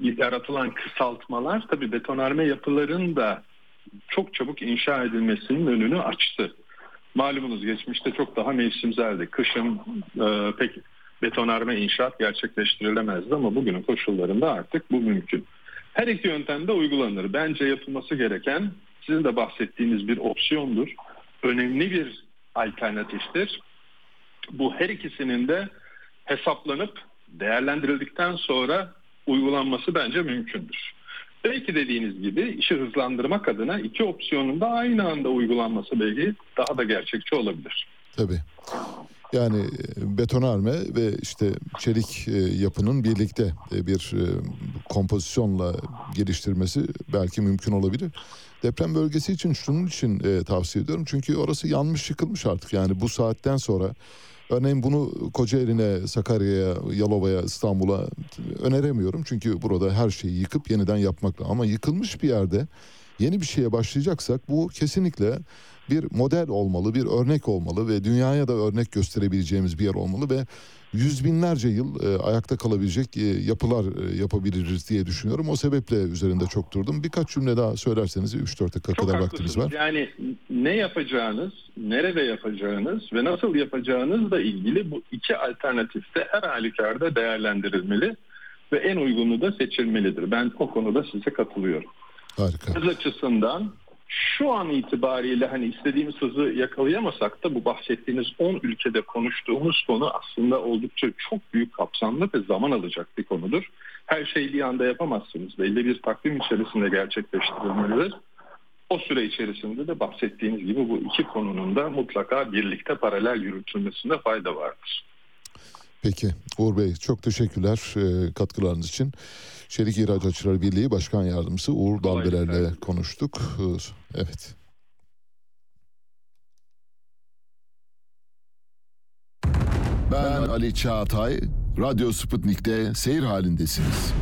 S6: yaratılan kısaltmalar tabii betonarme yapıların da çok çabuk inşa edilmesinin önünü açtı. Malumunuz geçmişte çok daha mevsimseldi. Kışın e, pek betonarme inşaat gerçekleştirilemezdi ama bugünün koşullarında artık bu mümkün. Her iki yöntemde uygulanır. Bence yapılması gereken sizin de bahsettiğiniz bir opsiyondur. Önemli bir alternatiftir. Bu her ikisinin de hesaplanıp değerlendirildikten sonra uygulanması bence mümkündür. Belki dediğiniz gibi işi hızlandırmak adına iki opsiyonun da aynı anda uygulanması belki daha da gerçekçi olabilir.
S1: Tabii. Yani e, betonarme ve işte çelik e, yapının birlikte e, bir kompozisyonla geliştirmesi belki mümkün olabilir. Deprem bölgesi için şunun için tavsiye ediyorum. Çünkü orası yanmış yıkılmış artık. Yani bu saatten sonra örneğin bunu Kocaeli'ne, Sakarya'ya, Yalova'ya, İstanbul'a öneremiyorum. Çünkü burada her şeyi yıkıp yeniden yapmakla. Ama yıkılmış bir yerde yeni bir şeye başlayacaksak bu kesinlikle bir model olmalı, bir örnek olmalı ve dünyaya da örnek gösterebileceğimiz bir yer olmalı ve yüz binlerce yıl e, ayakta kalabilecek e, yapılar e, yapabiliriz diye düşünüyorum. O sebeple üzerinde çok durdum. Birkaç cümle daha söylerseniz 3-4 dakika
S6: Çok
S1: kadar vaktimiz var.
S6: Yani ne yapacağınız, nerede yapacağınız ve nasıl yapacağınızla ilgili bu iki alternatif de her halükarda değerlendirilmeli ve en uygunu da seçilmelidir. Ben o konuda size katılıyorum.
S1: Harika.
S6: Hız açısından şu an itibariyle hani istediğimiz hızı yakalayamasak da bu bahsettiğiniz 10 ülkede konuştuğumuz konu aslında oldukça çok büyük kapsamlı ve zaman alacak bir konudur. Her şeyi bir anda yapamazsınız. Belli bir takvim içerisinde gerçekleştirilmelidir. O süre içerisinde de bahsettiğiniz gibi bu iki konunun da mutlaka birlikte paralel yürütülmesinde fayda vardır.
S1: Peki Uğur Bey çok teşekkürler e, katkılarınız için. Çelik İhracatçılar Birliği Başkan Yardımcısı Uğur. Dalbeler'le konuştuk. E, Evet.
S3: Ben Ali Çağatay, Radyo Sputnik'te seyir halindesiniz.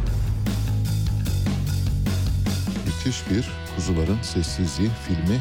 S1: Müthiş bir Kuzuların Sessizliği filmi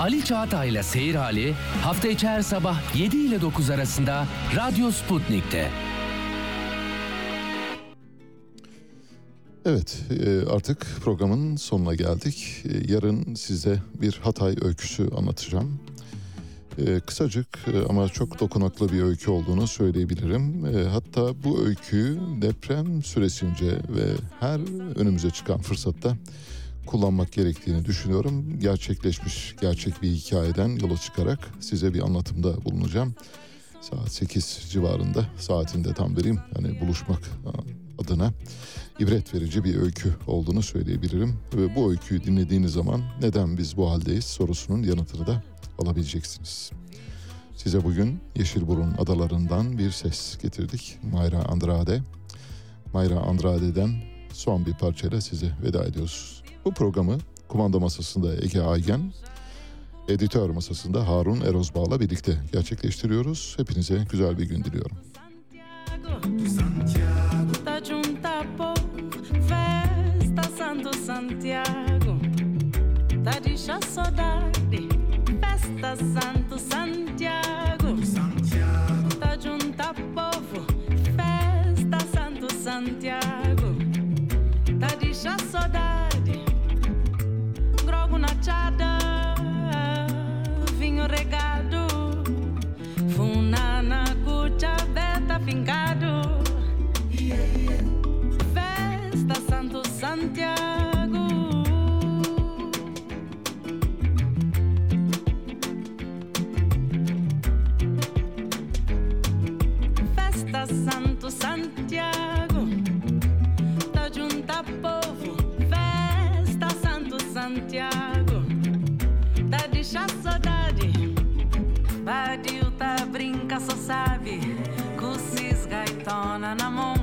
S4: Ali Çağatay'la Seyir Hali hafta içi her sabah 7 ile 9 arasında Radyo Sputnik'te.
S1: Evet e, artık programın sonuna geldik. E, Yarın size bir Hatay öyküsü anlatacağım. E, Kısacık ama çok dokunaklı bir öykü olduğunu söyleyebilirim. Hatta bu öyküyü deprem süresince ve her önümüze çıkan fırsatta kullanmak gerektiğini düşünüyorum. Gerçekleşmiş gerçek bir hikayeden yola çıkarak size bir anlatımda bulunacağım. Saat 8 civarında saatinde tam vereyim. Hani buluşmak adına ibret verici bir öykü olduğunu söyleyebilirim. Ve bu öyküyü dinlediğiniz zaman neden biz bu haldeyiz sorusunun yanıtını da alabileceksiniz. Size bugün Yeşilburun adalarından bir ses getirdik. Mayra Andrade. Mayra Andrade'den son bir parçayla size veda ediyoruz. Bu programı kumanda masasında Ege Aygen, editör masasında Harun Erozbağ'la birlikte gerçekleştiriyoruz. Hepinize güzel bir gün diliyorum.
S2: Santiago, fincado. Festa Santo Santiago. Festa Santo Santiago. Tá junta povo. Festa Santo Santiago. Tá deixa saudade. Badiu tá brinca, só sabe. Gaitona na mão.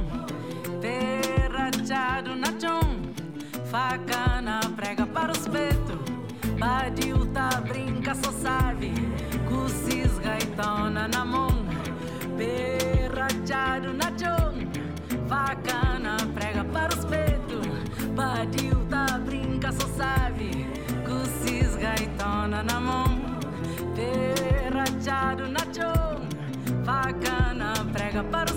S2: Perrachado na chão. Faca na prega para os petos. Badiu tá brinca, só sabe. Cussis gaitona na mão. Perrachado na chão. Faca na prega para os petos. Badiu tá brinca, só sabe. Cussis gaitona na mão. Perrachado na chão. Faca na prega para os